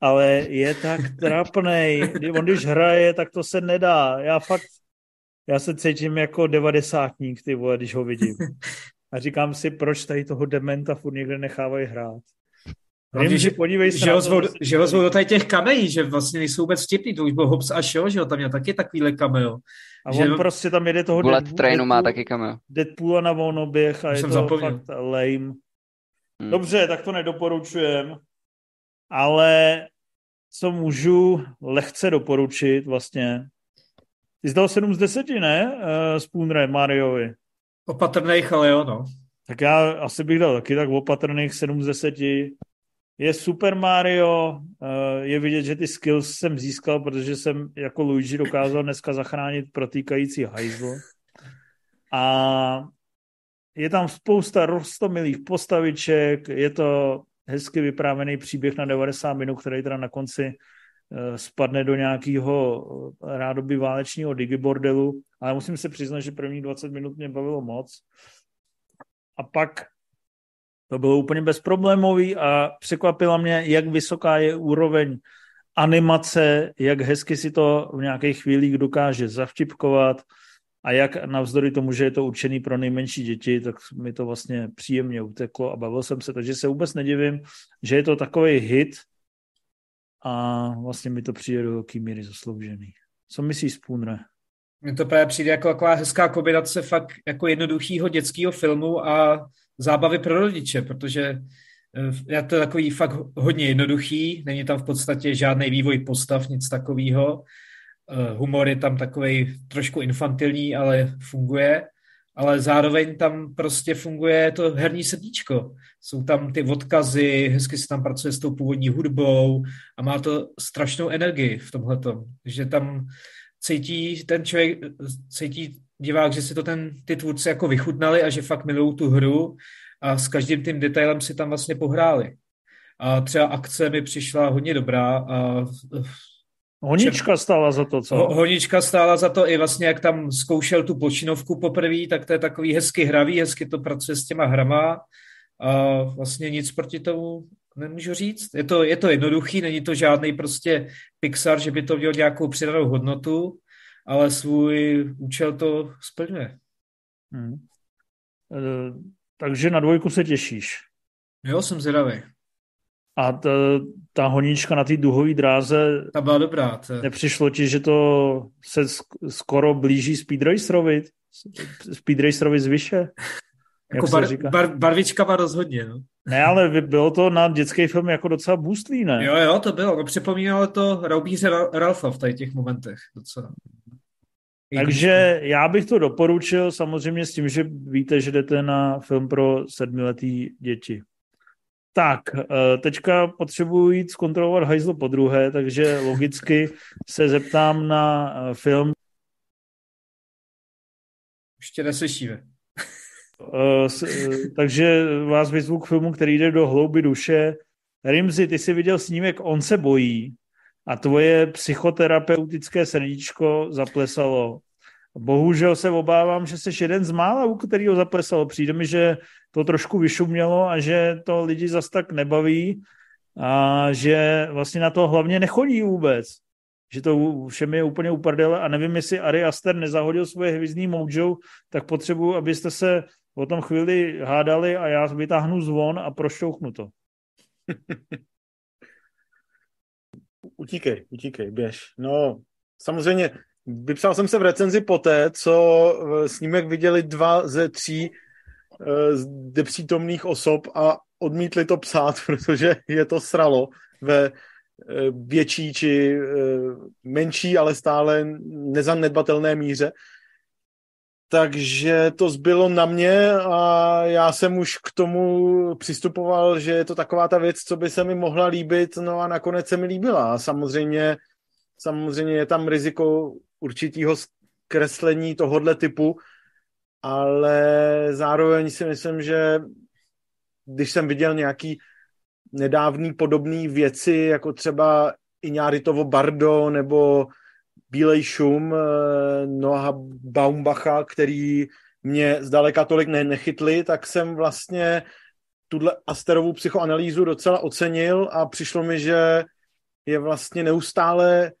Ale je tak trapnej. On když hraje, tak to se nedá. Já fakt, já se cítím jako devadesátník, ty vole, když ho vidím. A říkám si, proč tady toho dementa furt někde nechávají hrát. Hlavně, že, podívej se že, ho zvou, že ho zvou do tady těch kamejí, že vlastně nejsou vůbec vtipný, to už byl Hobbs a Shaw, že jo, tam měl taky takovýhle cameo. A že on prostě tam jede toho Bullet Deadpool, Trainu má taky cameo. Deadpoola na volnoběh a je to zapomněl. fakt lame. Hmm. Dobře, tak to nedoporučujem, ale co můžu lehce doporučit vlastně. Ty jsi dal 7 z 10, ne? Uh, eh, Spoonre Mariovi. Opatrných, ale jo, no. Tak já asi bych dal taky tak opatrných 7 z 10. Je Super Mario, uh, je vidět, že ty skills jsem získal, protože jsem jako Luigi dokázal dneska zachránit protýkající hajzlo. A je tam spousta rostomilých postaviček, je to hezky vyprávěný příběh na 90 minut, který teda na konci eh, spadne do nějakého eh, rádoby válečního digibordelu, ale musím se přiznat, že první 20 minut mě bavilo moc. A pak to bylo úplně bezproblémový a překvapila mě, jak vysoká je úroveň animace, jak hezky si to v nějakých chvílích dokáže zavtipkovat, a jak navzdory tomu, že je to určený pro nejmenší děti, tak mi to vlastně příjemně uteklo a bavil jsem se, takže se vůbec nedivím, že je to takový hit a vlastně mi to přijde do velký míry zasloužený. Co myslíš, Spooner? Mně to právě přijde jako taková hezká kombinace fakt jako jednoduchého dětského filmu a zábavy pro rodiče, protože eh, je to takový fakt hodně jednoduchý, není tam v podstatě žádný vývoj postav, nic takového Eh, humor je tam takový trošku infantilní, ale funguje, ale zároveň tam prostě funguje to herní srdíčko. Jsou tam ty odkazy, hezky se tam pracuje s tou původní hudbou a má to strašnou energii v tomhletom, že tam cítí ten člověk, cítí divák, že si to ten, ty tvůrci jako vychutnali a že fakt milují tu hru a s každým tím detailem si tam vlastně pohráli. A třeba akce mi přišla hodně dobrá a Honička stála za to, co? Honička stála za to i vlastně, jak tam zkoušel tu počinovku poprvé, tak to je takový hezky hravý, hezky to pracuje s těma hrama a vlastně nic proti tomu nemůžu říct. Je to, je to jednoduchý, není to žádný prostě Pixar, že by to měl nějakou přidanou hodnotu, ale svůj účel to splňuje. Hmm. E, takže na dvojku se těšíš. Jo, jsem zvědavý. A ta, ta honíčka na té duhové dráze... Ta byla dobrá. To... Nepřišlo ti, že to se skoro blíží Speed Racerovi? Speed Racerovi zvyše? Jako bar, bar, barvička rozhodně, no. Ne, ale bylo to na dětský film jako docela boostlý, ne? Jo, jo, to bylo. No, připomínalo to Raubíře Ralfa v tady těch momentech docela. Takže já bych to doporučil samozřejmě s tím, že víte, že jdete na film pro sedmiletý děti. Tak, eh, teďka potřebuji jít zkontrolovat hajzlo po druhé, takže logicky se zeptám na eh, film. Ještě neslyšíme. Eh, takže vás vyzvu k filmu, který jde do hlouby duše. Rimzi, ty jsi viděl snímek On se bojí a tvoje psychoterapeutické srdíčko zaplesalo. Bohužel se obávám, že jsi jeden z mála, u kterého zaplesalo. Přijde mi, že to trošku vyšumělo a že to lidi zas tak nebaví a že vlastně na to hlavně nechodí vůbec. Že to všem je úplně uprdele a nevím, jestli Ari Aster nezahodil svoje hvězdný mojo, tak potřebuji, abyste se o tom chvíli hádali a já vytáhnu zvon a prošťouchnu to. utíkej, utíkej, běž. No, samozřejmě vypsal jsem se v recenzi poté, co snímek viděli dva ze tří Eh, zde přítomných osob a odmítli to psát, protože je to sralo ve eh, větší či eh, menší, ale stále nezanedbatelné míře. Takže to zbylo na mě a já jsem už k tomu přistupoval, že je to taková ta věc, co by se mi mohla líbit, no a nakonec se mi líbila. A samozřejmě, samozřejmě je tam riziko určitého zkreslení tohohle typu, ale zároveň si myslím, že když jsem viděl nějaký nedávný podobný věci, jako třeba Iñáritovo Bardo nebo Bílej šum eh, Noha Baumbacha, který mě zdaleka tolik ne- nechytli, tak jsem vlastně tuhle Asterovou psychoanalýzu docela ocenil a přišlo mi, že je vlastně neustále,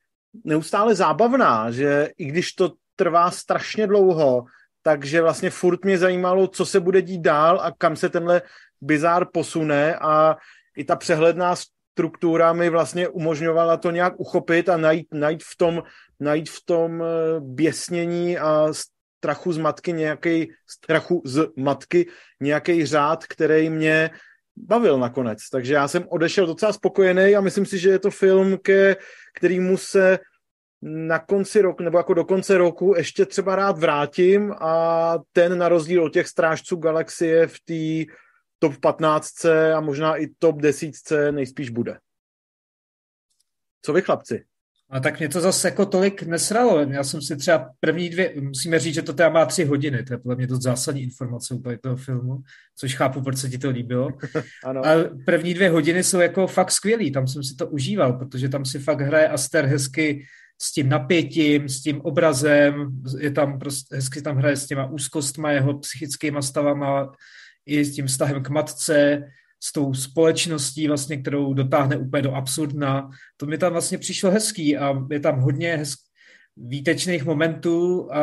neustále zábavná, že i když to trvá strašně dlouho, takže vlastně furt mě zajímalo, co se bude dít dál a kam se tenhle bizár posune a i ta přehledná struktura mi vlastně umožňovala to nějak uchopit a najít, najít, v, tom, najít v tom eh, běsnění a strachu z matky nějaký strachu z matky nějaký řád, který mě bavil nakonec. Takže já jsem odešel docela spokojený a myslím si, že je to film, ke kterýmu se na konci roku, nebo jako do konce roku ještě třeba rád vrátím a ten na rozdíl od těch strážců galaxie v té top 15 a možná i top 10 nejspíš bude. Co vy chlapci? A tak mě to zase jako tolik nesralo. Já jsem si třeba první dvě, musíme říct, že to teda má tři hodiny, to je podle mě to zásadní informace úplně toho filmu, což chápu, proč se ti to líbilo. ano. A první dvě hodiny jsou jako fakt skvělý, tam jsem si to užíval, protože tam si fakt hraje Aster hezky s tím napětím, s tím obrazem, je tam prostě, hezky tam hraje s těma úzkostma, jeho psychickýma stavama, i s tím vztahem k matce, s tou společností, vlastně, kterou dotáhne úplně do absurdna. To mi tam vlastně přišlo hezký a je tam hodně hezký, výtečných momentů a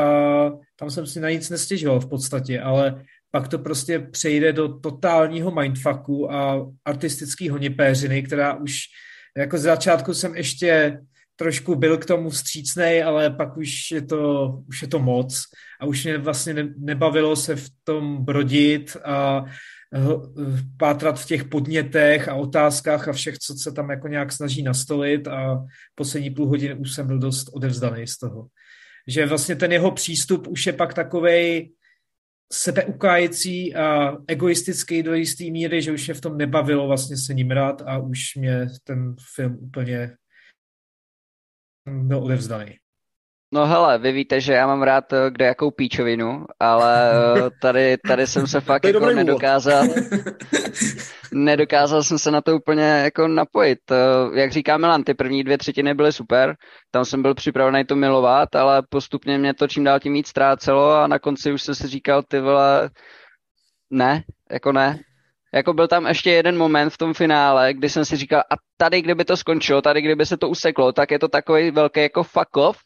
tam jsem si na nic nestěžoval v podstatě, ale pak to prostě přejde do totálního mindfucku a artistický honipéřiny, která už jako z začátku jsem ještě trošku byl k tomu vstřícnej, ale pak už je to, už je to moc a už mě vlastně ne, nebavilo se v tom brodit a pátrat v těch podnětech a otázkách a všech, co se tam jako nějak snaží nastolit a poslední půl hodiny už jsem byl dost odevzdaný z toho. Že vlastně ten jeho přístup už je pak takovej sebeukájecí a egoistický do jisté míry, že už mě v tom nebavilo vlastně se ním rád a už mě ten film úplně byl odevzdaný. No hele, vy víte, že já mám rád eh, kde jakou píčovinu, ale eh, tady, tady jsem se fakt jako nedokázal, nedokázal jsem se na to úplně jako napojit. Eh, jak říká Milan, ty první dvě třetiny byly super, tam jsem byl připravený to milovat, ale postupně mě to čím dál tím víc ztrácelo a na konci už jsem si říkal, ty vole, ne, jako ne. Jako byl tam ještě jeden moment v tom finále, kdy jsem si říkal, a tady, kdyby to skončilo, tady, kdyby se to useklo, tak je to takový velký jako fuck off,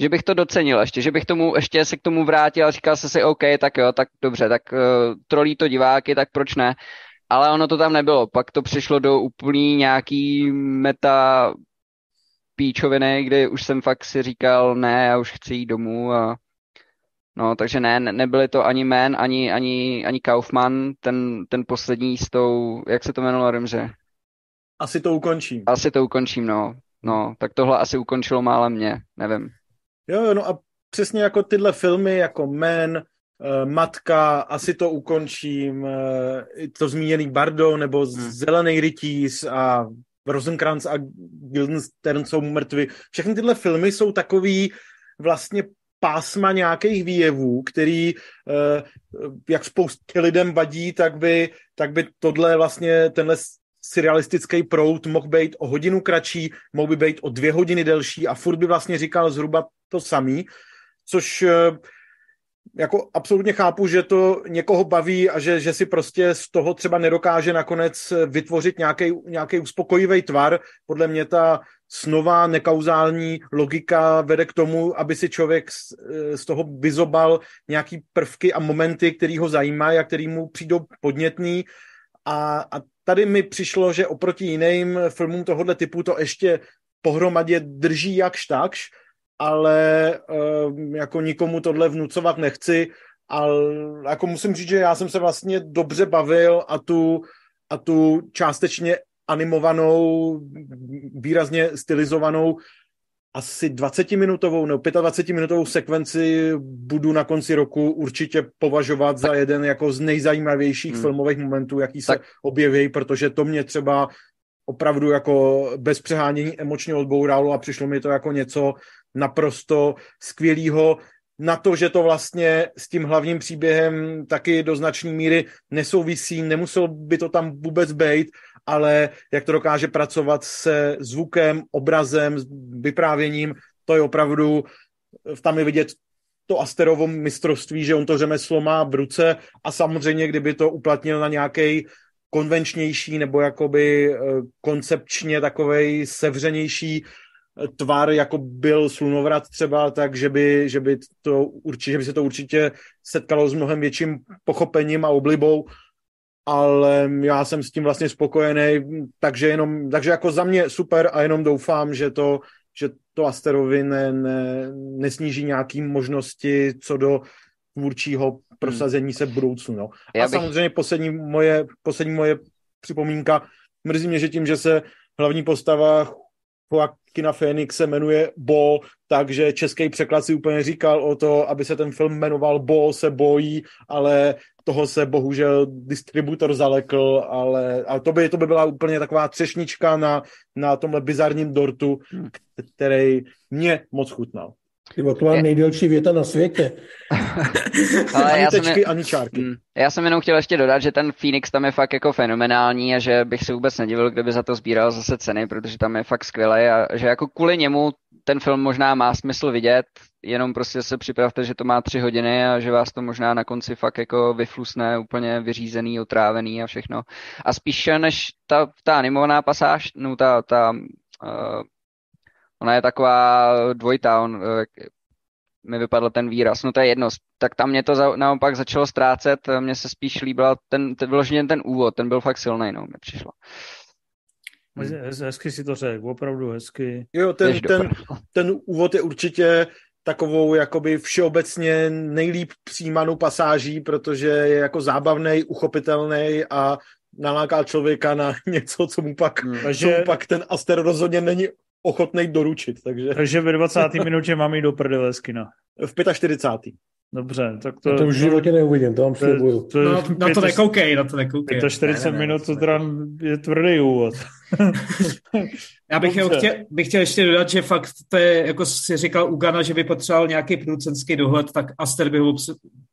že bych to docenil ještě, že bych tomu ještě se k tomu vrátil a říkal se si, OK, tak jo, tak dobře, tak uh, trolí to diváky, tak proč ne? Ale ono to tam nebylo. Pak to přišlo do úplný nějaký meta píčoviny, kdy už jsem fakt si říkal, ne, já už chci jít domů a No, takže ne, nebyly to ani Man, ani, ani, ani Kaufman, ten, ten poslední s tou, jak se to jmenovalo, Rimře? Asi to ukončím. Asi to ukončím, no. No, tak tohle asi ukončilo málem mě, nevím. Jo, jo, no a přesně jako tyhle filmy, jako Men, uh, Matka, asi to ukončím, uh, to zmíněný Bardo, nebo hmm. Zelený rytíř a Rosenkrantz a Guildenstern jsou mrtvi. Všechny tyhle filmy jsou takový vlastně pásma nějakých výjevů, který uh, jak spoustě lidem vadí, tak by, tak by tohle vlastně, tenhle surrealistický prout mohl být o hodinu kratší, mohl by být o dvě hodiny delší a furt by vlastně říkal zhruba to samý, což eh, jako absolutně chápu, že to někoho baví a že, že si prostě z toho třeba nedokáže nakonec vytvořit nějaký uspokojivý tvar. Podle mě ta snová nekauzální logika vede k tomu, aby si člověk z, z toho vyzobal nějaký prvky a momenty, který ho zajímají a který mu přijdou podnětný. A, a tady mi přišlo, že oproti jiným filmům tohohle typu to ještě pohromadě drží jakž takž, ale uh, jako nikomu tohle vnucovat nechci, ale jako musím říct, že já jsem se vlastně dobře bavil a tu, a tu částečně animovanou, výrazně stylizovanou asi 20-minutovou nebo 25-minutovou sekvenci budu na konci roku určitě považovat za jeden jako z nejzajímavějších hmm. filmových momentů, jaký se tak. objeví, protože to mě třeba opravdu jako bez přehánění emočně odbouralo a přišlo mi to jako něco naprosto skvělého na to, že to vlastně s tím hlavním příběhem taky do značné míry nesouvisí, nemuselo by to tam vůbec být, ale jak to dokáže pracovat se zvukem, obrazem, vyprávěním, to je opravdu, tam je vidět to Asterovo mistrovství, že on to řemeslo má v ruce a samozřejmě, kdyby to uplatnil na nějaký konvenčnější nebo jakoby eh, koncepčně takovej sevřenější eh, tvar, jako byl slunovrat třeba, tak že by, že by, to určitě, že by se to určitě setkalo s mnohem větším pochopením a oblibou, ale já jsem s tím vlastně spokojený, takže jenom, takže jako za mě super a jenom doufám, že to, že to Asterovi ne, ne, nesníží nějaký možnosti co do tvůrčího prosazení se v budoucnu. No. A bych... samozřejmě poslední moje, poslední moje připomínka, mrzí mě, že tím, že se hlavní postava Joaquina Phoenix se jmenuje Bo, takže český překlad si úplně říkal o to, aby se ten film jmenoval Bo se bojí, ale toho se bohužel distributor zalekl, ale, ale to, by, to by byla úplně taková třešnička na, na tomhle bizarním dortu, hmm. který mě moc chutnal. Tybo, to má nejdelší věta na světě. Ale ani já tečky, jsem, ani čárky. Mm, já jsem jenom chtěl ještě dodat, že ten Phoenix tam je fakt jako fenomenální a že bych se vůbec nedivil, kdyby za to sbíral zase ceny, protože tam je fakt skvělý a že jako kvůli němu ten film možná má smysl vidět, jenom prostě se připravte, že to má tři hodiny a že vás to možná na konci fakt jako vyflusne úplně vyřízený, otrávený a všechno. A spíš než ta, ta animovaná pasáž, no ta, ta uh, ona je taková dvojitá, on, uh, mi vypadl ten výraz, no to je jedno, tak tam mě to za, naopak začalo ztrácet, mně se spíš líbil ten, ten, vyloženě ten úvod, ten byl fakt silný, no, mi přišlo. Hezky si to řekl, opravdu hezky. Jo, ten, ten, ten úvod je určitě takovou jakoby všeobecně nejlíp přijímanou pasáží, protože je jako zábavný, uchopitelný a naláká člověka na něco, co mu pak, hmm. co mu pak ten Aster rozhodně není ochotný doručit. Takže, takže ve 20. minutě mám jít do prdele skina. V 45. Dobře, tak to... to v životě neuvidím, to vám slibuju. To, to, no, na to nekoukej, na to nekoukej. To 40 ne, ne, minut, to teda je tvrdý úvod. Já bych, chtěl, bych chtěl ještě dodat, že fakt to je, jako si říkal Ugana, že by potřeboval nějaký producentský dohled, tak Aster by ho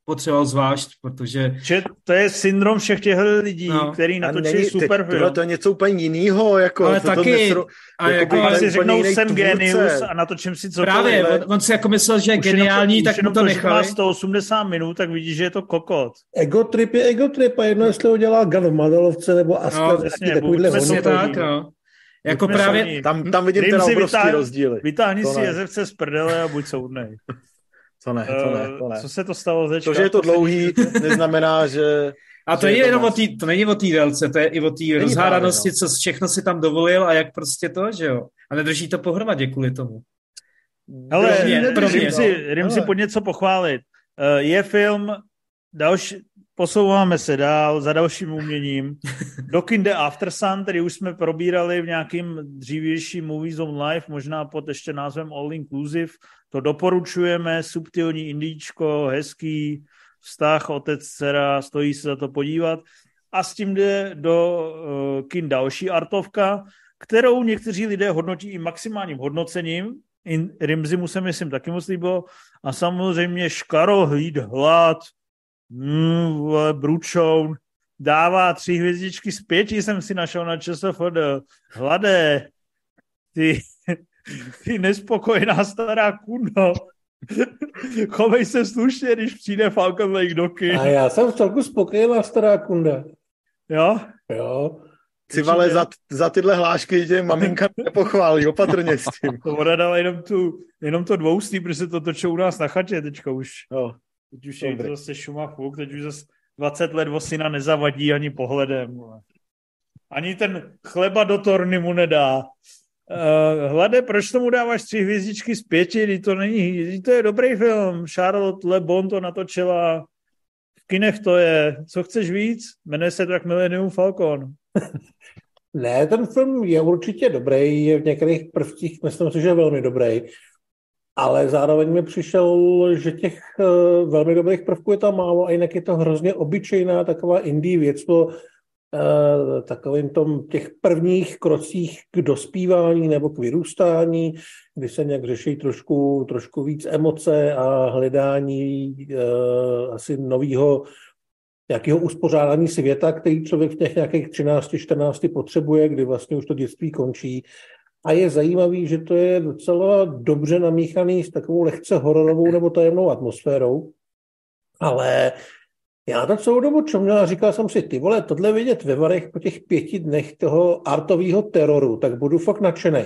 potřeboval zvlášť, protože... Že to je syndrom všech těch lidí, no. který natočí není, super film. To je něco úplně jiného. Jako, Ale to, taky... To nesro, a jako, jako si řeknou, jsem genius a natočím si, co Právě, to. On, on si jako myslel, že je už geniální, to, tak mu to nechali. 180 minut, tak vidíš, že je to kokot. Ego trip je ego trip a jedno, jestli ho dělá Gun v Madalovce nebo Aster, no, jasně, takovýhle tak, no. Jako buď právě... Tam, tam vidím teda obrovský vytáhni, rozdíly. Vytáhni si jezevce z prdele a buď soudnej. To ne, to ne, to ne. Co se to stalo teď? To, že je to dlouhý, neznamená, že... A to, je jenom o tý, to není o té délce, to je i o té rozhádanosti, no. co všechno si tam dovolil a jak prostě to, že jo. A nedrží to pohromadě kvůli tomu. Ale Rim si pod něco pochválit. Uh, je film, další, posouváme se dál za dalším uměním. Do Kinde After Sun, který už jsme probírali v nějakým dřívějším Movies on Life, možná pod ještě názvem All Inclusive. To doporučujeme, subtilní indíčko, hezký vztah, otec, dcera, stojí se za to podívat. A s tím jde do uh, kin další artovka, kterou někteří lidé hodnotí i maximálním hodnocením. In, Rimzimu se myslím taky moc líbilo. A samozřejmě Škarohlíd hlad, mm, Bručoun, dává tři hvězdičky z pěti, jsem si našel na ČSFD. Hladé, ty, ty nespokojená stará kuno. Chovej se slušně, když přijde Falcon Lake do kin. A já jsem v celku spokojená stará kunda. Jo? Jo. vale, za, za tyhle hlášky tě maminka nepochválí, opatrně s tím. To ona dala jenom, tu, jenom to dvoustý, protože se to točí u nás na chatě teďka už. Jo. Teď už je to zase šuma fuk, teď už zase 20 let syna nezavadí ani pohledem. Ani ten chleba do torny mu nedá. Uh, Hlade, proč tomu dáváš tři hvězdičky z pěti, to není, to je dobrý film. Charlotte Le Bon to natočila, v kinech to je. Co chceš víc? Jmenuje se to jak Millennium Falcon. ne, ten film je určitě dobrý, je v některých prvcích, myslím si, že je velmi dobrý ale zároveň mi přišel, že těch uh, velmi dobrých prvků je tam málo a jinak je to hrozně obyčejná taková indie věc po uh, takovým tom těch prvních krocích k dospívání nebo k vyrůstání, kdy se nějak řeší trošku, trošku víc emoce a hledání uh, asi nového nějakého uspořádání světa, který člověk v těch nějakých 13, 14 potřebuje, kdy vlastně už to dětství končí a je zajímavý, že to je docela dobře namíchaný s takovou lehce hororovou nebo tajemnou atmosférou. Ale já to celou dobu čuměl a říkal jsem si, ty vole, tohle vidět ve Varech po těch pěti dnech toho artového teroru, tak budu fakt nadšený.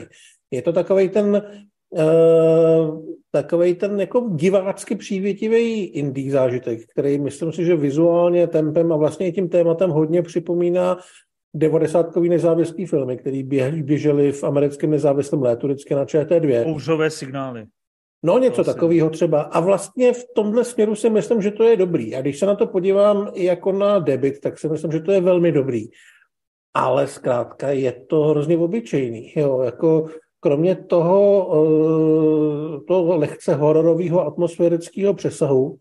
Je to takový ten uh, takový ten jako divácky přívětivý indie zážitek, který myslím si, že vizuálně, tempem a vlastně tím tématem hodně připomíná devadesátkový nezávislý filmy, který běžely v americkém nezávislém létu vždycky na ČT2. Pouřové signály. No něco Asi. takového třeba. A vlastně v tomhle směru si myslím, že to je dobrý. A když se na to podívám i jako na debit, tak si myslím, že to je velmi dobrý. Ale zkrátka je to hrozně obyčejný. Jo, jako kromě toho, eh, toho lehce hororového atmosférického přesahu,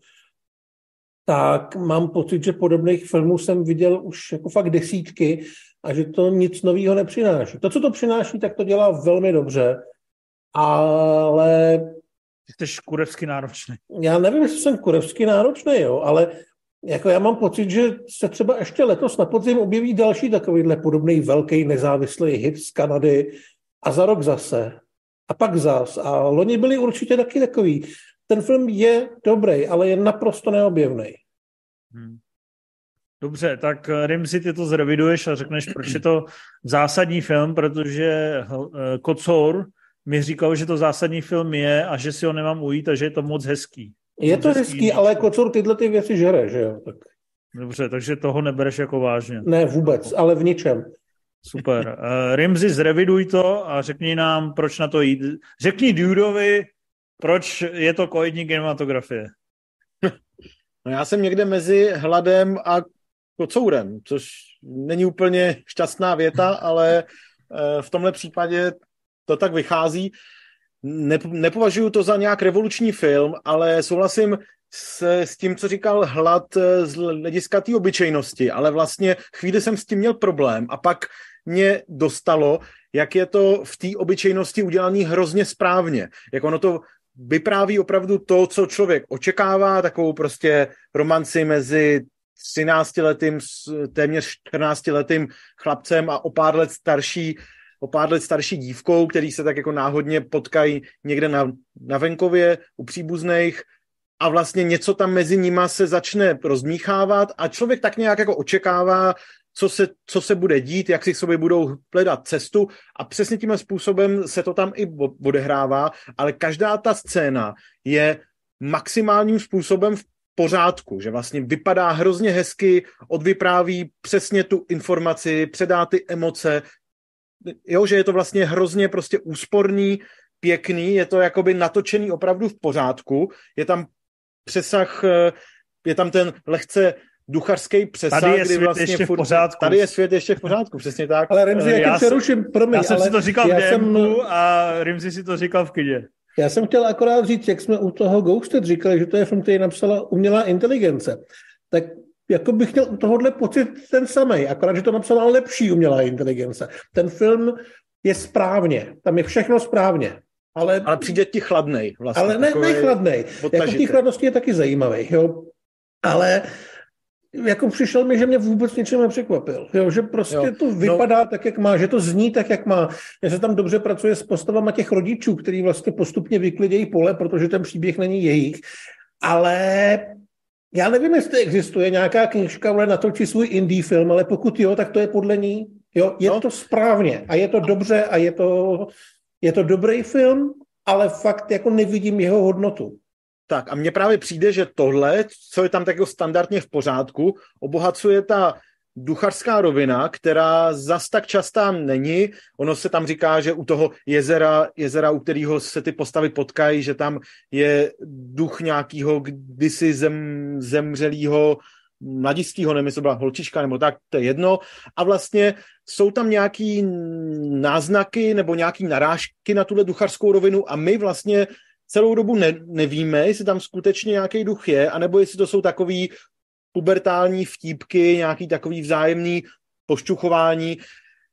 tak mám pocit, že podobných filmů jsem viděl už jako fakt desítky a že to nic nového nepřináší. To, co to přináší, tak to dělá velmi dobře, ale... Ty jsi kurevsky náročný. Já nevím, jestli jsem kurevsky náročný, jo, ale jako já mám pocit, že se třeba ještě letos na podzim objeví další takovýhle podobný velký nezávislý hit z Kanady a za rok zase. A pak zas. A loni byli určitě taky takový. Ten film je dobrý, ale je naprosto neobjevný. Hmm. Dobře, tak eh, Rimsi ty to zreviduješ a řekneš, proč je to zásadní film, protože eh, Kocour mi říkal, že to zásadní film je a že si ho nemám ujít a že je to moc hezký. Je moc to hezký, hezký ale Kocour tyhle ty věci žere, že jo? Tak... Dobře, takže toho nebereš jako vážně. Ne, vůbec, ale v ničem. Super. Uh, Rimzi, zreviduj to a řekni nám, proč na to jít. Řekni Dudovi, proč je to kojední kinematografie. No já jsem někde mezi hladem a kocourem, což není úplně šťastná věta, ale uh, v tomhle případě to tak vychází. nepovažuji to za nějak revoluční film, ale souhlasím s, s tím, co říkal Hlad eh, z hlediska té obyčejnosti, ale vlastně chvíli jsem s tím měl problém a pak mě dostalo, jak je to v té obyčejnosti udělané hrozně správně. Jak ono to vypráví opravdu to, co člověk očekává, takovou prostě romanci mezi 13-letým, téměř 14-letým chlapcem a o pár let starší o pár let starší dívkou, který se tak jako náhodně potkají někde na, na venkově u příbuzných. A vlastně něco tam mezi nima se začne rozmíchávat a člověk tak nějak jako očekává, co se, co se bude dít, jak si k sobě budou hledat cestu. A přesně tím způsobem se to tam i odehrává, ale každá ta scéna je maximálním způsobem v pořádku, že vlastně vypadá hrozně hezky, odvypráví přesně tu informaci, předá ty emoce, jo, že je to vlastně hrozně prostě úsporný, pěkný, je to jakoby natočený opravdu v pořádku, je tam přesah, eh, je tam ten lehce duchařský přesah, tady je kdy vlastně ještě furt, v pořádku. Tady je svět ještě v pořádku, přesně tak. Ale Rimzi, jak já přeruším, promiň, Já jsem ale si to říkal já v jsem, a Rimzi si to říkal v kydě. Já jsem chtěl akorát říct, jak jsme u toho Ghosted říkali, že to je film, který napsala umělá inteligence. Tak jako bych měl u tohohle pocit ten samý, akorát, že to napsala lepší umělá inteligence. Ten film je správně, tam je všechno správně. Ale, ale přijde ti chladnej vlastně. Ale ne, ne chladnej. Jako v té chladnosti je taky zajímavý, jo. Ale jako přišel mi, že mě vůbec ničem nepřekvapil. Jo, že prostě jo. to no. vypadá no. tak, jak má, že to zní tak, jak má. Že se tam dobře pracuje s postavama těch rodičů, který vlastně postupně vyklidějí pole, protože ten příběh není jejich. Ale já nevím, jestli existuje nějaká knižka, ale natočí svůj indie film, ale pokud jo, tak to je podle ní. Jo, je no. to správně a je to dobře a je to, je to dobrý film, ale fakt jako nevidím jeho hodnotu. Tak a mně právě přijde, že tohle, co je tam tak jako standardně v pořádku, obohacuje ta duchařská rovina, která zas tak častá není. Ono se tam říká, že u toho jezera, jezera u kterého se ty postavy potkají, že tam je duch nějakého kdysi zem, zemřelého mladistýho, nevím, jestli byla holčička nebo tak, to je jedno. A vlastně jsou tam nějaký náznaky nebo nějaký narážky na tuhle duchařskou rovinu a my vlastně celou dobu ne, nevíme, jestli tam skutečně nějaký duch je, anebo jestli to jsou takový pubertální vtípky, nějaký takový vzájemný pošťuchování,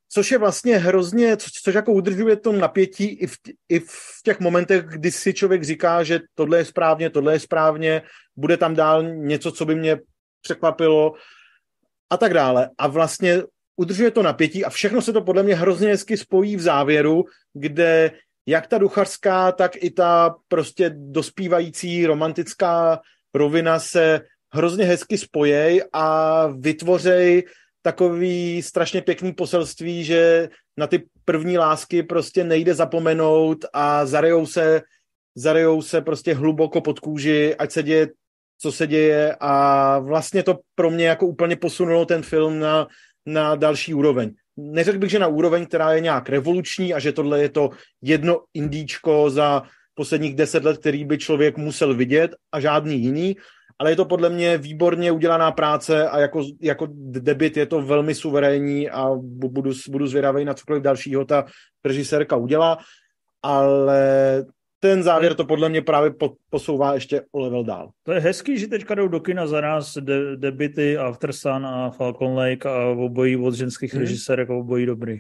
což je vlastně hrozně, co, což jako udržuje to napětí i v, i v těch momentech, kdy si člověk říká, že tohle je správně, tohle je správně, bude tam dál něco, co by mě překvapilo a tak dále. A vlastně udržuje to napětí a všechno se to podle mě hrozně hezky spojí v závěru, kde jak ta duchařská, tak i ta prostě dospívající romantická rovina se hrozně hezky spojej a vytvořej takový strašně pěkný poselství, že na ty první lásky prostě nejde zapomenout a zarejou se, zarejou se prostě hluboko pod kůži, ať se děje, co se děje a vlastně to pro mě jako úplně posunulo ten film na, na další úroveň. Neřekl bych, že na úroveň, která je nějak revoluční a že tohle je to jedno indíčko za posledních deset let, který by člověk musel vidět a žádný jiný, ale je to podle mě výborně udělaná práce a jako, jako debit je to velmi suverénní a budu, budu zvědavý na cokoliv dalšího ta režisérka udělá, ale ten závěr to podle mě právě posouvá ještě o level dál. To je hezký, že teďka jdou do kina za nás de- debity After Sun a Falcon Lake a obojí od ženských hmm. režisérek a obojí dobrý.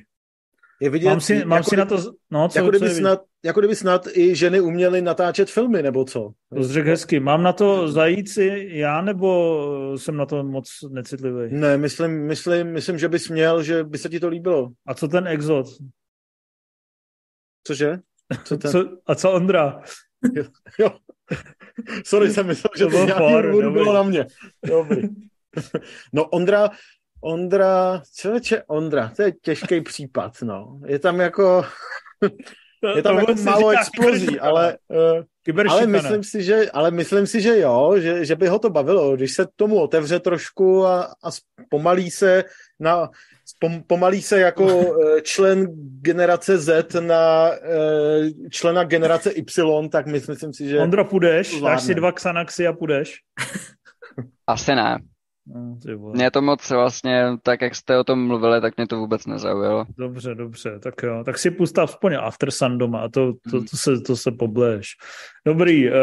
Je vidět, mám si, mám jako, si na to... No, co, jako, co kdyby snad, jako kdyby snad i ženy uměly natáčet filmy, nebo co? To řekl hezky. Mám na to zajít si já, nebo jsem na to moc necitlivý? Ne, myslím, myslím, myslím, že bys měl, že by se ti to líbilo. A co ten Exot? Cože? Co ten? Co, a co Ondra? Jo, jo. Sorry, jsem myslel, že to, to nějaký bylo na mě. Dobrý. No Ondra, Ondra, člověče Ondra, to je těžký případ, no. Je tam jako, je tam jako málo explozí, ale, uh, ale myslím si, že, ale myslím si, že jo, že, že by ho to bavilo, když se tomu otevře trošku a, a pomalí se na, pom, pomalí se jako uh, člen generace Z na uh, člena generace Y, tak myslím si, že... Ondra, půjdeš? Dáš si dva Xanaxy a půjdeš? Asi ne. No, mě to moc vlastně, tak jak jste o tom mluvili, tak mě to vůbec nezaujalo. Dobře, dobře, tak jo. Tak si pustá aspoň After Sun doma a to, to, to, se, to se pobleš. Dobrý, uh,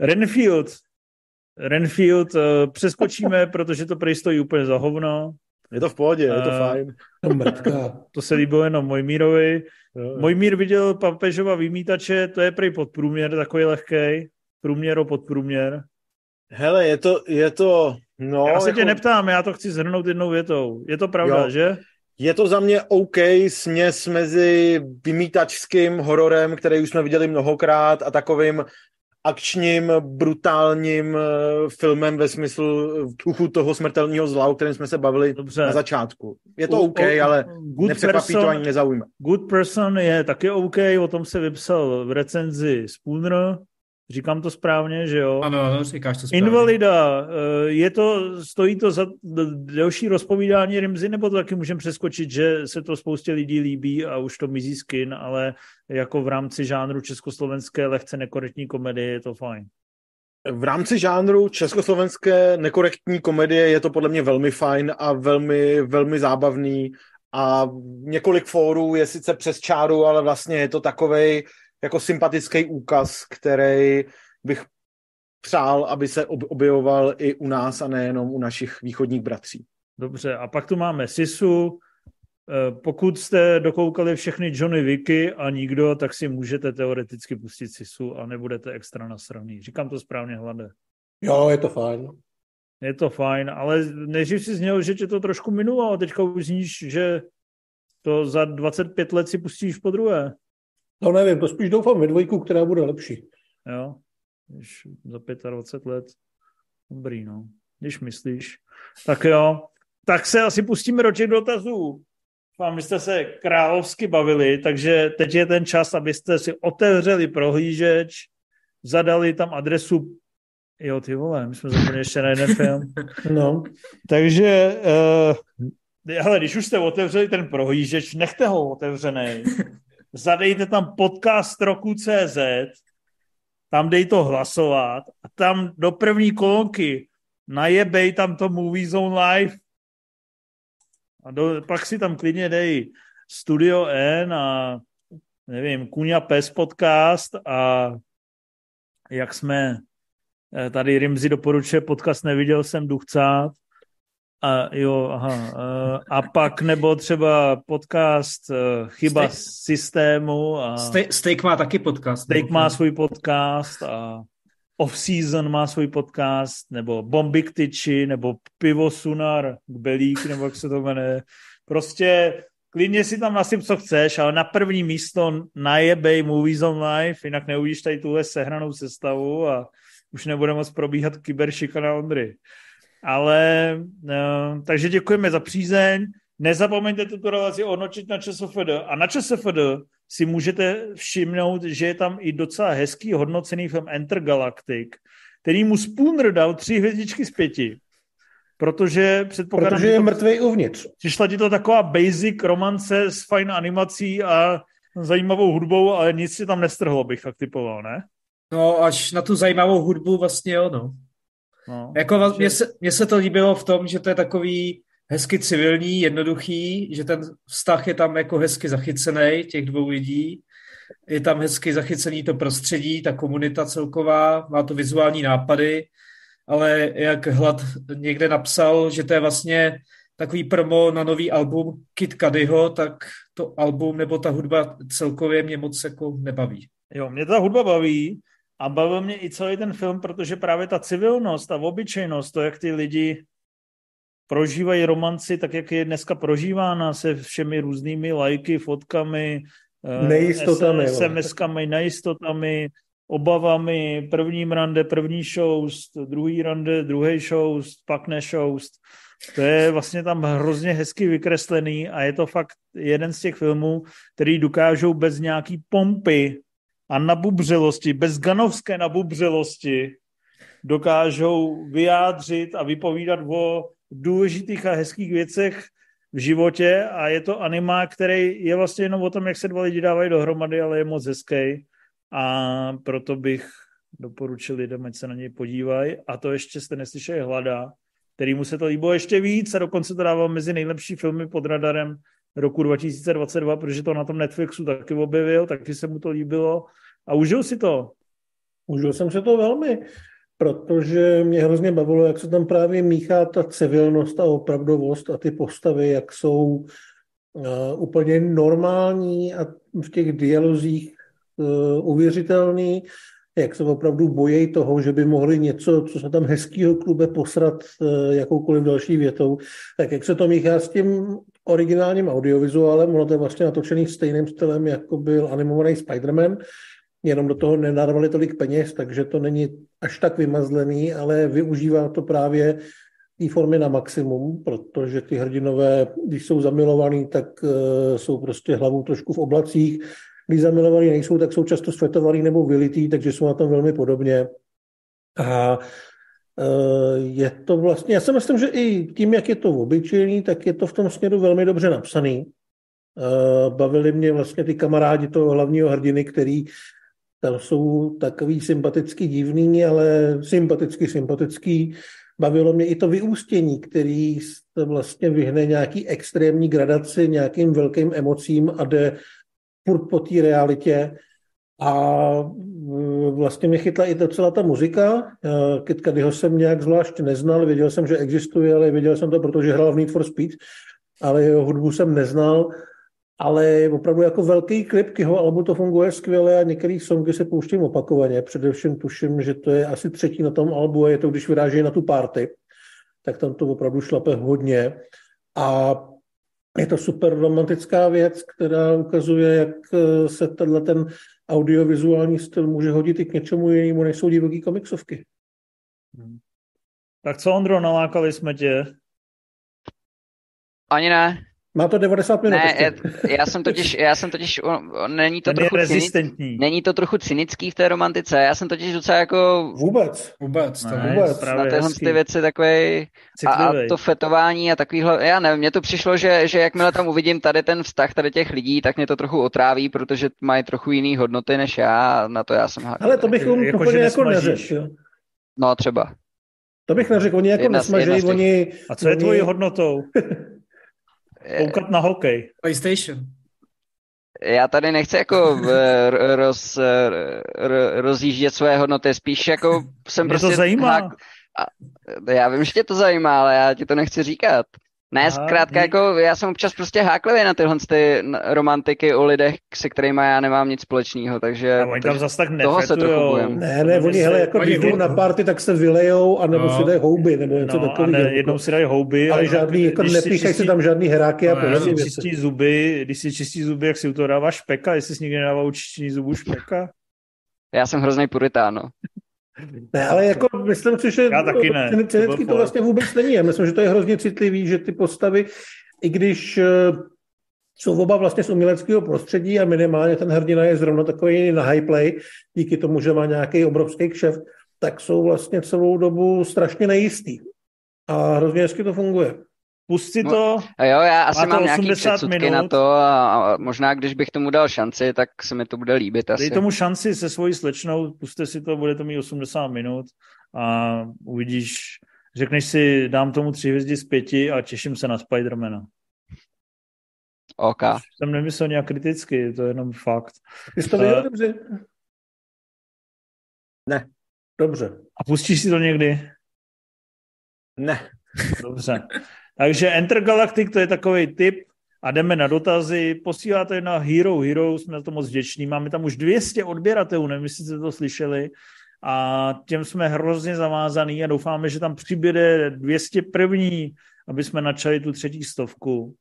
Renfield. Renfield uh, přeskočíme, protože to prej stojí úplně za hovno. Je to v pohodě, je to uh, fajn. to se líbilo jenom Mojmírovi. Mojmír viděl papežova vymítače, to je prej podprůměr, takový lehký. Průměr o podprůměr. Hele, je to, je to No, já se jako... tě neptám, já to chci zhrnout jednou větou. Je to pravda, jo. že? Je to za mě OK směs mezi vymítačským hororem, který už jsme viděli mnohokrát a takovým akčním, brutálním eh, filmem ve smyslu duchu toho smrtelného zla, o kterém jsme se bavili Dobře. na začátku. Je to OK, o, ale nepřekvapí to ani nezaujme. Good Person je taky OK, o tom se vypsal v recenzi Spooner, Říkám to správně, že jo? Ano, ano, říkáš to správně. Invalida, eh, je to, stojí to za delší rozpovídání Rimzy, nebo to taky můžeme přeskočit, že se to spoustě lidí líbí a už to mizí skin, ale jako v rámci žánru československé lehce nekorektní komedie je to fajn. V rámci žánru československé nekorektní komedie je to podle mě velmi fajn a velmi, velmi zábavný a několik fórů je sice přes čáru, ale vlastně je to takovej jako sympatický úkaz, který bych přál, aby se objevoval i u nás a nejenom u našich východních bratří. Dobře, a pak tu máme Sisu. Eh, pokud jste dokoukali všechny Johnny Wicky a nikdo, tak si můžete teoreticky pustit Sisu a nebudete extra nasraný. Říkám to správně, Hlade. Jo, je to fajn. Je to fajn, ale nejdřív si zněl, že tě to trošku minulo a teďka už zníš, že to za 25 let si pustíš po druhé. No nevím, to spíš doufám ve dvojku, která bude lepší. Jo, když za 25 let, dobrý, no. Když myslíš. Tak jo, tak se asi pustíme do těch dotazů. Vám jste se královsky bavili, takže teď je ten čas, abyste si otevřeli prohlížeč, zadali tam adresu Jo, ty vole, my jsme zapomněli ještě na jeden film. No. Takže, uh, hele, když už jste otevřeli ten prohlížeč, nechte ho otevřený zadejte tam podcast roku CZ, tam dej to hlasovat a tam do první kolonky najebej tam to Movie Zone Live a do, pak si tam klidně dej Studio N a nevím, Kuňa Pes podcast a jak jsme eh, tady Rimzi doporučuje podcast Neviděl jsem Duchcát a jo, aha. Eh, a pak nebo třeba podcast eh, Chyba Steak. systému. A Steak má taky podcast. Steak má svůj podcast a Off-Season má svůj podcast, nebo Bomby k tyči, nebo Pivo Sunar k Belík, nebo jak se to jmenuje. Prostě klidně si tam nasyp, co chceš, ale na první místo najebej Movies on Life, jinak neuvidíš tady tuhle sehranou sestavu a už nebude moc probíhat kyberšika na Ondry. Ale, uh, takže děkujeme za přízeň. Nezapomeňte tuto relaci onočit na ČSFD. A na ČSFD si můžete všimnout, že je tam i docela hezký hodnocený film Enter Galactic, který mu Spooner dal tři hvězdičky z pěti. Protože předpokládám, Protože je to, mrtvej uvnitř. Přišla ti to taková basic romance s fajn animací a zajímavou hudbou, ale nic si tam nestrhlo, bych tak typoval, ne? No, až na tu zajímavou hudbu vlastně jo, no. No jako mně se, mně se to líbilo v tom, že to je takový hezky civilní, jednoduchý, že ten vztah je tam jako hezky zachycený těch dvou lidí. Je tam hezky zachycený to prostředí, ta komunita celková, má to vizuální nápady, ale jak Hlad někde napsal, že to je vlastně takový promo na nový album Kid Cudyho, tak to album nebo ta hudba celkově mě moc jako nebaví. Jo, mě ta hudba baví a bavil mě i celý ten film, protože právě ta civilnost a obyčejnost, to, jak ty lidi prožívají romanci tak, jak je dneska prožívána se všemi různými lajky, fotkami, eh, nejistotami, SMS-kami, nejistotami, obavami, první rande, první show, druhý rande, druhý show, pak show. To je vlastně tam hrozně hezky vykreslený a je to fakt jeden z těch filmů, který dokážou bez nějaký pompy a nabubřelosti, bez ganovské nabubřelosti, dokážou vyjádřit a vypovídat o důležitých a hezkých věcech v životě. A je to anima, který je vlastně jenom o tom, jak se dva lidi dávají dohromady, ale je moc hezký a proto bych doporučil lidem, ať se na něj podívají a to ještě jste neslyšeli Hlada, který mu se to líbilo ještě víc. A dokonce to dával mezi nejlepší filmy pod radarem roku 2022, protože to na tom Netflixu taky objevil, taky se mu to líbilo a užil si to. Užil jsem se to velmi protože mě hrozně bavilo, jak se tam právě míchá ta civilnost a opravdovost a ty postavy, jak jsou uh, úplně normální a v těch dialozích uh, uvěřitelný, jak se opravdu bojí toho, že by mohli něco, co se tam hezkýho klube posrat uh, jakoukoliv další větou, tak jak se to míchá s tím originálním audiovizuálem, ono to je vlastně natočený stejným stylem, jako byl animovaný Spider-Man, jenom do toho nenarvali tolik peněz, takže to není až tak vymazlený, ale využívá to právě té formy na maximum, protože ty hrdinové, když jsou zamilovaní, tak uh, jsou prostě hlavou trošku v oblacích. Když zamilovaní nejsou, tak jsou často svetovaní nebo vylitý, takže jsou na tom velmi podobně. A uh, je to vlastně, já si myslím, že i tím, jak je to obyčejný, tak je to v tom směru velmi dobře napsaný. Uh, bavili mě vlastně ty kamarádi toho hlavního hrdiny, který tam jsou takový sympatický divný, ale sympatický, sympatický. Bavilo mě i to vyústění, který vlastně vyhne nějaký extrémní gradaci, nějakým velkým emocím a jde furt po té realitě. A mm, vlastně mě chytla i docela ta muzika. Kit Cudyho jsem nějak zvlášť neznal, věděl jsem, že existuje, ale věděl jsem to, protože hrál v Need for Speed, ale jeho hudbu jsem neznal ale opravdu jako velký klip k jeho albu to funguje skvěle a některé songy se pouštím opakovaně. Především tuším, že to je asi třetí na tom albu a je to, když vyráží na tu party, tak tam to opravdu šlape hodně. A je to super romantická věc, která ukazuje, jak eh, se tenhle ten audiovizuální styl může hodit i k něčemu jinému, než jsou divoký komiksovky. Hmm. Tak co, Ondro, nalákali jsme tě? Ani ne. Má to 90 minut. Ne, já, já jsem totiž, já jsem totiž, není to Ten trochu rezistentní. Cynic, není to trochu cynický v té romantice, já jsem totiž docela jako... Vůbec. Vůbec, to ne, vůbec. Na tyhle ty věci takový a, a, to fetování a takovýhle, já nevím, mně to přišlo, že, že jakmile tam uvidím tady ten vztah tady těch lidí, tak mě to trochu otráví, protože mají trochu jiný hodnoty než já, na to já jsem. Ale to bych um, jako, úplně jako neřekl. No třeba. To bych neřekl, oni jako nesmažejí, oni... A co je oni... tvojí hodnotou? Koukat na hokej. PlayStation. Já tady nechci jako roz, rozjíždět své hodnoty, spíš jako jsem Mě prostě... to zajímá. Hák, a já vím, že tě to zajímá, ale já ti to nechci říkat. Ne, Aha, zkrátka, dík. jako já jsem občas prostě háklivý na tyhle ty romantiky o lidech, se kterými já nemám nic společného, takže a oni tam zase tak toho se trochu bojem. Ne, ne, oni, hele, jako když jdou na party, tak se vylejou, anebo no. si dají houby, nebo něco no, takového. Ne, jednou si dají houby. Ale žádný, jako nepíchají si tam žádný heráky a podobně. Když si čistí zuby, když si čistí zuby, jak si u toho dává špeka, jestli jsi nikdy nedával čištění zubů špeka? Já jsem hrozný puritán, no. Ne, ale jako myslím si, že Já taky ne. Cinecký to, vlastně vůbec není. Já myslím, že to je hrozně citlivý, že ty postavy, i když eh, jsou oba vlastně z uměleckého prostředí a minimálně ten hrdina je zrovna takový na high play, díky tomu, že má nějaký obrovský kšef, tak jsou vlastně celou dobu strašně nejistý. A hrozně hezky to funguje. Pusti no, to. No, jo, já asi mám nějaký předsudky minut. na to a, a možná, když bych tomu dal šanci, tak se mi to bude líbit asi. Dej tomu šanci se svojí slečnou, puste si to, bude to mít 80 minut a uvidíš, řekneš si, dám tomu tři hvězdy z pěti a těším se na Spidermana. OK. Jsem nemyslel nějak kriticky, to je jenom fakt. Jsi to viděl uh, dobře? Ne. Dobře. A pustíš si to někdy? Ne. Dobře. Takže Galactic to je takový tip a jdeme na dotazy. Posíláte na Hero Hero, jsme na to moc vděční. Máme tam už 200 odběratelů, nevím, jestli jste to slyšeli. A těm jsme hrozně zavázaný a doufáme, že tam přibude 200 první, aby jsme načali tu třetí stovku.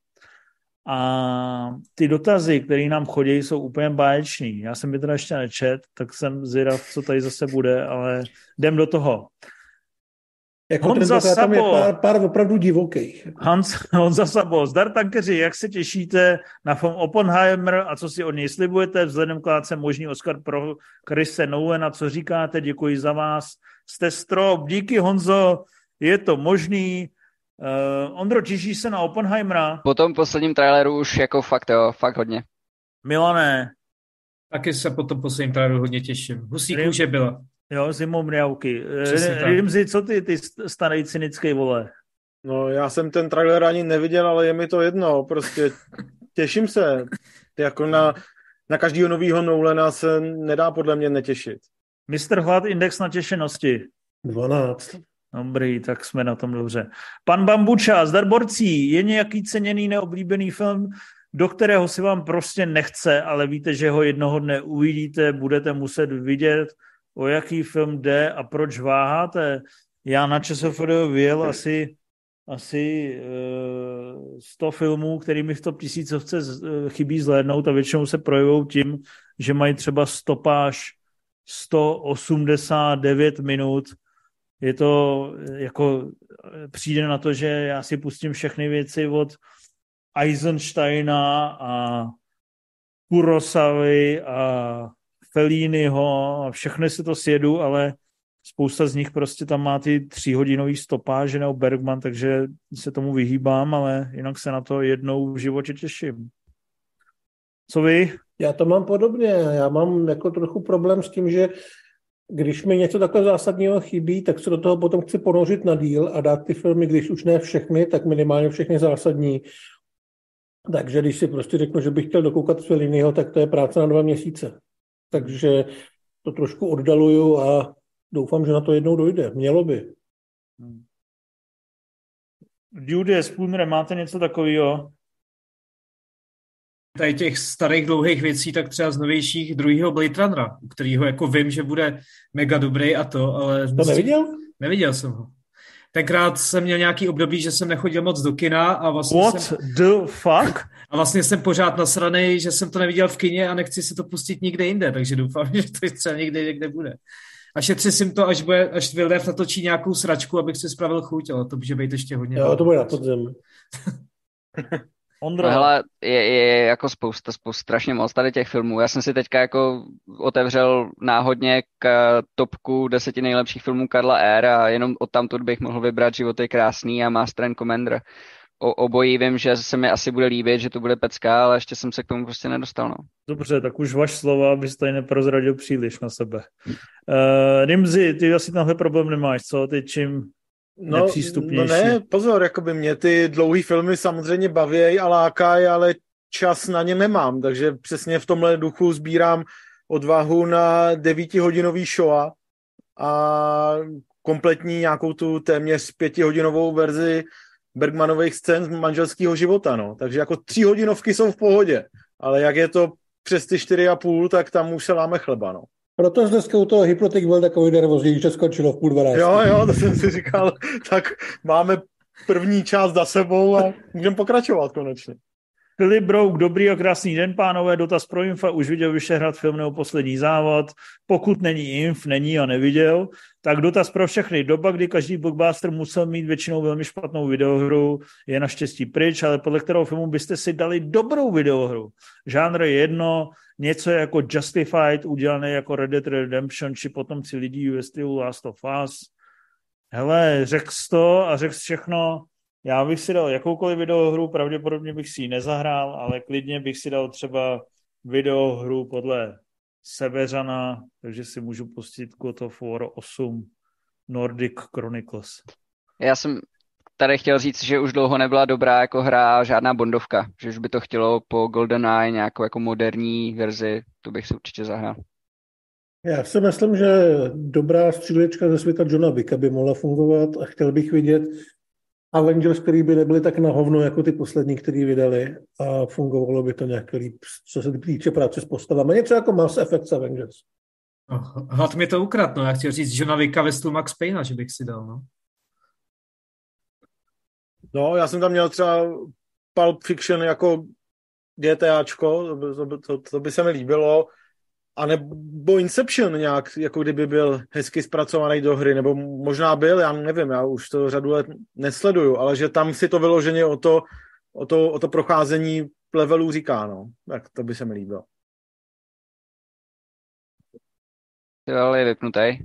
A ty dotazy, které nám chodí, jsou úplně báječní. Já jsem je teda ještě nečet, tak jsem zvědav, co tady zase bude, ale jdem do toho. Jako Honza Sabo. Tam je pár, pár opravdu divokých. Hans, Honza Sabo. Zdar tankeři, jak se těšíte na film Oppenheimer a co si od něj slibujete? Vzhledem k látce možný Oscar pro Chrise Nolana. Co říkáte? Děkuji za vás. Jste strop. Díky Honzo. Je to možný. Uh, Ondro, těšíš se na Oppenheimera? Po tom posledním traileru už jako fakt jo, fakt hodně. Milané. Taky se po tom posledním traileru hodně těším. Husí kůže byla. Jo, zimou mňauky. Rimzi, co ty, ty starý cynický vole? No, já jsem ten trailer ani neviděl, ale je mi to jedno. Prostě těším se. Jako na, na každého nového Nolana se nedá podle mě netěšit. Mr. Hlad, index natěšenosti. 12. Dobrý, tak jsme na tom dobře. Pan Bambuča, zdar borcí, je nějaký ceněný neoblíbený film, do kterého si vám prostě nechce, ale víte, že ho jednoho dne uvidíte, budete muset vidět, o jaký film jde a proč váháte. Já na ČSFD vyjel asi asi uh, 100 filmů, který mi v top tisícovce uh, chybí zhlédnout a většinou se projevují tím, že mají třeba stopáž 189 minut. Je to jako přijde na to, že já si pustím všechny věci od Eisensteina a Kurosavy a Felliniho a všechny si to sjedu, ale spousta z nich prostě tam má ty tříhodinový stopáže nebo Bergman, takže se tomu vyhýbám, ale jinak se na to jednou v životě těším. Co vy? Já to mám podobně. Já mám jako trochu problém s tím, že když mi něco takhle zásadního chybí, tak se do toho potom chci ponořit na díl a dát ty filmy, když už ne všechny, tak minimálně všechny zásadní. Takže když si prostě řeknu, že bych chtěl dokoukat Felliniho, tak to je práce na dva měsíce. Takže to trošku oddaluju a doufám, že na to jednou dojde. Mělo by. Hmm. Judy, Spooner, máte něco takového? Tady těch starých dlouhých věcí, tak třeba z novějších druhého Blade Runnera, u kterého jako vím, že bude mega dobrý a to, ale... To neviděl? Neviděl jsem ho. Tenkrát jsem měl nějaký období, že jsem nechodil moc do kina a vlastně What jsem, the fuck? A vlastně jsem pořád nasranej, že jsem to neviděl v kině a nechci si to pustit nikde jinde, takže doufám, že to třeba někde někde bude. A šetřím to, až, bude, až Vildev natočí nějakou sračku, abych si spravil chuť, ale to může být ještě hodně. Jo, to bude na podzem. Ondro. No, hele, je, je, jako spousta, spousta, strašně moc tady těch filmů. Já jsem si teďka jako otevřel náhodně k topku deseti nejlepších filmů Karla R. a jenom od tamtud bych mohl vybrat Život je krásný a Master and Commander. O, obojí vím, že se mi asi bude líbit, že to bude pecka, ale ještě jsem se k tomu prostě nedostal. No. Dobře, tak už vaš slova, abys tady neprozradil příliš na sebe. Uh, Rimzi, ty asi tenhle problém nemáš, co? Ty čím no, nepřístupnější. No ne, pozor, jakoby mě ty dlouhé filmy samozřejmě baví a lákají, ale čas na ně nemám, takže přesně v tomhle duchu sbírám odvahu na devítihodinový show a kompletní nějakou tu téměř pětihodinovou verzi Bergmanových scén z manželského života, no. Takže jako tři hodinovky jsou v pohodě, ale jak je to přes ty čtyři a půl, tak tam už se láme chleba, no. Proto dneska u toho Hypnotik byl takový nervózní, že skončilo v půl dvanácti. Jo, jo, to jsem si říkal, tak máme první část za sebou a můžeme pokračovat konečně. Filip Brouk, dobrý a krásný den, pánové, dotaz pro Infa, už viděl Vyšehrad film nebo poslední závod, pokud není Inf, není a neviděl, tak dotaz pro všechny. Doba, kdy každý blockbuster musel mít většinou velmi špatnou videohru, je naštěstí pryč, ale podle kterého filmu byste si dali dobrou videohru. Žánr je jedno, něco jako Justified, udělané jako Red Dead Redemption, či potomci lidí ve stylu Last of Us. Hele, řekl to a řekl všechno, já bych si dal jakoukoliv videohru, pravděpodobně bych si ji nezahrál, ale klidně bych si dal třeba videohru podle Severana, takže si můžu pustit God of War 8 Nordic Chronicles. Já jsem tady chtěl říct, že už dlouho nebyla dobrá jako hra žádná bondovka, že už by to chtělo po GoldenEye nějakou jako moderní verzi, to bych si určitě zahrál. Já si myslím, že dobrá střílečka ze světa Johna Wicka by mohla fungovat a chtěl bych vidět Avengers, který by nebyli tak na hovno jako ty poslední, který vydali a fungovalo by to nějak líp, co se týče práce s postavami. Něco jako Mass Effect Avengers. Hlad mi to ukrad, no. Já chtěl říct Johna Vicka ve stylu Max Payne, že bych si dal, no. No, já jsem tam měl třeba Pulp Fiction jako GTAčko, to, to, to, to by se mi líbilo, a nebo Inception nějak, jako kdyby byl hezky zpracovaný do hry, nebo možná byl, já nevím, já už to řadu let nesleduju, ale že tam si to vyloženě o to, o to, o to procházení levelů říká, no. Tak to by se mi líbilo. Ale je vypnutý.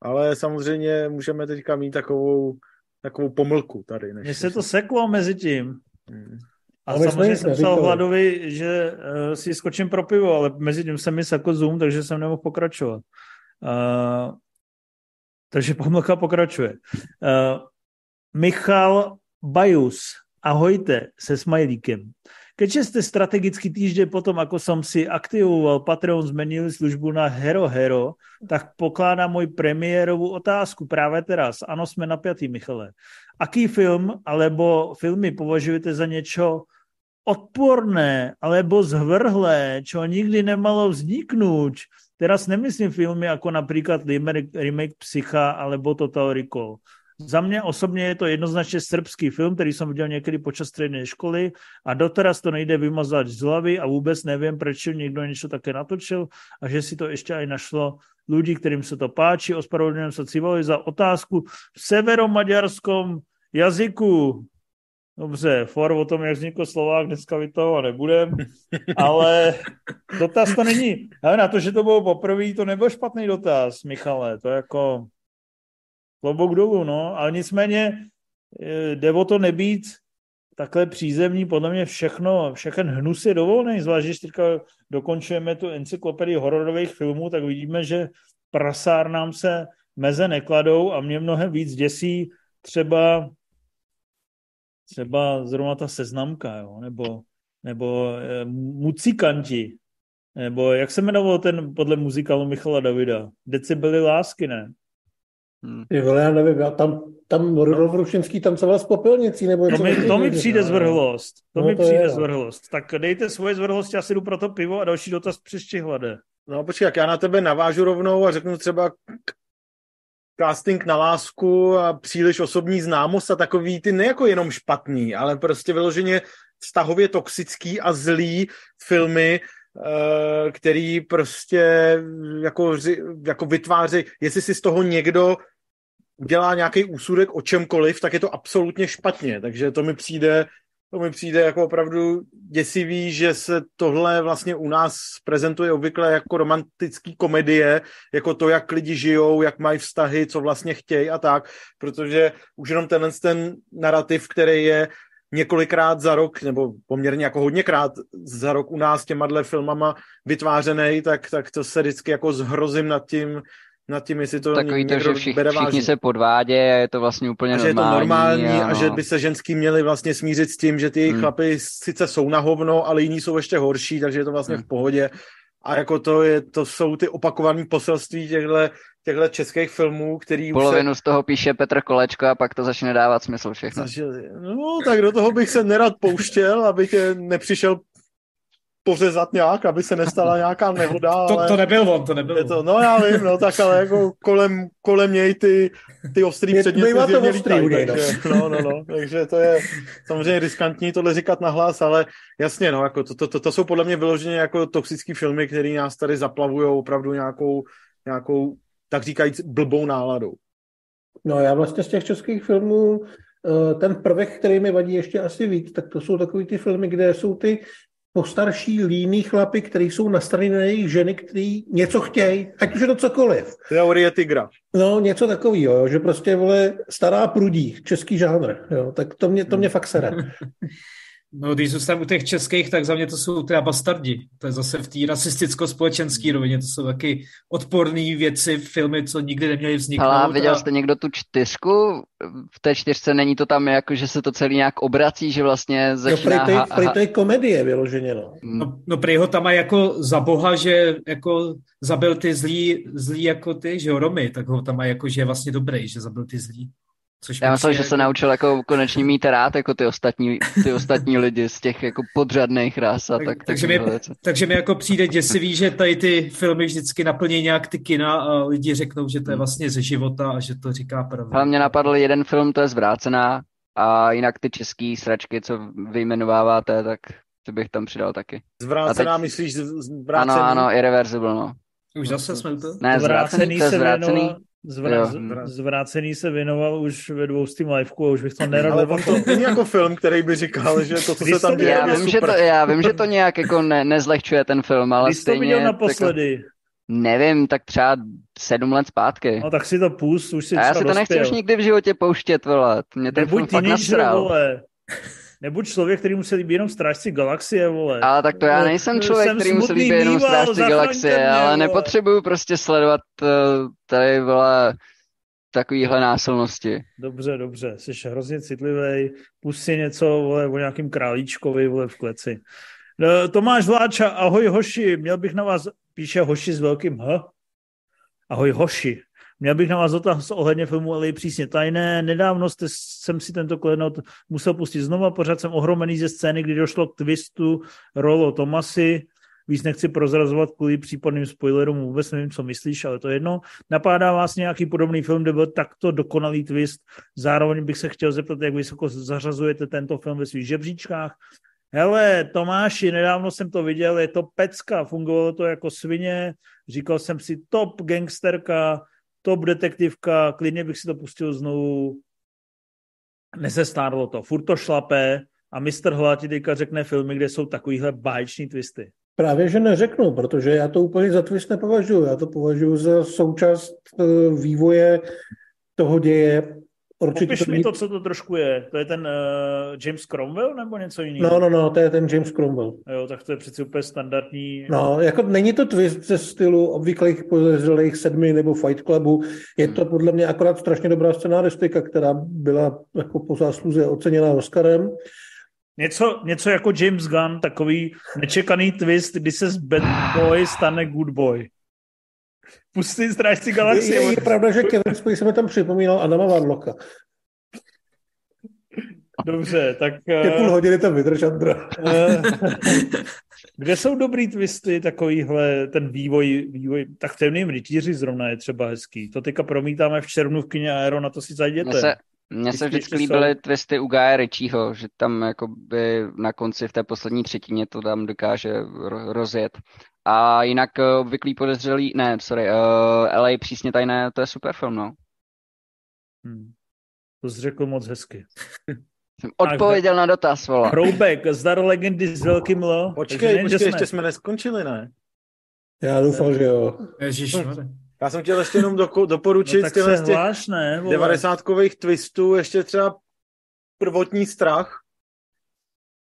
Ale samozřejmě můžeme teďka mít takovou, takovou pomlku tady. Mně se to seklo mezi tím. Hmm. A no, samozřejmě jsem psal Hladovi, že uh, si skočím pro pivo, ale mezi tím jsem mi jako Zoom, takže jsem nemohl pokračovat. Uh, takže pomlka pokračuje. Uh, Michal Bajus, ahojte se smajlíkem. Keďže ste strategický týždeň potom, ako som si aktivoval Patreon, zmenili službu na Hero Hero, tak pokládám môj premiérovú otázku práve teraz. Ano, sme napjatí, Michale. Aký film alebo filmy považujete za niečo odporné alebo zvrhlé, čo nikdy nemalo vzniknúť? Teraz nemyslím filmy ako napríklad remake, remake Psycha alebo Total Recall. Za mě osobně je to jednoznačně srbský film, který jsem viděl někdy počas střední školy a doteraz to nejde vymazat z hlavy a vůbec nevím, proč někdo něco také natočil a že si to ještě aj našlo ľudí, kterým se to páči. Ospravedlňujem se Civoli za otázku v severomaďarskom jazyku. Dobře, for o tom, jak vznikl Slovák, dneska a nebudem, ale dotaz to není. Ale na to, že to bylo poprvé, to nebyl špatný dotaz, Michale, to jako klobouk dolů, no, ale nicméně eh, jde o to nebýt takhle přízemní, podle mě všechno, všechen hnus je dovolný, zvlášť když teďka dokončujeme tu encyklopedii hororových filmů, tak vidíme, že prasár nám se meze nekladou a mě mnohem víc děsí třeba třeba zrovna ta seznamka, jo, nebo, nebo e, mucikanti, nebo jak se jmenoval ten podle muzikálu Michala Davida? Decibely lásky, ne? Hmm. Vole, já nevím, já tam, tam Rudolf Rušinský tancoval s popelnicí, nebo to mi, to mi přijde zvrhlost. To no, mi to přijde je. zvrhlost. Tak dejte svoje zvrhlosti, já si jdu pro to pivo a další dotaz příště hlade. No počkej, jak já na tebe navážu rovnou a řeknu třeba casting na lásku a příliš osobní známost a takový ty ne jako jenom špatný, ale prostě vyloženě vztahově toxický a zlý filmy, eh, který prostě jako, jako vytváří, jestli si z toho někdo dělá nějaký úsudek o čemkoliv, tak je to absolutně špatně. Takže to mi přijde, to mi přijde jako opravdu děsivý, že se tohle vlastně u nás prezentuje obvykle jako romantický komedie, jako to, jak lidi žijou, jak mají vztahy, co vlastně chtějí a tak, protože už jenom tenhle ten narrativ, který je několikrát za rok, nebo poměrně jako hodněkrát za rok u nás těma filmama vytvářený, tak, tak to se vždycky jako zhrozím nad tím, nad tím, jestli to Takový to, že všich, všichni se podvádě a je to vlastně úplně a normální. že je to normální a, no. a že by se ženský měli vlastně smířit s tím, že ty hmm. chlapy sice jsou na hovno, ale jiní jsou ještě horší, takže je to vlastně hmm. v pohodě. A jako to, je, to jsou ty opakované poselství těchto, těchto českých filmů, který Polovinu se... z toho píše Petr Kolečko a pak to začne dávat smysl všechno. No, tak do toho bych se nerad pouštěl, aby tě nepřišel pořezat nějak, aby se nestala nějaká nehoda. To, ale to nebyl on, to nebyl to, No já vím, no tak ale jako kolem, kolem něj ty, ty ostrý předměty to ostrý lítají, takže, no, no, no, takže to je samozřejmě riskantní tohle říkat nahlas, ale jasně, no, jako to, to, to, to jsou podle mě vyloženě jako toxické filmy, které nás tady zaplavují opravdu nějakou, nějakou, tak říkajíc, blbou náladou. No já vlastně z těch českých filmů eh, ten prvek, který mi vadí ještě asi víc, tak to jsou takový ty filmy, kde jsou ty postarší líný chlapy, který jsou nastraní na jejich ženy, který něco chtějí, ať už je to cokoliv. Teorie tygra. No, něco takového, že prostě, vole, stará prudí, český žánr, jo, tak to mě, to mě fakt sere. No, když zůstanu u těch českých, tak za mě to jsou teda bastardi. To je zase v té rasisticko-společenské rovině. To jsou taky odporné věci, filmy, co nikdy neměly vzniknout. Ale viděl a... jste někdo tu čtyřku? V té čtyřce není to tam jako, že se to celý nějak obrací, že vlastně začíná... No, prý to je komedie vyloženě, no. Hmm. No, no prý ho tam má jako za boha, že jako zabil ty zlí, zlí jako ty, že jo, Romy, tak ho tam má jako, že je vlastně dobrý, že zabil ty zlí. Což Já myslím, že jako... se naučil jako konečně mít rád jako ty ostatní, ty ostatní lidi z těch jako podřadných ras a tak. tak takže, mi, takže mi jako přijde děsivý, že tady ty filmy vždycky naplní nějak ty kina a lidi řeknou, že to je hmm. vlastně ze života a že to říká pravdu. Ale mě napadl jeden film, to je Zvrácená a jinak ty český sračky, co vyjmenováváte, tak to bych tam přidal taky. Zvrácená teď... myslíš zvrácený? Ano, ano, Irreversible, no. Už zase jsme to? Ne, zvrácený, to je zvrácený. Zvra- z- zvrácený se věnoval už ve dvoustým liveku a už bych to nerad. Ale on to není jako film, který by říkal, že to, co se tam děje, já vím, že to, já vím, že to nějak jako ne, nezlehčuje ten film, ale Když stejně... to viděl naposledy? Jako, nevím, tak třeba sedm let zpátky. No tak si to pust, už si A já si to nechci už nikdy v životě pouštět, vole. Mě ten Nebuď film fakt nasral. Vole. Nebuď člověk, který musí líbit jenom Strážci galaxie, vole. Ale tak to já nejsem člověk, jsem který musí líbit jenom Strážci galaxie, mě, ale nepotřebuju prostě sledovat uh, tady, vole, takovýhle násilnosti. Dobře, dobře, jsi hrozně citlivý, pust si něco, vole, o nějakým králíčkovi, vole, v kleci. No, Tomáš Vláča, ahoj hoši, měl bych na vás, píše hoši s velkým H. Ahoj hoši, Měl bych na vás dotaz ohledně filmu Ale přísně tajné. Nedávno jste, jsem si tento klenot musel pustit znova, pořád jsem ohromený ze scény, kdy došlo k twistu Rolo Tomasy. Víc nechci prozrazovat kvůli případným spoilerům, vůbec nevím, co myslíš, ale to je jedno. Napádá vás nějaký podobný film, kde byl takto dokonalý twist. Zároveň bych se chtěl zeptat, jak vysoko zařazujete tento film ve svých žebříčkách. Hele, Tomáši, nedávno jsem to viděl, je to pecka, fungovalo to jako svině, říkal jsem si top gangsterka, top detektivka, klidně bych si to pustil znovu, nesestárlo to, furt to šlapé a mistr Hlati teďka řekne filmy, kde jsou takovýhle báječní twisty. Právě, že neřeknu, protože já to úplně za twist nepovažuji. Já to považuji za součást eh, vývoje toho děje Určitě Popiš to mi to, co to trošku je. To je ten uh, James Cromwell nebo něco jiného? No, no, no, to je ten James Cromwell. Jo, tak to je přeci úplně standardní. No, jako není to twist ze stylu obvyklých podezřelých sedmi nebo Fight Clubu. Je to podle mě akorát strašně dobrá scenáristika, která byla jako po zásluze oceněná Oscarem. Něco, něco jako James Gunn, takový nečekaný twist, kdy se z bad boy stane good boy. Pustý strážci galaxie. Je, je, je pravda, že Kevin Spacey se mi tam připomínal Adama Warlocka. Dobře, tak... Je půl hodiny tam vydrž, Andra. Eh, kde jsou dobrý twisty, takovýhle, ten vývoj, vývoj tak v temným rytíři zrovna je třeba hezký. To teďka promítáme v červnu v kině Aero, na to si zajděte. Mně se, mně se vždycky líbily jsou... twisty u Gaia Ritchieho, že tam jakoby na konci v té poslední třetině to tam dokáže rozjet. A jinak uh, obvyklý podezřelý, ne, sorry, uh, eh, LA přísně tajné, to je super film, no. Hmm. To jsi řekl moc hezky. Jsem odpověděl na dotaz, vola. Hroubek, zdar legendy s velkým lo. Počkej, počkej, ještě jsme neskončili, ne? Já doufám, že jo. Ježiš, já jsem chtěl ještě jenom do, doporučit no, se hláš, ne, 90kových twistů ještě třeba prvotní strach,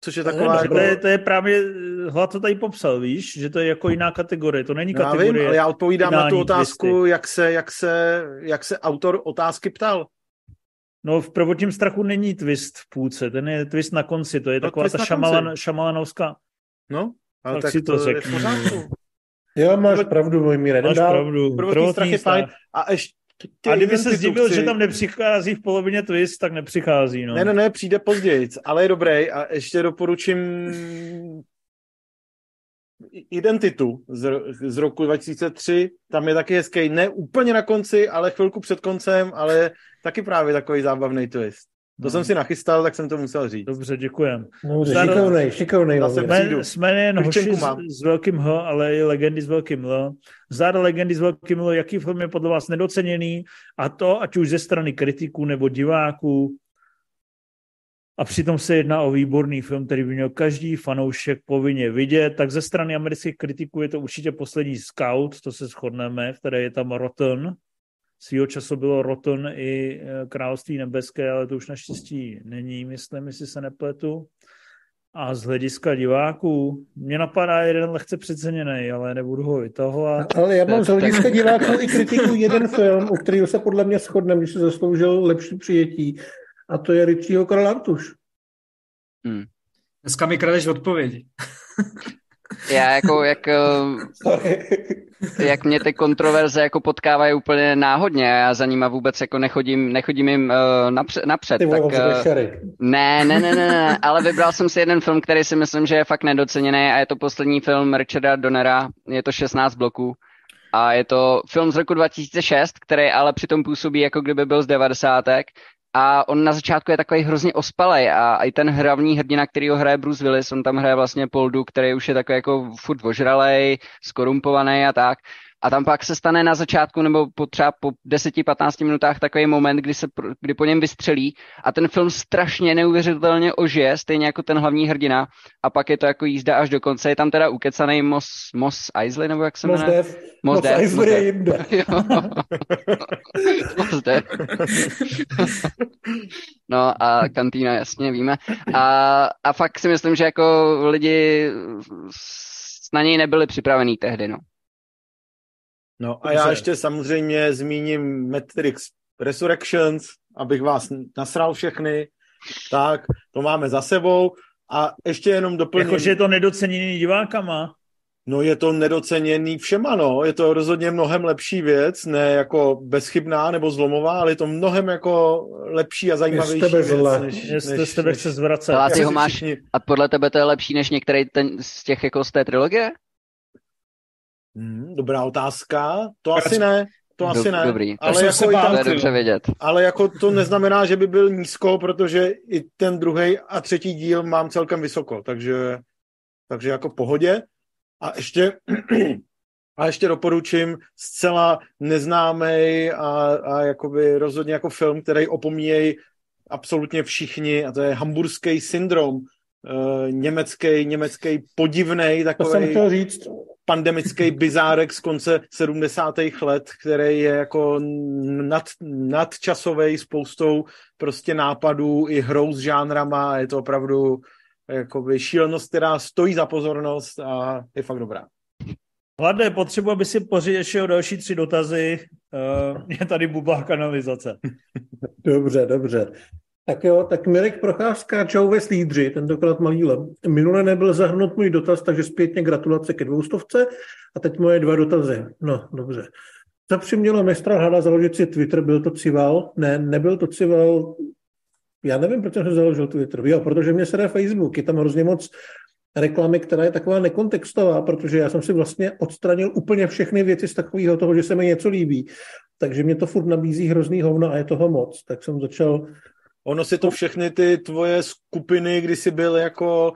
což je taková... Ne, jako... to, je, to je právě, Hlad to tady popsal, víš, že to je jako jiná kategorie, to není kategorie... Já vím, ale já odpovídám na tu otázku, jak se, jak, se, jak se autor otázky ptal. No v prvotním strachu není twist v půlce, ten je twist na konci, to je no, taková ta šamalan, šamalanovská... No, ale tak, tak si to, to řekni. Jo, máš pravdu, můj míre. Máš pravdu. Prvotní strach je fajn. A ještě a kdyby se zdivil, že tam nepřichází v polovině twist, tak nepřichází. No. Ne, ne, ne, přijde později, ale je dobrý a ještě doporučím Identitu z, z roku 2003, tam je taky hezký, ne úplně na konci, ale chvilku před koncem, ale taky právě takový zábavný twist. To no. jsem si nachystal, tak jsem to musel říct. Dobře, děkujem. No, šikovnej, šikovnej. Jsme, jsme nejen hoši s, s, velkým H, ale i legendy s velkým L. Záda legendy s velkým L, jaký film je podle vás nedoceněný a to, ať už ze strany kritiků nebo diváků. A přitom se jedná o výborný film, který by měl každý fanoušek povinně vidět. Tak ze strany amerických kritiků je to určitě poslední Scout, to se shodneme, v které je tam Rotten, svýho času bylo Roton i e, Království nebeské, ale to už naštěstí není, myslím, jestli se nepletu. A z hlediska diváků, mě napadá jeden lehce přeceněný, ale nebudu ho vytahovat. Ale já mám z hlediska diváků i kritiku jeden film, u kterého se podle mě shodneme, když se zasloužil lepší přijetí, a to je Richieho Kralantuš. Hmm. Dneska mi kradeš odpovědi. Já jako, jak, jak mě ty kontroverze jako potkávají úplně náhodně, já za nima vůbec jako nechodím, nechodím jim uh, napřed, napřed Ty tak, uh, ne, ne, ne, ne, ne, ale vybral jsem si jeden film, který si myslím, že je fakt nedoceněný a je to poslední film Richarda Donera, je to 16 bloků a je to film z roku 2006, který ale přitom působí jako kdyby byl z 90 a on na začátku je takový hrozně ospalej a i ten hlavní hrdina, který ho hraje Bruce Willis, on tam hraje vlastně Poldu, který už je takový jako furt ožralej, skorumpovaný a tak. A tam pak se stane na začátku nebo po třeba po 10-15 minutách takový moment, kdy, se, kdy po něm vystřelí a ten film strašně neuvěřitelně ožije, stejně jako ten hlavní hrdina a pak je to jako jízda až do konce. Je tam teda ukecaný Mos, Mos Eisley, nebo jak se jmenuje? Mos Def. Mos, Mos Eisley je jinde. Mos Def. no a kantýna, jasně víme. A, a fakt si myslím, že jako lidi na něj nebyli připravení tehdy, no. No a já ještě samozřejmě zmíním Matrix Resurrections, abych vás nasral všechny. Tak, to máme za sebou. A ještě jenom doplním... Jakože je to nedoceněný divákama. No je to nedoceněný všema, no. Je to rozhodně mnohem lepší věc, ne jako bezchybná nebo zlomová, ale je to mnohem jako lepší a zajímavější věc, než, Jestli než, tebe chce zvracet. A ty ho máš, a podle tebe to je lepší než některý ten z těch jako z té trilogie? Hmm, dobrá otázka. To Proč? asi ne. To asi ne. Dobrý. Ale jako, tam, to dobře vědět. ale jako to neznamená, že by byl nízko, protože i ten druhý a třetí díl mám celkem vysoko, takže, takže jako pohodě. A ještě, a ještě doporučím zcela neznámý a, a jakoby rozhodně jako film, který opomíjejí absolutně všichni a to je Hamburský syndrom, uh, německý, německý podivný takový. To jsem chtěl říct pandemický bizárek z konce 70. let, který je jako nad, nadčasový spoustou prostě nápadů i hrou s žánrama. Je to opravdu jakoby šílenost, která stojí za pozornost a je fakt dobrá. Hladné, potřebuji, aby si pořešil další tři dotazy. Uh, je tady bubá kanalizace. dobře, dobře. Tak jo, tak Mirek Procházka, čau ve slídři, tentokrát malílem. Minule nebyl zahrnut můj dotaz, takže zpětně gratulace ke dvoustovce. A teď moje dva dotazy. No, dobře. Co přimělo mistra Hada založit si Twitter? Byl to Cival? Ne, nebyl to Cival. Já nevím, proč jsem založil Twitter. Jo, protože mě se Facebook. Je tam hrozně moc reklamy, která je taková nekontextová, protože já jsem si vlastně odstranil úplně všechny věci z takového toho, že se mi něco líbí. Takže mě to furt nabízí hrozný hovno a je toho moc. Tak jsem začal Ono si to všechny ty tvoje skupiny, kdy jsi byl jako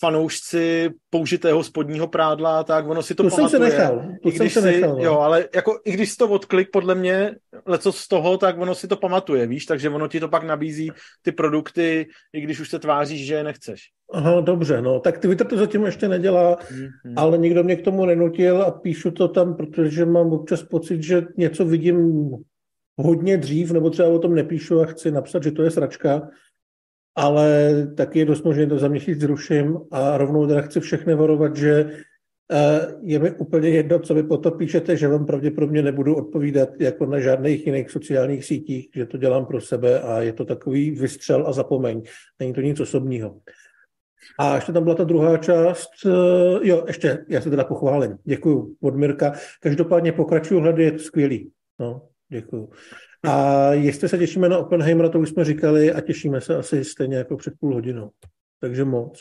fanoušci použitého spodního prádla, tak ono si to, to pamatuje. Jsem se nechal. To I když jsem si, se nechal. No. Jo, ale jako, i když jsi to odklik, podle mě, leco z toho, tak ono si to pamatuje, víš, takže ono ti to pak nabízí ty produkty, i když už se tváříš, že je nechceš. Aha, dobře, no, tak Twitter to zatím ještě nedělá, mm-hmm. ale nikdo mě k tomu nenutil a píšu to tam, protože mám občas pocit, že něco vidím hodně dřív, nebo třeba o tom nepíšu a chci napsat, že to je sračka, ale taky je dost možné to za měsíc zruším a rovnou teda chci všechny varovat, že eh, je mi úplně jedno, co vy potom píšete, že vám pravděpodobně nebudu odpovídat jako na žádných jiných sociálních sítích, že to dělám pro sebe a je to takový vystřel a zapomeň. Není to nic osobního. A ještě tam byla ta druhá část. Eh, jo, ještě, já se teda pochválím. Děkuju od Mirka. Každopádně pokračuju hledy, je to skvělý. No, Děkuju. A jestli se těšíme na Oppenheimera, to už jsme říkali a těšíme se asi stejně jako před půl hodinou. Takže moc.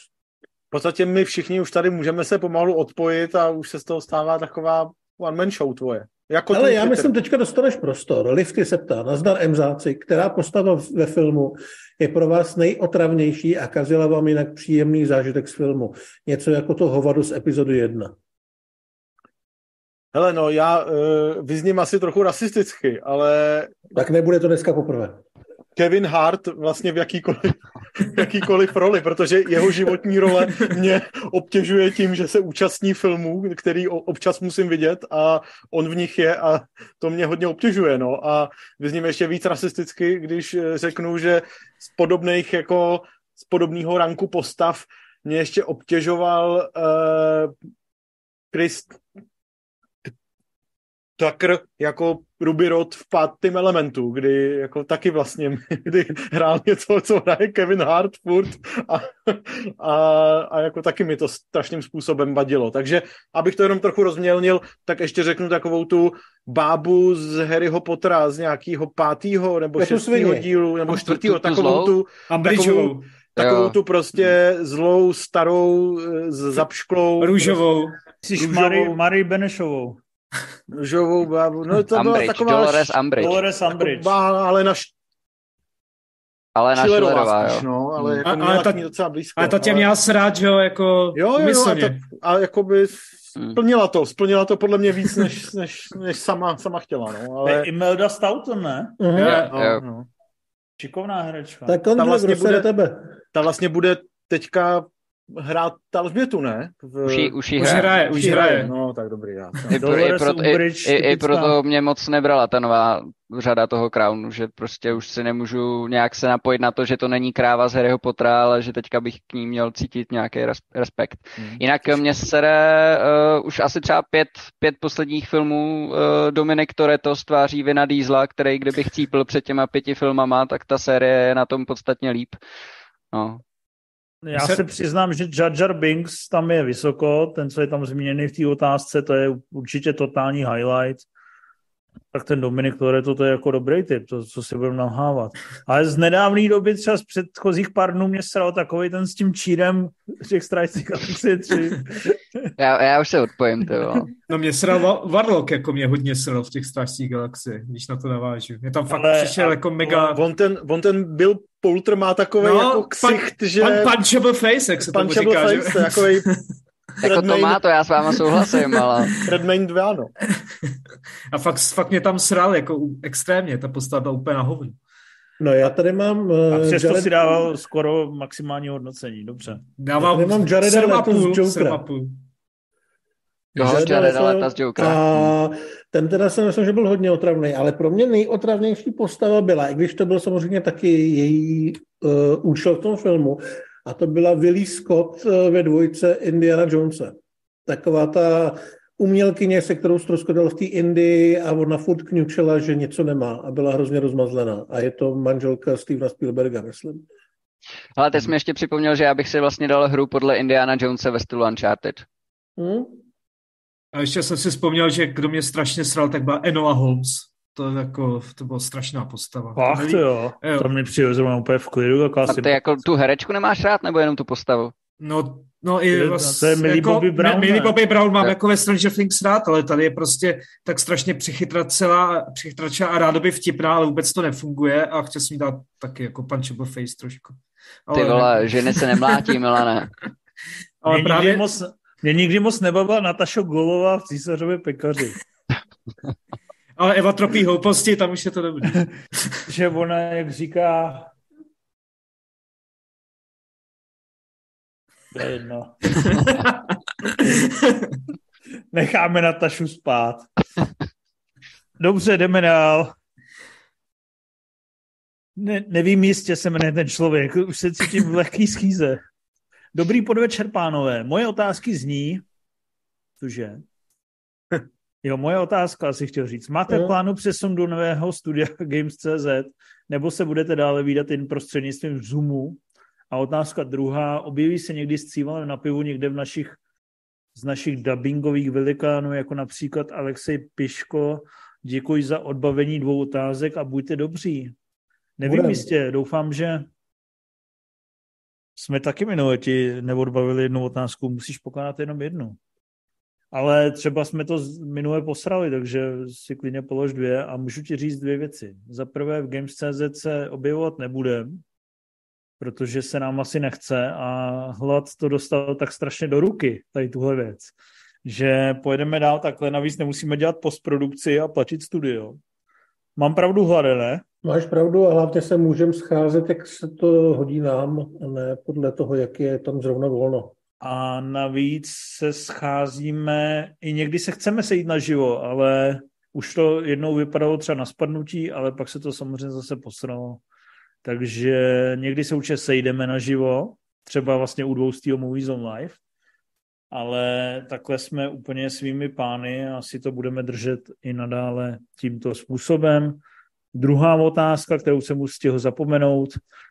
v podstatě my všichni už tady můžeme se pomalu odpojit a už se z toho stává taková one-man show tvoje. Jako Ale já myslím, teďka dostaneš prostor. Lifty se ptá, nazdar Emzáci, která postava ve filmu je pro vás nejotravnější a kazila vám jinak příjemný zážitek z filmu? Něco jako to hovado z epizody 1. Hele, no, já uh, vyzním asi trochu rasisticky, ale... Tak nebude to dneska poprvé. Kevin Hart vlastně v jakýkoliv, jakýkoliv roli, protože jeho životní role mě obtěžuje tím, že se účastní filmů, který občas musím vidět a on v nich je a to mě hodně obtěžuje. No. A vyzním ještě víc rasisticky, když eh, řeknu, že z podobných jako z podobného ranku postav mě ještě obtěžoval uh, Chris Tucker jako Ruby Rod v pátém elementu, kdy jako taky vlastně, kdy hrál něco, co hraje Kevin Hart furt a, a, a jako taky mi to strašným způsobem vadilo. Takže abych to jenom trochu rozmělnil, tak ještě řeknu takovou tu bábu z Harryho Pottera z nějakého pátého nebo šestého dílu, nebo čtvrtého, takovou tu, takovou, takovou tu prostě zlou, starou, eh, zapšklou. Růžovou. Jsi Marie, Marie Benešovou. Růžovou bábu. No to Umbridge, byla taková... Dolores Umbridge. Dolores Umbridge. Taková, ale na ale na Schillerová, jo. No, ale hmm. jako a, ale ta, docela blízko. Ale ta tě ale... měla srát, že jo, jako jo, jo, jo, a, tak, a jako by hmm. splnila to, splnila to podle mě víc, než, než, než sama, sama chtěla, no. Ale... Imelda Stoughton, ne? Uh-huh. Jo, no, jo. No. Šikovná herečka. Tak on ta vlastně bude, tebe. Ta vlastně bude teďka hrát Alžbětu, ne? V... Už, jí, už, jí už hraje, už hraje. No, tak dobrý, já. I, pro, i, proto, i, i, I proto mě moc nebrala ta nová řada toho Crownu, že prostě už si nemůžu nějak se napojit na to, že to není kráva z Harryho Pottera, ale že teďka bych k ní měl cítit nějaký respekt. Hmm. Jinak mě sere uh, už asi třeba pět, pět posledních filmů uh, Dominik Toretto stváří Vina Diesla, který kdybych cípil před těma pěti filmama, tak ta série je na tom podstatně líp. No, já se... se přiznám, že Jar Jar Binks tam je vysoko, ten, co je tam zmíněný v té otázce, to je určitě totální highlight. Tak ten Dominik Toretto, to je jako dobrý typ, to, co si budeme nalhávat. Ale z nedávné doby, třeba z předchozích pár dnů, mě sral takový ten s tím čírem těch Strážcích Galaxie 3. já, já už se odpojím, to jo. No mě sral Warlock, jako mě hodně sral v těch Strážcích Galaxie, když na to navážu. Mě tam fakt Ale, přišel jako mega... On ten, on ten byl Poulter má takový no, jako ksicht, pan, že... Pan punchable face, jak se tomu říká. Face, že? Takovej jako to má to, já s váma souhlasím, ale... Redmayne 2, no. A fakt, fakt mě tam sral, jako extrémně, ta postava byla úplně na hovnu. No já tady mám... Uh, A přesto Jared... si dával skoro maximální hodnocení, dobře. Dával já mám Jareda Leto z Jokera. No, Jareda Leto z Jokera. A ten teda si myslím, že byl hodně otravný, ale pro mě nejotravnější postava byla, i když to byl samozřejmě taky její uh, účel v tom filmu, a to byla Willie Scott uh, ve dvojce Indiana Jonesa. Taková ta umělkyně, se kterou ztroskotal v té Indii a ona furt kňučela, že něco nemá a byla hrozně rozmazlená. A je to manželka Stevena Spielberga, myslím. Ale teď jsi mi ještě připomněl, že já bych si vlastně dal hru podle Indiana Jonesa ve stylu Uncharted. Hmm? A ještě jsem si vzpomněl, že kdo mě strašně sral, tak byla Enola Holmes. To, jako, to byla strašná postava. Ach, to, jo. jo. To mi přijde zrovna úplně v klidu. Jako a ty jako tu herečku nemáš rád, nebo jenom tu postavu? No, no i vlastně, to je Millie jako, Bobby Brown. Millie Bobby Brown mám tak. jako ve Stranger Things rád, ale tady je prostě tak strašně přichytračila, přichytračila a rádoby vtipná, ale vůbec to nefunguje a chtěl jsem dát taky jako punchable face trošku. Ale Ty vole, ne. ženy se nemlátí, Milane. ale právě... Moc, mě nikdy moc nebavila Nataša Golová v císařově pekaři. Ale Eva tropí houposti, tam už je to dobrý. že ona, jak říká, to je jedno. Necháme Natašu spát. Dobře, jdeme dál. Ne, nevím jistě se jmenuje ten člověk, už se cítím v lehký schýze. Dobrý podvečer, pánové. Moje otázky zní, cože? Jo, moje otázka asi chtěl říct. Máte no. plánu přesun do nového studia Games.cz nebo se budete dále výdat jen prostřednictvím Zoomu? A otázka druhá, objeví se někdy s cívalem na pivu někde v našich z našich dubbingových velikánů, jako například Alexej Piško. Děkuji za odbavení dvou otázek a buďte dobří. Nevím Budem. jistě, doufám, že jsme taky minule ti neodbavili jednu otázku, musíš pokládat jenom jednu. Ale třeba jsme to minule posrali, takže si klidně polož dvě a můžu ti říct dvě věci. Za prvé v Games.cz se objevovat nebudem, protože se nám asi nechce a hlad to dostal tak strašně do ruky, tady tuhle věc, že pojedeme dál takhle, navíc nemusíme dělat postprodukci a platit studio. Mám pravdu, Hlade, ne? Máš pravdu a hlavně se můžeme scházet, jak se to hodí nám, a ne podle toho, jak je tam zrovna volno. A navíc se scházíme, i někdy se chceme sejít naživo, ale už to jednou vypadalo třeba na spadnutí, ale pak se to samozřejmě zase posralo. Takže někdy se určitě sejdeme naživo, třeba vlastně u dvou Steel Movies on Live, ale takhle jsme úplně svými pány a asi to budeme držet i nadále tímto způsobem. Druhá otázka, kterou jsem už stihl zapomenout.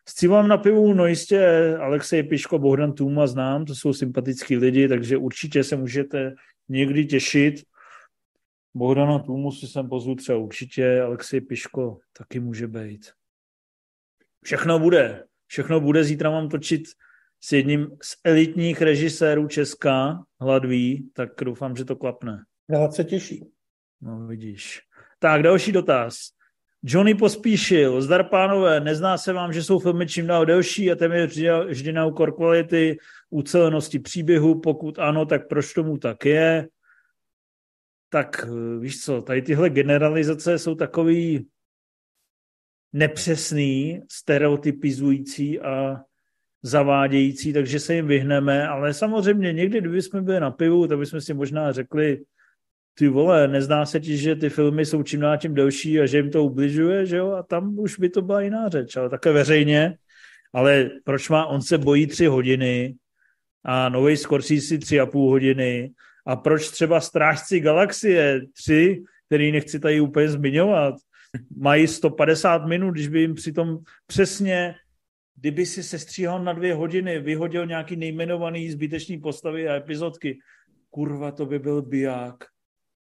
S cílem na pivu, no jistě Alexej Piško, Bohdan Tuma znám, to jsou sympatický lidi, takže určitě se můžete někdy těšit. Bohdana Tůmu si sem pozvu třeba určitě, Alexej Piško taky může být. Všechno bude. Všechno bude. Zítra mám točit s jedním z elitních režisérů Česka, Hladví, tak doufám, že to klapne. Já se těší. No vidíš. Tak, další dotaz. Johnny Pospíšil, zdar pánové, nezná se vám, že jsou filmy čím dál delší a téměř vždy na úkor kvality, ucelenosti příběhu, pokud ano, tak proč tomu tak je? Tak víš co, tady tyhle generalizace jsou takový nepřesný, stereotypizující a zavádějící, takže se jim vyhneme, ale samozřejmě někdy, kdyby jsme byli na pivu, tak bychom si možná řekli, ty vole, nezná se ti, že ty filmy jsou čím dál tím delší a že jim to ubližuje, že jo? A tam už by to byla jiná řeč, ale také veřejně. Ale proč má, on se bojí tři hodiny a nový Scorsese tři a půl hodiny a proč třeba Strážci galaxie tři, který nechci tady úplně zmiňovat, mají 150 minut, když by jim přitom přesně, kdyby si se stříhal na dvě hodiny, vyhodil nějaký nejmenovaný zbytečný postavy a epizodky, kurva, to by byl biják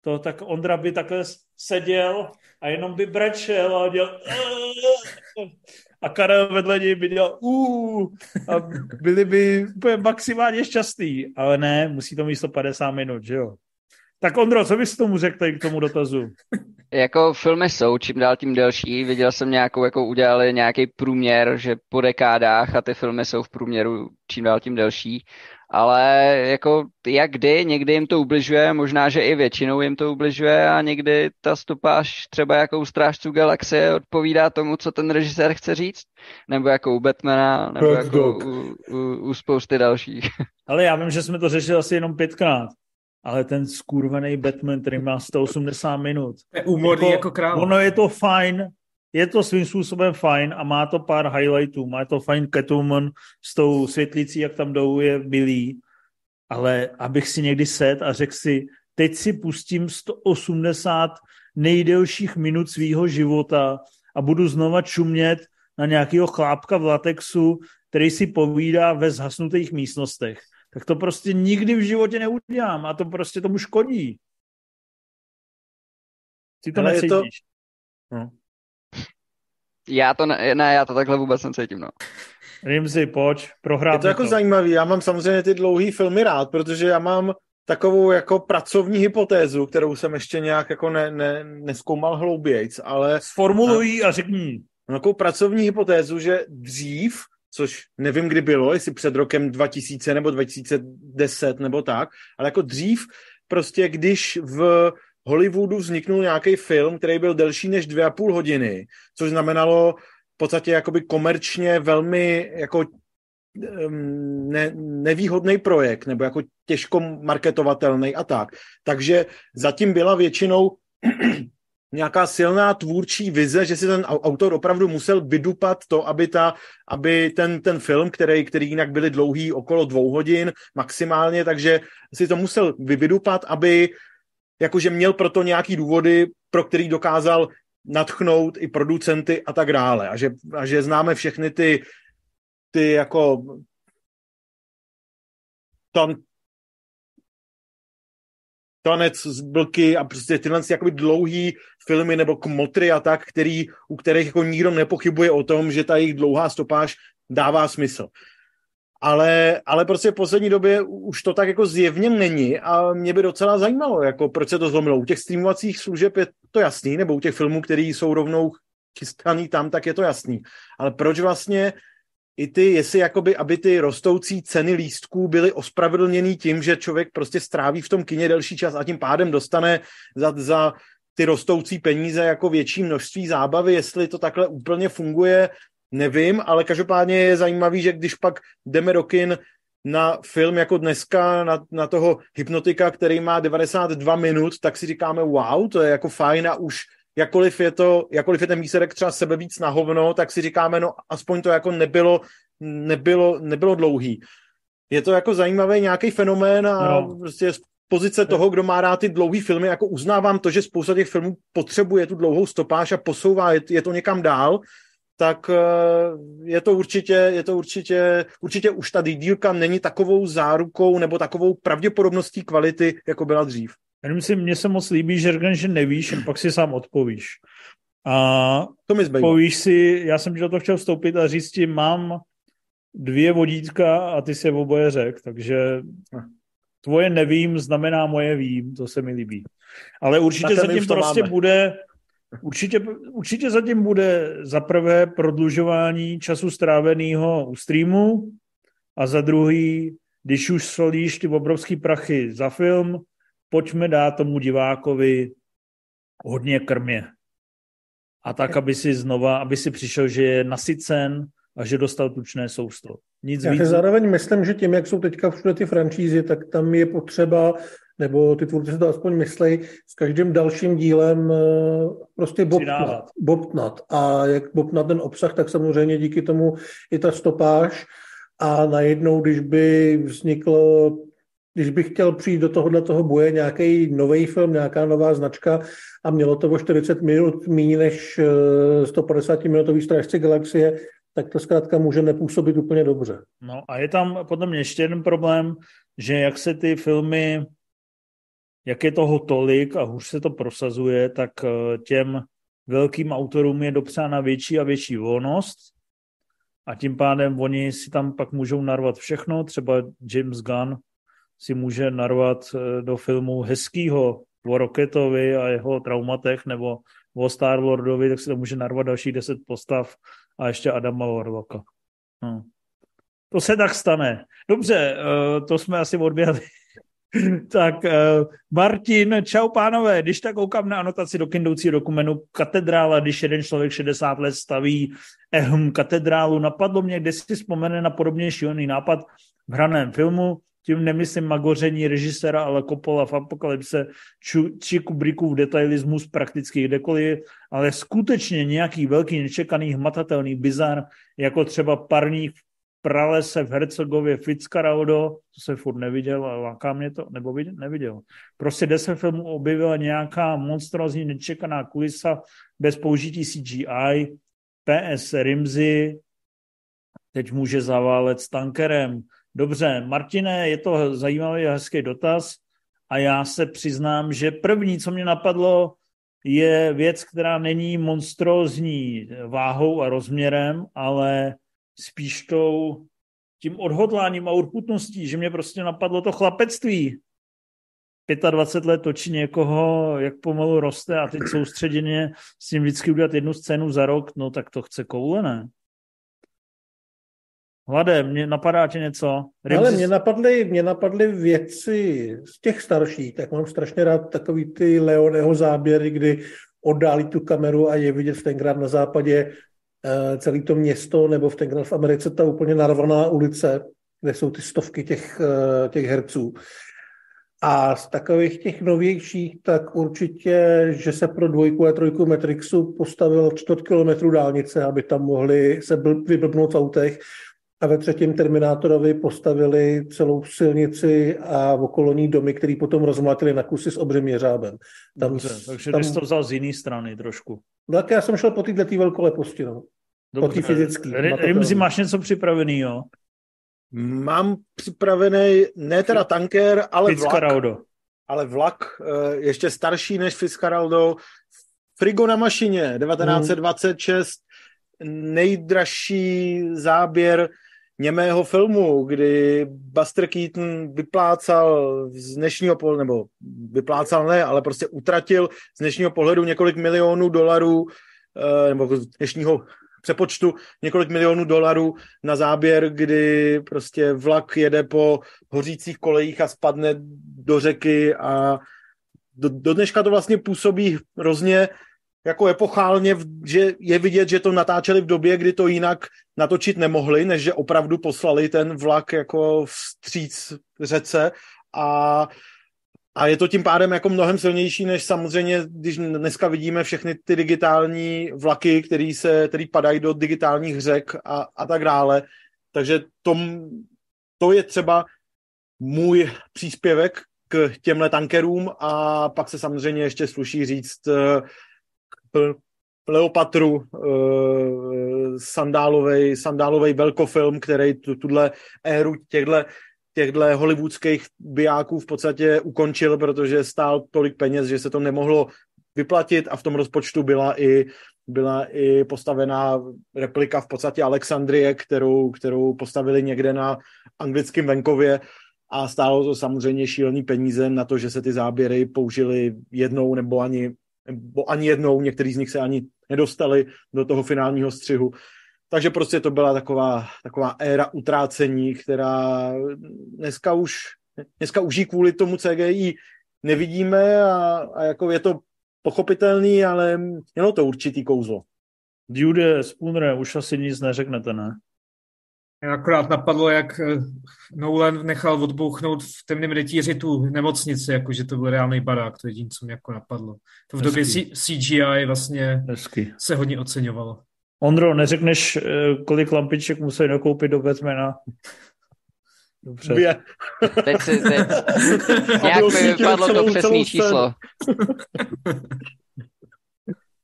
to tak Ondra by takhle seděl a jenom by brečel a dělal a Karel vedle něj by dělal a byli by úplně maximálně šťastný, ale ne, musí to mít 150 minut, že jo. Tak Ondro, co bys tomu řekl k tomu dotazu? Jako filmy jsou čím dál tím delší. Viděl jsem nějakou, jako udělali nějaký průměr, že po dekádách a ty filmy jsou v průměru čím dál tím delší ale jako jak kdy, někdy jim to ubližuje, možná, že i většinou jim to ubližuje a někdy ta stopáž třeba jako u Strážců galaxie odpovídá tomu, co ten režisér chce říct, nebo jako u Batmana, nebo Red jako u, u, u spousty dalších. Ale já vím, že jsme to řešili asi jenom pětkrát, ale ten skurvený Batman, který má 180 minut. Je úmorný jako, jako král. Ono je to fajn, je to svým způsobem fajn a má to pár highlightů. Má to fajn Catwoman s tou světlicí, jak tam jdou, je bilý. Ale abych si někdy set a řekl si, teď si pustím 180 nejdelších minut svýho života a budu znova čumět na nějakého chlápka v latexu, který si povídá ve zhasnutých místnostech. Tak to prostě nikdy v životě neudělám a to prostě tomu škodí. Ty to Ale necítíš. To... No. Já to ne, ne, já to takhle vůbec necítím, no. si, pojď, prohrát Je to jako to. zajímavý, já mám samozřejmě ty dlouhý filmy rád, protože já mám takovou jako pracovní hypotézu, kterou jsem ještě nějak jako ne, ne, neskoumal hloubějc, ale... Sformulují a řekni. Takovou pracovní hypotézu, že dřív, což nevím, kdy bylo, jestli před rokem 2000 nebo 2010 nebo tak, ale jako dřív prostě, když v Hollywoodu vzniknul nějaký film, který byl delší než dvě a půl hodiny, což znamenalo v podstatě jakoby komerčně velmi jako ne, nevýhodný projekt, nebo jako těžko marketovatelný a tak. Takže zatím byla většinou nějaká silná tvůrčí vize, že si ten autor opravdu musel vydupat to, aby, ta, aby ten, ten film, který, který jinak byly dlouhý okolo dvou hodin maximálně, takže si to musel vydupat, aby jakože měl proto nějaký důvody, pro který dokázal natchnout i producenty a tak dále. A že, a že známe všechny ty, ty jako tam tanec z blky a prostě tyhle jakoby dlouhý filmy nebo kmotry a tak, který, u kterých jako nikdo nepochybuje o tom, že ta jejich dlouhá stopáž dává smysl. Ale, ale prostě v poslední době už to tak jako zjevně není a mě by docela zajímalo, jako proč se to zlomilo. U těch streamovacích služeb je to jasný, nebo u těch filmů, které jsou rovnou chystaný tam, tak je to jasný. Ale proč vlastně i ty, jestli jakoby, aby ty rostoucí ceny lístků byly ospravedlněný tím, že člověk prostě stráví v tom kině delší čas a tím pádem dostane za, za ty rostoucí peníze jako větší množství zábavy, jestli to takhle úplně funguje, nevím, ale každopádně je zajímavý, že když pak jdeme do kin na film jako dneska, na, na toho hypnotika, který má 92 minut, tak si říkáme, wow, to je jako fajn a už jakkoliv je to, jakkoliv je ten výsledek třeba sebe víc na hovno, tak si říkáme, no aspoň to jako nebylo, nebylo, nebylo dlouhý. Je to jako zajímavý nějaký fenomén a no. prostě z pozice toho, kdo má rád ty dlouhý filmy, jako uznávám to, že spousta těch filmů potřebuje tu dlouhou stopáž a posouvá je, je to někam dál, tak eh, je to určitě, je to určitě, určitě už ta dílka není takovou zárukou nebo takovou pravděpodobností kvality, jako byla dřív. Já myslím, mně se moc líbí, že řekneš, že nevíš, a pak si sám odpovíš. A to mi zbývá. povíš si, já jsem do toho chtěl vstoupit a říct ti, mám dvě vodítka a ty si je oboje řek, takže tvoje nevím znamená moje vím, to se mi líbí. Ale určitě zatím prostě máme. bude, určitě, určitě zatím bude za prvé prodlužování času stráveného u streamu a za druhý, když už solíš ty obrovský prachy za film, pojďme dát tomu divákovi hodně krmě. A tak, aby si znova, aby si přišel, že je nasycen a že dostal tučné sousto. Nic Já víc. zároveň myslím, že tím, jak jsou teďka všude ty franšízy, tak tam je potřeba, nebo ty tvůrci se to aspoň myslí, s každým dalším dílem eh, prostě bobtnat, bobtnat. A jak bobtnat ten obsah, tak samozřejmě díky tomu i ta stopáž a najednou, když by vzniklo když bych chtěl přijít do tohohle toho boje nějaký nový film, nějaká nová značka a mělo to o 40 minut méně než 150 eh, minutový strážce galaxie, tak to zkrátka může nepůsobit úplně dobře. No a je tam podle mě ještě jeden problém, že jak se ty filmy, jak je toho tolik a hůř se to prosazuje, tak eh, těm velkým autorům je dopřána větší a větší volnost a tím pádem oni si tam pak můžou narvat všechno, třeba James Gunn si může narvat eh, do filmu hezkýho o Rocketovi a jeho traumatech nebo o Star Lordovi, tak si to může narvat dalších deset postav a ještě Adama Warlocka. No. To se tak stane. Dobře, eh, to jsme asi odběhli. tak eh, Martin, čau pánové, když tak koukám na anotaci do kindoucí dokumentu katedrála, když jeden člověk 60 let staví ehm, katedrálu, napadlo mě, kde si vzpomene na podobně šílený nápad v hraném filmu, tím nemyslím magoření režisera, ale Coppola v Apokalypse či Kubrickův detailismus prakticky kdekoliv, ale skutečně nějaký velký, nečekaný, hmatatelný bizar, jako třeba parník v pralese v Hercegově Fitzcarraldo, to se furt neviděl, ale láká mě to, nebo viděl, neviděl. Prostě se filmu objevila nějaká monstrozní nečekaná kulisa bez použití CGI, PS Rimzy, teď může zaválet s tankerem, Dobře, Martine, je to zajímavý a hezký dotaz a já se přiznám, že první, co mě napadlo, je věc, která není monstrózní váhou a rozměrem, ale spíš tou, tím odhodláním a urputností, že mě prostě napadlo to chlapectví. 25 let točí někoho, jak pomalu roste a teď soustředěně s tím vždycky udělat jednu scénu za rok, no tak to chce koule, ne? Hlade, mě napadá tě něco? Rimzi... Ale mě napadly, mě napadly věci z těch starších, tak mám strašně rád takový ty Leoneho záběry, kdy oddálí tu kameru a je vidět tenkrát na západě celé to město, nebo v tenkrát v Americe ta úplně narvaná ulice, kde jsou ty stovky těch, uh, těch herců. A z takových těch novějších, tak určitě, že se pro dvojku a trojku Matrixu postavil čtvrt kilometru dálnice, aby tam mohli se vyblbnout v autech a ve třetím Terminátorovi postavili celou silnici a okolní domy, který potom rozmlátili na kusy s obřím jeřábem. Tam, Dobře, takže tam... to vzal z jiné strany trošku. No tak já jsem šel po této velkoleposti, no. Dobře. Po té fyzické. Rimzi, máš něco připravený, jo? Mám připravený, ne teda tanker, ale Fitzcarraldo. vlak. Ale vlak, eh, ještě starší než Fitzcarraldo. Frigo na mašině, 1926, hmm. nejdražší záběr němého filmu, kdy Buster Keaton vyplácal z dnešního pohledu, nebo vyplácal ne, ale prostě utratil z dnešního pohledu několik milionů dolarů, eh, nebo z dnešního přepočtu několik milionů dolarů na záběr, kdy prostě vlak jede po hořících kolejích a spadne do řeky a do, do dneška to vlastně působí hrozně jako epochálně, že je vidět, že to natáčeli v době, kdy to jinak natočit nemohli, než že opravdu poslali ten vlak jako vstříc řece a a je to tím pádem jako mnohem silnější, než samozřejmě, když dneska vidíme všechny ty digitální vlaky, který, se, který padají do digitálních řek a, a tak dále. Takže tom, to je třeba můj příspěvek k těmhle tankerům a pak se samozřejmě ještě sluší říct eh, k Leopatru, uh, sandálovej, sandálovej velkofilm, který tu, tuhle éru těchto těchto hollywoodských bijáků v podstatě ukončil, protože stál tolik peněz, že se to nemohlo vyplatit a v tom rozpočtu byla i, byla i postavená replika v podstatě Alexandrie, kterou, kterou postavili někde na anglickém venkově a stálo to samozřejmě šílený peníze na to, že se ty záběry použily jednou nebo ani, nebo ani jednou, některý z nich se ani nedostali do toho finálního střihu. Takže prostě to byla taková, taková éra utrácení, která dneska už, dneska už kvůli tomu CGI nevidíme a, a jako je to pochopitelný, ale mělo to určitý kouzlo. Dude, Spooner, už asi nic neřeknete, ne? Akorát napadlo, jak eh, Nolan nechal odbouchnout v temném rytíři tu nemocnici, jakože to byl reálný barák, to je jediné, co mě jako napadlo. To v Hezky. době CGI vlastně Hezky. se hodně oceňovalo. Ondro, neřekneš, eh, kolik lampiček museli nakoupit do Batmana? Dobře. Dvě. Teď si, teď. Nějak mi vypadlo to přesné číslo.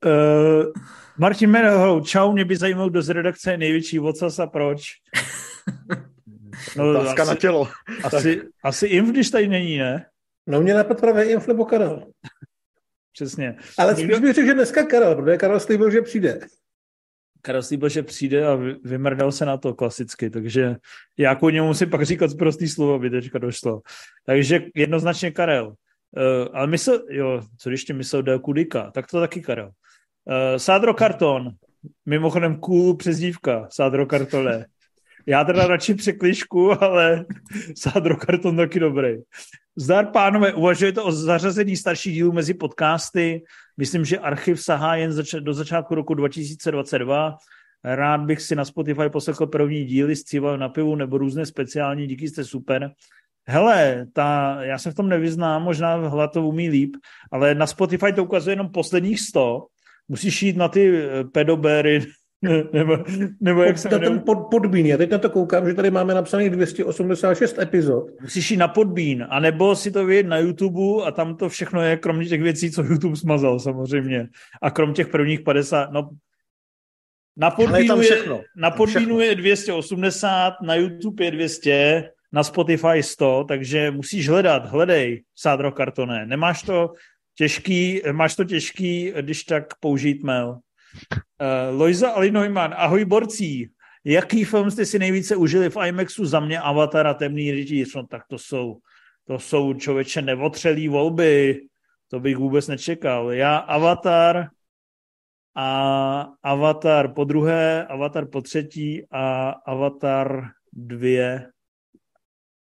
uh, Martin Menehou, čau, mě by zajímalo, kdo z redakce je největší vocas a proč. No, Otázka asi, na tělo. Asi, asi Inf, když tady není, ne? No mě napadl právě Inf nebo Karel. Přesně. Ale spíš bych řekl, že dneska Karel, protože Karel slíbil, že přijde. Karel že přijde a vymrdal se na to klasicky, takže já jako němu musím pak říkat prostý slovo, aby teďka došlo. Takže jednoznačně Karel. Uh, ale mysl, jo, co když ti myslel Del Kudika, tak to taky Karel. Uh, Sádro Karton, mimochodem cool přezdívka, Sádro Kartole. Já teda radši překlišku, ale Sádro Karton taky dobrý. Zdar, pánové, uvažujete o zařazení starších dílů mezi podcasty? Myslím, že archiv sahá jen zač- do začátku roku 2022. Rád bych si na Spotify poslechl první díly s cílem na pivu nebo různé speciální, díky jste super. Hele, ta, já se v tom nevyznám, možná hla to umí líp, ale na Spotify to ukazuje jenom posledních 100. Musíš jít na ty eh, nebo, nebo jak se to ten pod, podbín. Já teď na to koukám, že tady máme napsaných 286 epizod. Musíš jít na podbín, anebo si to vidět na YouTube a tam to všechno je, kromě těch věcí, co YouTube smazal samozřejmě. A krom těch prvních 50, no na podbínu, je, je, na podbínu je 280, na YouTube je 200, na Spotify 100, takže musíš hledat, hledej, Sádro Kartoné. Nemáš to těžký, máš to těžký, když tak použít mail. Uh, Lojza Ali Neumann, ahoj borcí. Jaký film jste si nejvíce užili v IMAXu? Za mě Avatar a Temný rytíř. No tak to jsou, to jsou člověče nevotřelý volby. To bych vůbec nečekal. Já Avatar a Avatar po druhé, Avatar po třetí a Avatar dvě.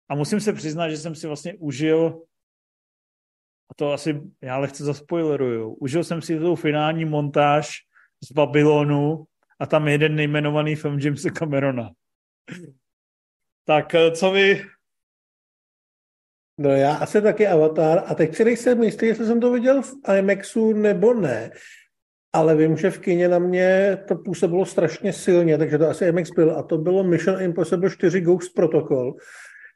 A musím se přiznat, že jsem si vlastně užil a to asi já lehce zaspoileruju. Užil jsem si tu finální montáž z Babylonu a tam jeden nejmenovaný film Jamesa Camerona. Tak eh, co vy? No já asi taky Avatar a teď si nejsem jistý, jestli jsem to viděl v IMAXu nebo ne, ale vím, že v kině na mě to působilo strašně silně, takže to asi IMAX byl a to bylo Mission Impossible 4 Ghost Protocol,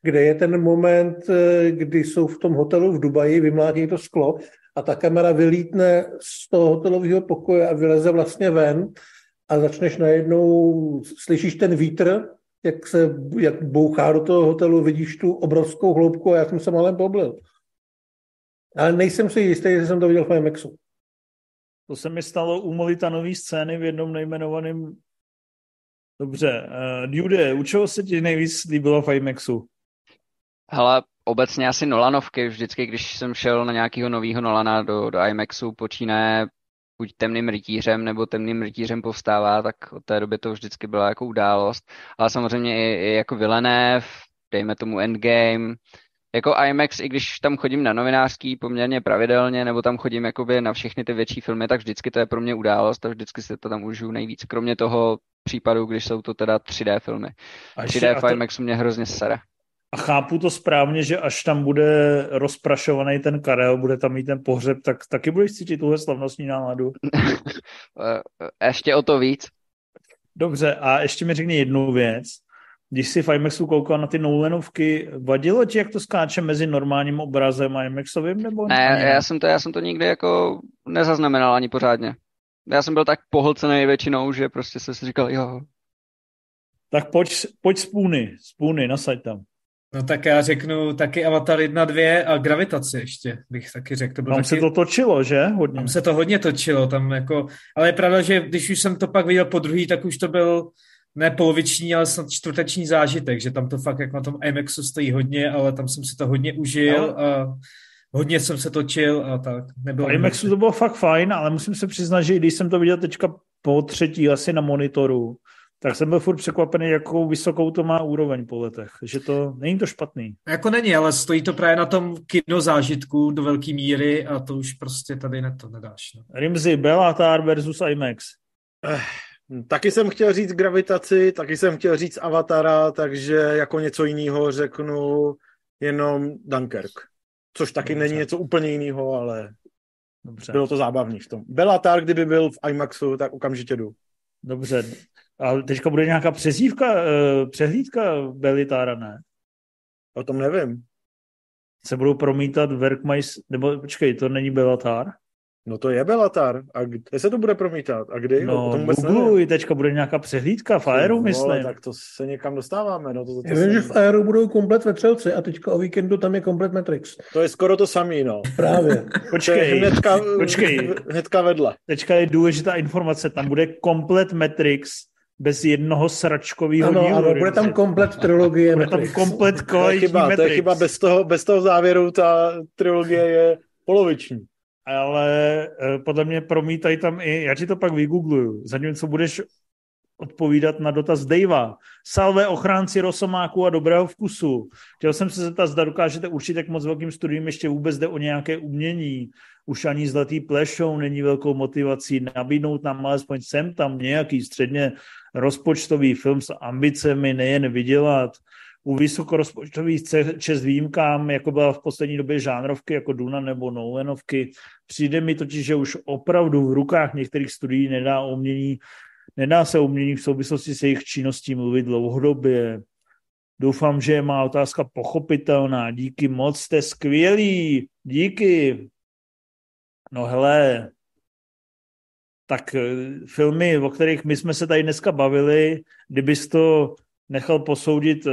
kde je ten moment, eh, kdy jsou v tom hotelu v Dubaji, vymlátí to sklo a ta kamera vylítne z toho hotelového pokoje a vyleze vlastně ven a začneš najednou, slyšíš ten vítr, jak se jak bouchá do toho hotelu, vidíš tu obrovskou hloubku a já jsem se malem poblil. Ale nejsem si jistý, že jsem to viděl v IMAXu. To se mi stalo u Molita nový scény v jednom nejmenovaném Dobře. Uh, Dude, u čeho se ti nejvíc líbilo v IMAXu? Hele, obecně asi Nolanovky. Vždycky, když jsem šel na nějakého nového Nolana do, do IMAXu, počínaje buď temným rytířem nebo temným rytířem povstává, tak od té doby to vždycky byla jako událost. Ale samozřejmě i, i jako Villeneuve, dejme tomu Endgame, jako IMAX, i když tam chodím na novinářský poměrně pravidelně, nebo tam chodím jakoby na všechny ty větší filmy, tak vždycky to je pro mě událost a vždycky si to tam užiju nejvíc. Kromě toho případu, když jsou to teda 3D filmy. A 3D v IMAXu mě hrozně sere. A chápu to správně, že až tam bude rozprašovaný ten Karel, bude tam mít ten pohřeb, tak taky budeš cítit tuhle slavnostní náladu? ještě o to víc. Dobře, a ještě mi řekni jednu věc. Když si v IMAXu koukal na ty Nolanovky, vadilo ti, jak to skáče mezi normálním obrazem a IMAXovým? Nebo ne, já jsem, to, já jsem to nikdy jako nezaznamenal ani pořádně. Já jsem byl tak pohlcený většinou, že prostě se si říkal, jo. Tak pojď, pojď spůny, spůny, nasaď tam. No tak já řeknu taky Avatar 1, 2 a Gravitaci ještě, bych taky řekl. To tam taky... se to točilo, že? Hodně. Tam se to hodně točilo, tam jako, ale je pravda, že když už jsem to pak viděl po druhý, tak už to byl ne poloviční, ale snad čtvrteční zážitek, že tam to fakt jak na tom IMAXu stojí hodně, ale tam jsem si to hodně užil no. a hodně jsem se točil a tak. Nebylo IMAXu to bylo fakt fajn, ale musím se přiznat, že když jsem to viděl teďka po třetí asi na monitoru, tak jsem byl furt překvapený, jakou vysokou to má úroveň po letech. Že to, není to špatný. Jako není, ale stojí to právě na tom kinozážitku do velké míry a to už prostě tady ne, to nedáš. No. Rimzy, Bellatar versus IMAX. Eh, taky jsem chtěl říct gravitaci, taky jsem chtěl říct Avatara, takže jako něco jiného řeknu jenom Dunkirk. Což taky Dobře. není něco úplně jiného, ale Dobře. bylo to zábavný v tom. Bellatar, kdyby byl v IMAXu, tak okamžitě jdu. Dobře. A teďka bude nějaká přezdívka, eh, přehlídka Belitára, ne? O tom nevím. Se budou promítat Workmais, nebo počkej, to není Belatar? No to je Belatar. A kde se to bude promítat? A kdy? No, Google, teďka bude nějaká přehlídka v Aeru, no, myslím. tak to se někam dostáváme. No, to, to, to Já vím, že v Aeru budou komplet ve Třelci a teďka o víkendu tam je komplet Matrix. To je skoro to samý, no. Právě. počkej, hnedka, počkej. hnedka vedle. Teďka je důležitá informace, tam bude komplet Matrix bez jednoho sračkového ano, dílu. Ano, bude tam komplet trilogie Bude tam komplet to je chyba. To je chyba, bez toho, bez toho závěru ta trilogie je poloviční. Ale eh, podle mě promítají tam i, já ti to pak vygoogluju, zatímco budeš odpovídat na dotaz Davea. Salve ochránci rosomáku a dobrého vkusu. Chtěl jsem se zeptat, zda dokážete určit, jak moc velkým studiím ještě vůbec jde o nějaké umění. Už ani zlatý plešou není velkou motivací nabídnout nám alespoň sem tam nějaký středně rozpočtový film s ambicemi nejen vydělat, u vysokorozpočtových čest výjimkám, jako byla v poslední době žánrovky jako Duna nebo Nolanovky. Přijde mi totiž, že už opravdu v rukách některých studií nedá umění, nedá se umění v souvislosti s jejich činností mluvit dlouhodobě. Doufám, že je má otázka pochopitelná. Díky moc, jste skvělí. Díky. No hele, tak eh, filmy, o kterých my jsme se tady dneska bavili, kdybys to nechal posoudit eh,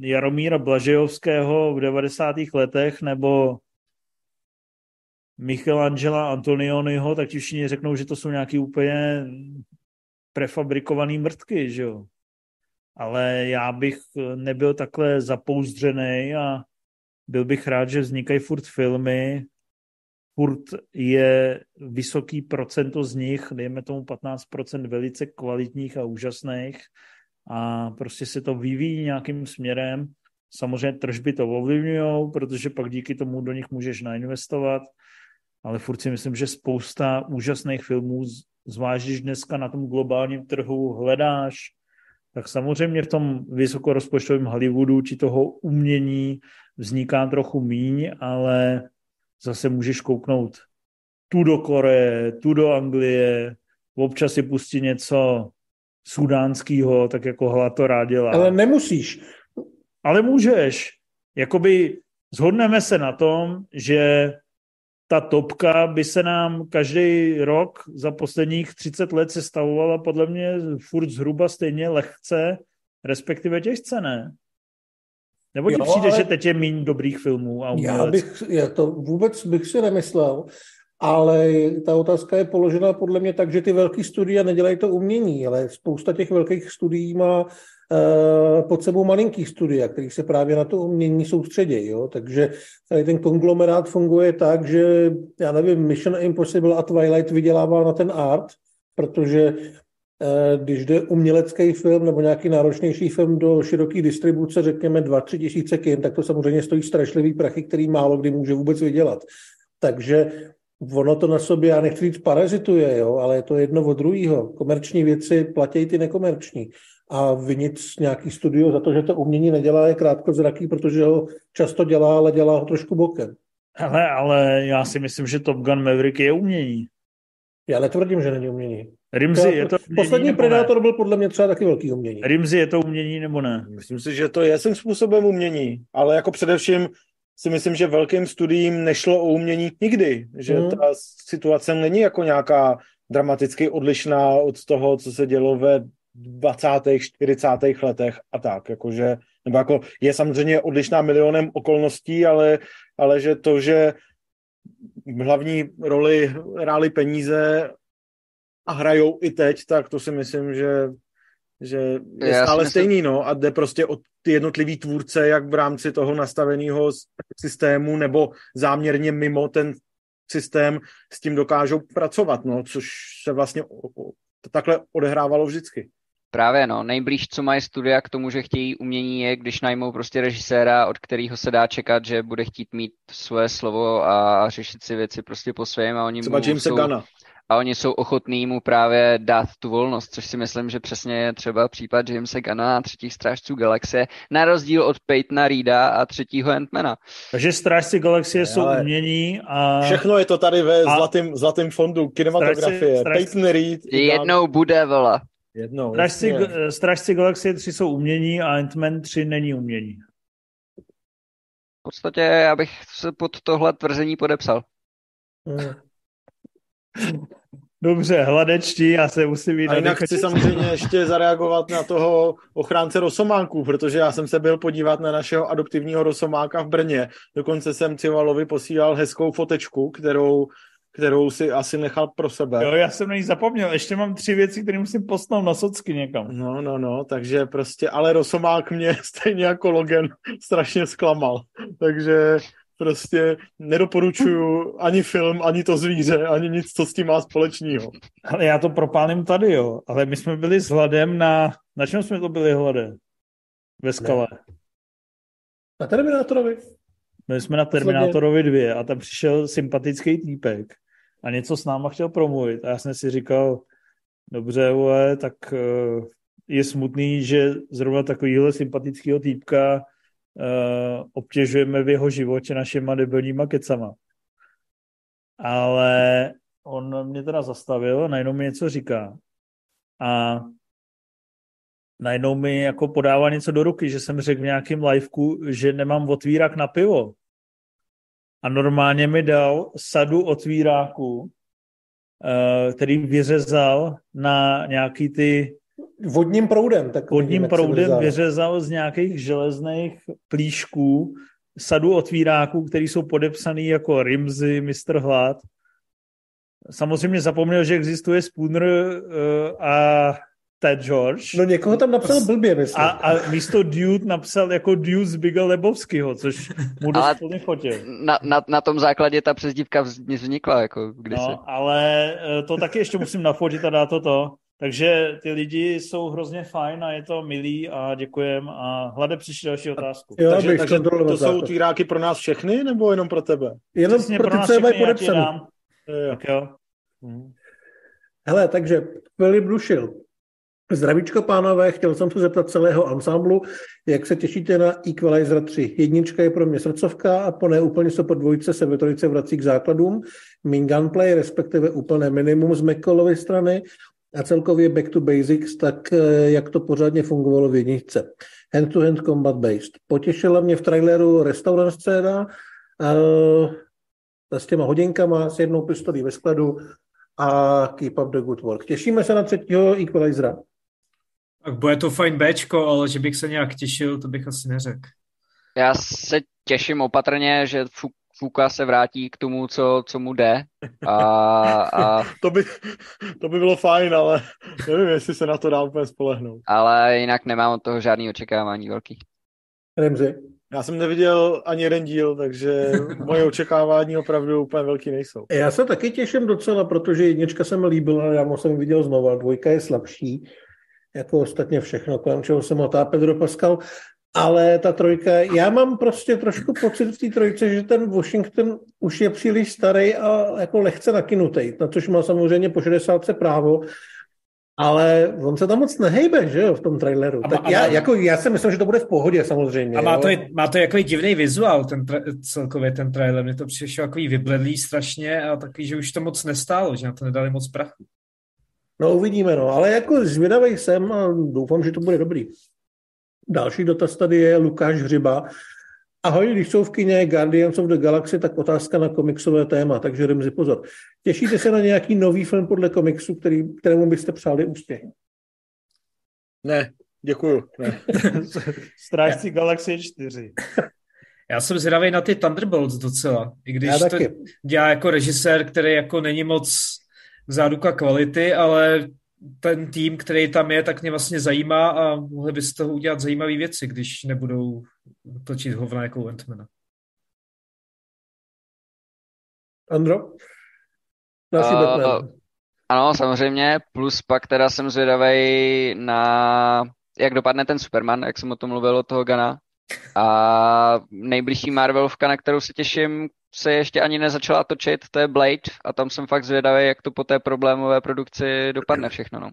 Jaromíra Blažejovského v 90. letech nebo Michelangela Antonioniho, tak ti všichni řeknou, že to jsou nějaký úplně prefabrikovaný mrtky, že jo. Ale já bych eh, nebyl takhle zapouzdřený a byl bych rád, že vznikají furt filmy, furt je vysoký procento z nich, dejme tomu 15% velice kvalitních a úžasných a prostě se to vyvíjí nějakým směrem. Samozřejmě tržby to ovlivňují, protože pak díky tomu do nich můžeš nainvestovat, ale furt si myslím, že spousta úžasných filmů, zvlášť když dneska na tom globálním trhu hledáš, tak samozřejmě v tom vysokorozpočtovém Hollywoodu či toho umění vzniká trochu míň, ale zase můžeš kouknout tu do Koreje, tu do Anglie, občas si pustí něco sudánského, tak jako Hla to rád dělá. Ale nemusíš. Ale můžeš. Jakoby zhodneme se na tom, že ta topka by se nám každý rok za posledních 30 let sestavovala podle mě furt zhruba stejně lehce, respektive těžce, ne? Nebo ti jo, přijde, ale... že teď je méně dobrých filmů a Já bych, já to vůbec bych si nemyslel. ale ta otázka je položena podle mě tak, že ty velké studia nedělají to umění, ale spousta těch velkých studií má uh, pod sebou malinký studia, který se právě na to umění soustředí. Jo? Takže tady ten konglomerát funguje tak, že já nevím, Mission Impossible a Twilight vydělával na ten art, protože Eh, když jde umělecký film nebo nějaký náročnější film do široké distribuce, řekněme 2-3 tisíce kin, tak to samozřejmě stojí strašlivý prachy, který málo kdy může vůbec vydělat. Takže ono to na sobě, já nechci říct parazituje, jo, ale je to jedno od druhého. Komerční věci platí ty nekomerční. A vinit nějaký studio za to, že to umění nedělá, je krátkozraký, protože ho často dělá, ale dělá ho trošku bokem. Ale, ale já si myslím, že Top Gun Maverick je umění. Já netvrdím, že není umění. Rimzi, je to umění, Poslední Predátor byl podle mě třeba taky velký umění. Rimzi, je to umění nebo ne? Myslím si, že to je svým způsobem umění, ale jako především si myslím, že velkým studiím nešlo o umění nikdy, že hmm. ta situace není jako nějaká dramaticky odlišná od toho, co se dělo ve 20. 40. letech a tak, jakože, nebo jako je samozřejmě odlišná milionem okolností, ale, ale že to, že hlavní roli hrály peníze a hrajou i teď, tak to si myslím, že, že je Já stále stejný, no, a jde prostě o ty jednotlivý tvůrce, jak v rámci toho nastaveného systému, nebo záměrně mimo ten systém s tím dokážou pracovat, no, což se vlastně takhle odehrávalo vždycky. Právě no, nejblíž, co mají studia k tomu, že chtějí umění, je, když najmou prostě režiséra, od kterého se dá čekat, že bude chtít mít svoje slovo a řešit si věci prostě po svém a oni Třeba mu Jamesa jsou, Gana a oni jsou ochotní mu právě dát tu volnost, což si myslím, že přesně je třeba případ Jamesa Gana a třetích strážců galaxie, na rozdíl od Peytona Reeda a třetího Antmana. Takže strážci galaxie jsou umění a... Všechno je to tady ve a... zlatém, zlatým fondu kinematografie. Strážci, strážci... Peyton Reed... Jednou bude, vola. Jednou. Strážci, strážci galaxie 3 jsou umění a Ant-Man 3 není umění. V podstatě já bych se pod tohle tvrzení podepsal. Hmm. Dobře, hladečtí, já se musím jít. A jinak chci samozřejmě ještě zareagovat na toho ochránce rosománků, protože já jsem se byl podívat na našeho adoptivního rosomáka v Brně. Dokonce jsem Civalovi posílal hezkou fotečku, kterou kterou si asi nechal pro sebe. Jo, já jsem na ní zapomněl. Ještě mám tři věci, které musím posnout na socky někam. No, no, no, takže prostě, ale Rosomák mě stejně jako Logan strašně zklamal. Takže prostě nedoporučuju ani film, ani to zvíře, ani nic, co s tím má společného. Ale já to propálím tady, jo. Ale my jsme byli s hladem na... Na čem jsme to byli hladem? Ve skale. Ne. Na Terminátorovi. My jsme na Terminátorovi dvě a tam přišel sympatický týpek a něco s náma chtěl promluvit. A já jsem si říkal, dobře, vole, tak uh, je smutný, že zrovna takovýhle sympatického týpka uh, obtěžujeme v jeho životě našima debilníma kecama. Ale on mě teda zastavil, najednou mi něco říká. A najednou mi jako podává něco do ruky, že jsem řekl v nějakém liveku, že nemám otvírak na pivo. A normálně mi dal sadu otvíráků, uh, který vyřezal na nějaký ty vodním proudem. Tak vodním proudem vyřezal z nějakých železných plíšků sadu otvíráků, které jsou podepsané jako Rimzy, Mr. Hlad. Samozřejmě zapomněl, že existuje Spooner uh, a Ted George. No někoho tam napsal blbě, myslím. A, a místo Dude napsal jako Dude z Biga Lebowskiho, což mu dost plně fotil. Na, na, na, tom základě ta přezdívka vznikla, jako kdysi. No, ale eh, to taky ještě musím nafotit a dát to to. Takže ty lidi jsou hrozně fajn a je to milý a děkujem a hlade příští další otázku. Jo, takže takže to, to jsou otvíráky pro nás všechny nebo jenom pro tebe? Jenom Přesně pro, pro nás všechny, podepsaný. Dám. Jo. Tak jo. Hmm. Hele, takže Filip Dušil. Zdravíčko, pánové, chtěl jsem se zeptat celého ansámblu, jak se těšíte na Equalizer 3. Jednička je pro mě srdcovka a po neúplně se po dvojce se ve trojice vrací k základům. Min gunplay, respektive úplné minimum z McCallovy strany a celkově back to basics, tak eh, jak to pořádně fungovalo v jedničce. Hand-to-hand combat based. Potěšila mě v traileru restaurant scéna s těma hodinkama, s jednou pistolí ve skladu a keep up the good work. Těšíme se na třetího Equalizera. Tak bude to fajn Bčko, ale že bych se nějak těšil, to bych asi neřekl. Já se těším opatrně, že Fuka se vrátí k tomu, co, co mu jde. A, a... to, by, to by bylo fajn, ale nevím, jestli se na to dá úplně spolehnout. Ale jinak nemám od toho žádný očekávání velký. Remzi. Já jsem neviděl ani jeden díl, takže moje očekávání opravdu úplně velký nejsou. Já se taky těším docela, protože jednička se mi líbila, já jsem viděl znova, dvojka je slabší, jako ostatně všechno, kolem čeho jsem otá Pedro Pascal, ale ta trojka, já mám prostě trošku pocit v té trojce, že ten Washington už je příliš starý a jako lehce nakinutý, na což má samozřejmě po 60 právo, ale on se tam moc nehejbe, že jo, v tom traileru. A tak a já, má, jako, já si myslím, že to bude v pohodě samozřejmě. A má to, má to jako divný vizuál, ten tra, celkově ten trailer. Mně to přišlo jako vybledlý strašně a takový, že už to moc nestálo, že na to nedali moc prachu. No uvidíme, no, ale jako zvědavý jsem a doufám, že to bude dobrý. Další dotaz tady je Lukáš Hřiba. Ahoj, když jsou v kině Guardians of the Galaxy, tak otázka na komiksové téma, takže jdem si pozor. Těšíte se na nějaký nový film podle komiksu, který, kterému byste přáli úspěch? Ne, děkuju. Ne. Strážci Galaxie 4. Já jsem zvědavý na ty Thunderbolts docela, i když to dělá jako režisér, který jako není moc záruka kvality, ale ten tým, který tam je, tak mě vlastně zajímá a mohli by z toho udělat zajímavé věci, když nebudou točit hovna jako Antmana. Andro? Další uh, Ano, samozřejmě, plus pak teda jsem zvědavý na, jak dopadne ten Superman, jak jsem o tom mluvil od toho Gana. A nejbližší Marvelovka, na kterou se těším, se ještě ani nezačala točit, to je Blade a tam jsem fakt zvědavý, jak to po té problémové produkci dopadne všechno. No,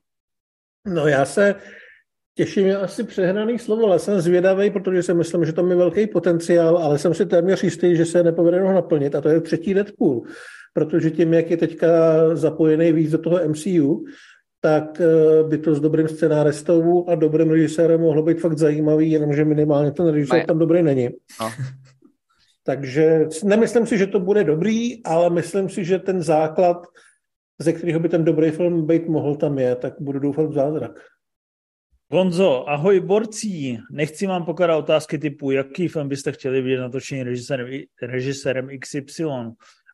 no já se těším, je asi přehnaný slovo, ale jsem zvědavý, protože si myslím, že tam je velký potenciál, ale jsem si téměř jistý, že se nepovede ho naplnit a to je třetí Deadpool, protože tím, jak je teďka zapojený víc do toho MCU, tak eh, by to s dobrým scenáristou a dobrým režisérem mohlo být fakt zajímavý, jenomže minimálně ten režisér tam dobrý není. No. Takže nemyslím si, že to bude dobrý, ale myslím si, že ten základ, ze kterého by ten dobrý film být mohl, tam je, tak budu doufat v zázrak. Gonzo, ahoj borcí. Nechci vám pokládat otázky typu, jaký film byste chtěli vidět natočený režisérem, režisérem XY,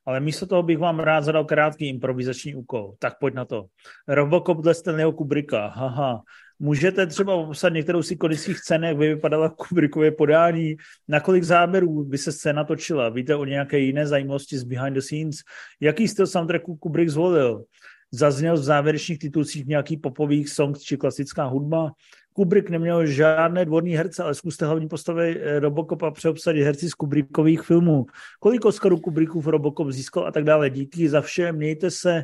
ale místo toho bych vám rád zadal krátký improvizační úkol. Tak pojď na to. Robocop dle Stanleyho Kubricka. Haha. Můžete třeba popsat některou z ikonických scén, jak by vypadala Kubrickově podání, na kolik záběrů by se scéna točila, víte o nějaké jiné zajímavosti z behind the scenes, jaký styl soundtracku Kubrick zvolil, zazněl v závěrečných titulcích nějaký popových songs či klasická hudba, Kubrick neměl žádné dvorní herce, ale zkuste hlavní postavy eh, Robocopa přeobsadit herci z Kubrickových filmů. Kolik Oscarů Kubrickův Robocop získal a tak dále. Díky za vše, mějte se,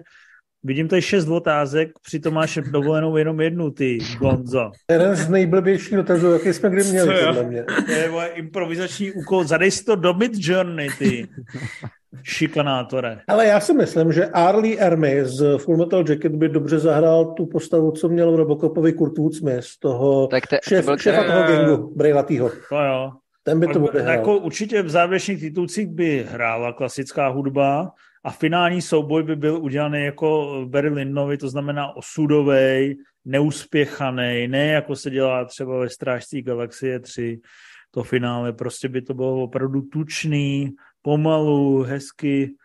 Vidím tady šest otázek, přitom máš dovolenou jenom jednu, ty, Gonzo. Jeden z nejblbějších dotazů, jaký jsme kdy měli, podle mě. To je moje improvizační úkol. Zadej si to do Mid Journey, ty šikanátore. Ale já si myslím, že Arlie Ermy z Full Metal Jacket by dobře zahrál tu postavu, co měl v Robocopovi Kurt Woodsmith, toho tak te, šéf, to šéfa toho gangu, Brejlatýho. To jo. Ten by to bude Jako určitě v závěrečných titulcích by hrála klasická hudba, a finální souboj by byl udělaný jako Barry Lindonovi, to znamená osudový, neúspěchaný, ne jako se dělá třeba ve Strážcí galaxie 3, to finále, prostě by to bylo opravdu tučný, pomalu, hezky,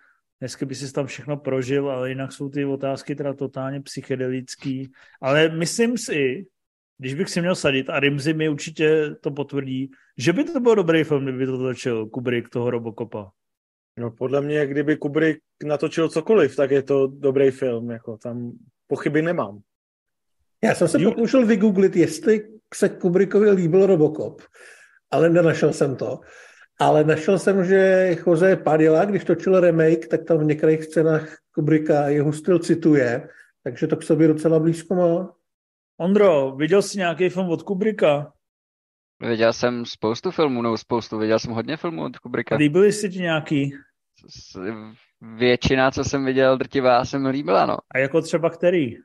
hezky by si tam všechno prožil, ale jinak jsou ty otázky teda totálně psychedelický. Ale myslím si, když bych si měl sadit, a Rimzi mi určitě to potvrdí, že by to byl dobrý film, kdyby to točil Kubrick toho Robocopa. No podle mě, kdyby Kubrick natočil cokoliv, tak je to dobrý film, jako tam pochyby nemám. Já jsem se pokoušel vygooglit, jestli se Kubrickovi líbil Robocop, ale nenašel jsem to. Ale našel jsem, že Jose Padilla, když točil remake, tak tam v některých scénách Kubricka jeho styl cituje, takže to k sobě docela blízko má. Ondro, viděl jsi nějaký film od Kubricka? Viděl jsem spoustu filmů, no spoustu, viděl jsem hodně filmů od Kubricka. Líbily si ti nějaký? Většina, co jsem viděl, drtivá, se mi líbila, no. A jako třeba který?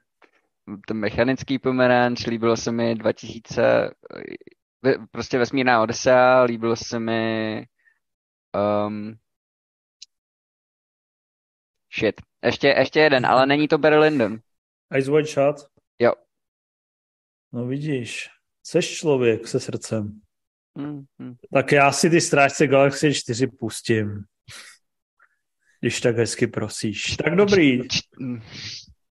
Ten mechanický pomeranč, líbilo se mi 2000, prostě vesmírná Odessa, líbilo se mi um, shit. Ještě, ještě jeden, ale není to Barry Lyndon. Ice White Shot? Jo. No vidíš. Seš člověk se srdcem. Mm, mm. Tak já si ty strážce Galaxie 4 pustím. Když tak hezky prosíš. Tak dobrý.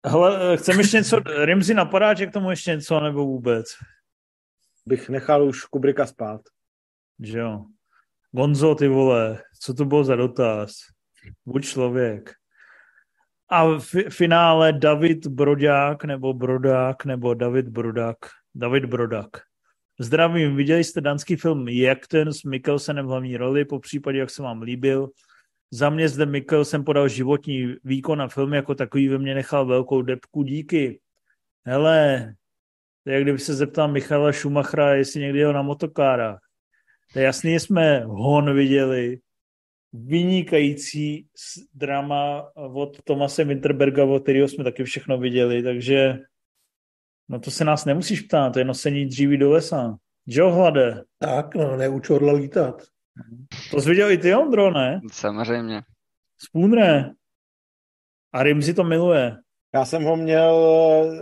Hele, chceme ještě něco, Rimzi napadá, že k tomu ještě něco, nebo vůbec? Bych nechal už Kubrika spát. Že jo. Gonzo, ty vole, co to bylo za dotaz? Buď člověk. A v finále David Brodák nebo Brodák nebo David Brodák. David Brodák. Zdravím, viděli jste danský film Jak ten s Mikkelsenem v hlavní roli, po případě, jak se vám líbil. Za mě zde Mikkelsen podal životní výkon na film jako takový ve mně nechal velkou depku, díky. Hele, to je kdyby se zeptal Michala Schumachera, jestli někdy jel na motokárách. To je jasný, jsme Hon viděli, vynikající drama od Tomase Winterberga, od kterého jsme taky všechno viděli, takže no to se nás nemusíš ptát, to je nosení dříví do lesa. Jo, hlade? Tak, no, neuč orla lítat. To jsi viděl i ty, Ondro, ne? Samozřejmě. Spůnre. A Rimzi to miluje. Já jsem ho měl,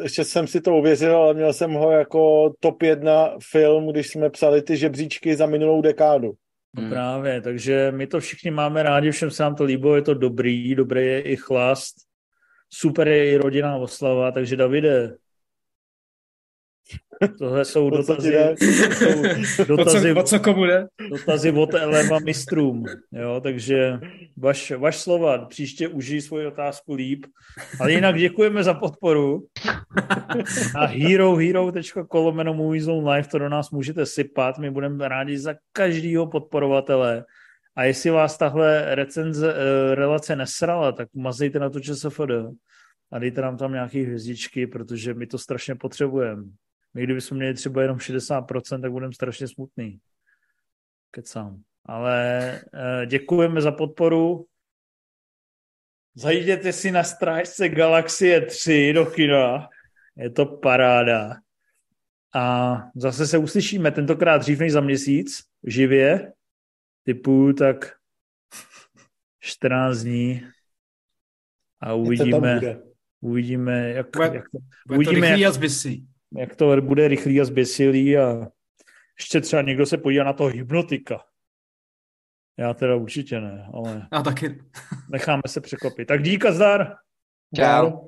ještě jsem si to uvěřil, ale měl jsem ho jako top jedna film, když jsme psali ty žebříčky za minulou dekádu. No hmm. právě, takže my to všichni máme rádi, všem se nám to líbilo, je to dobrý, dobrý je i chlast, super je i rodinná oslava, takže Davide, Tohle jsou dotazy, jsou dotazy, o co, o co komu jde? dotazy od Eleva mistrům. Jo, takže vaš, vaš slova, příště užij svoji otázku líp. Ale jinak děkujeme za podporu. A herohero.kolomeno Movie Zone Live, to do nás můžete sypat. My budeme rádi za každého podporovatele. A jestli vás tahle recenze, eh, relace nesrala, tak mazejte na to ČSFD a dejte nám tam nějaké hvězdičky, protože my to strašně potřebujeme. My kdybychom měli třeba jenom 60%, tak budeme strašně smutný. Kecám. Ale eh, děkujeme za podporu. Zajděte si na strážce Galaxie 3 do kina. Je to paráda. A zase se uslyšíme, tentokrát dřív než za měsíc, živě, typu tak 14 dní a uvidíme, uvidíme, jak, bude, jak to, bude uvidíme, to jak, jak to bude rychlý a zběsilý a ještě třeba někdo se podívá na toho hypnotika. Já teda určitě ne, ale... Já taky. necháme se překvapit. Tak díka zdar. Čau. Zdar.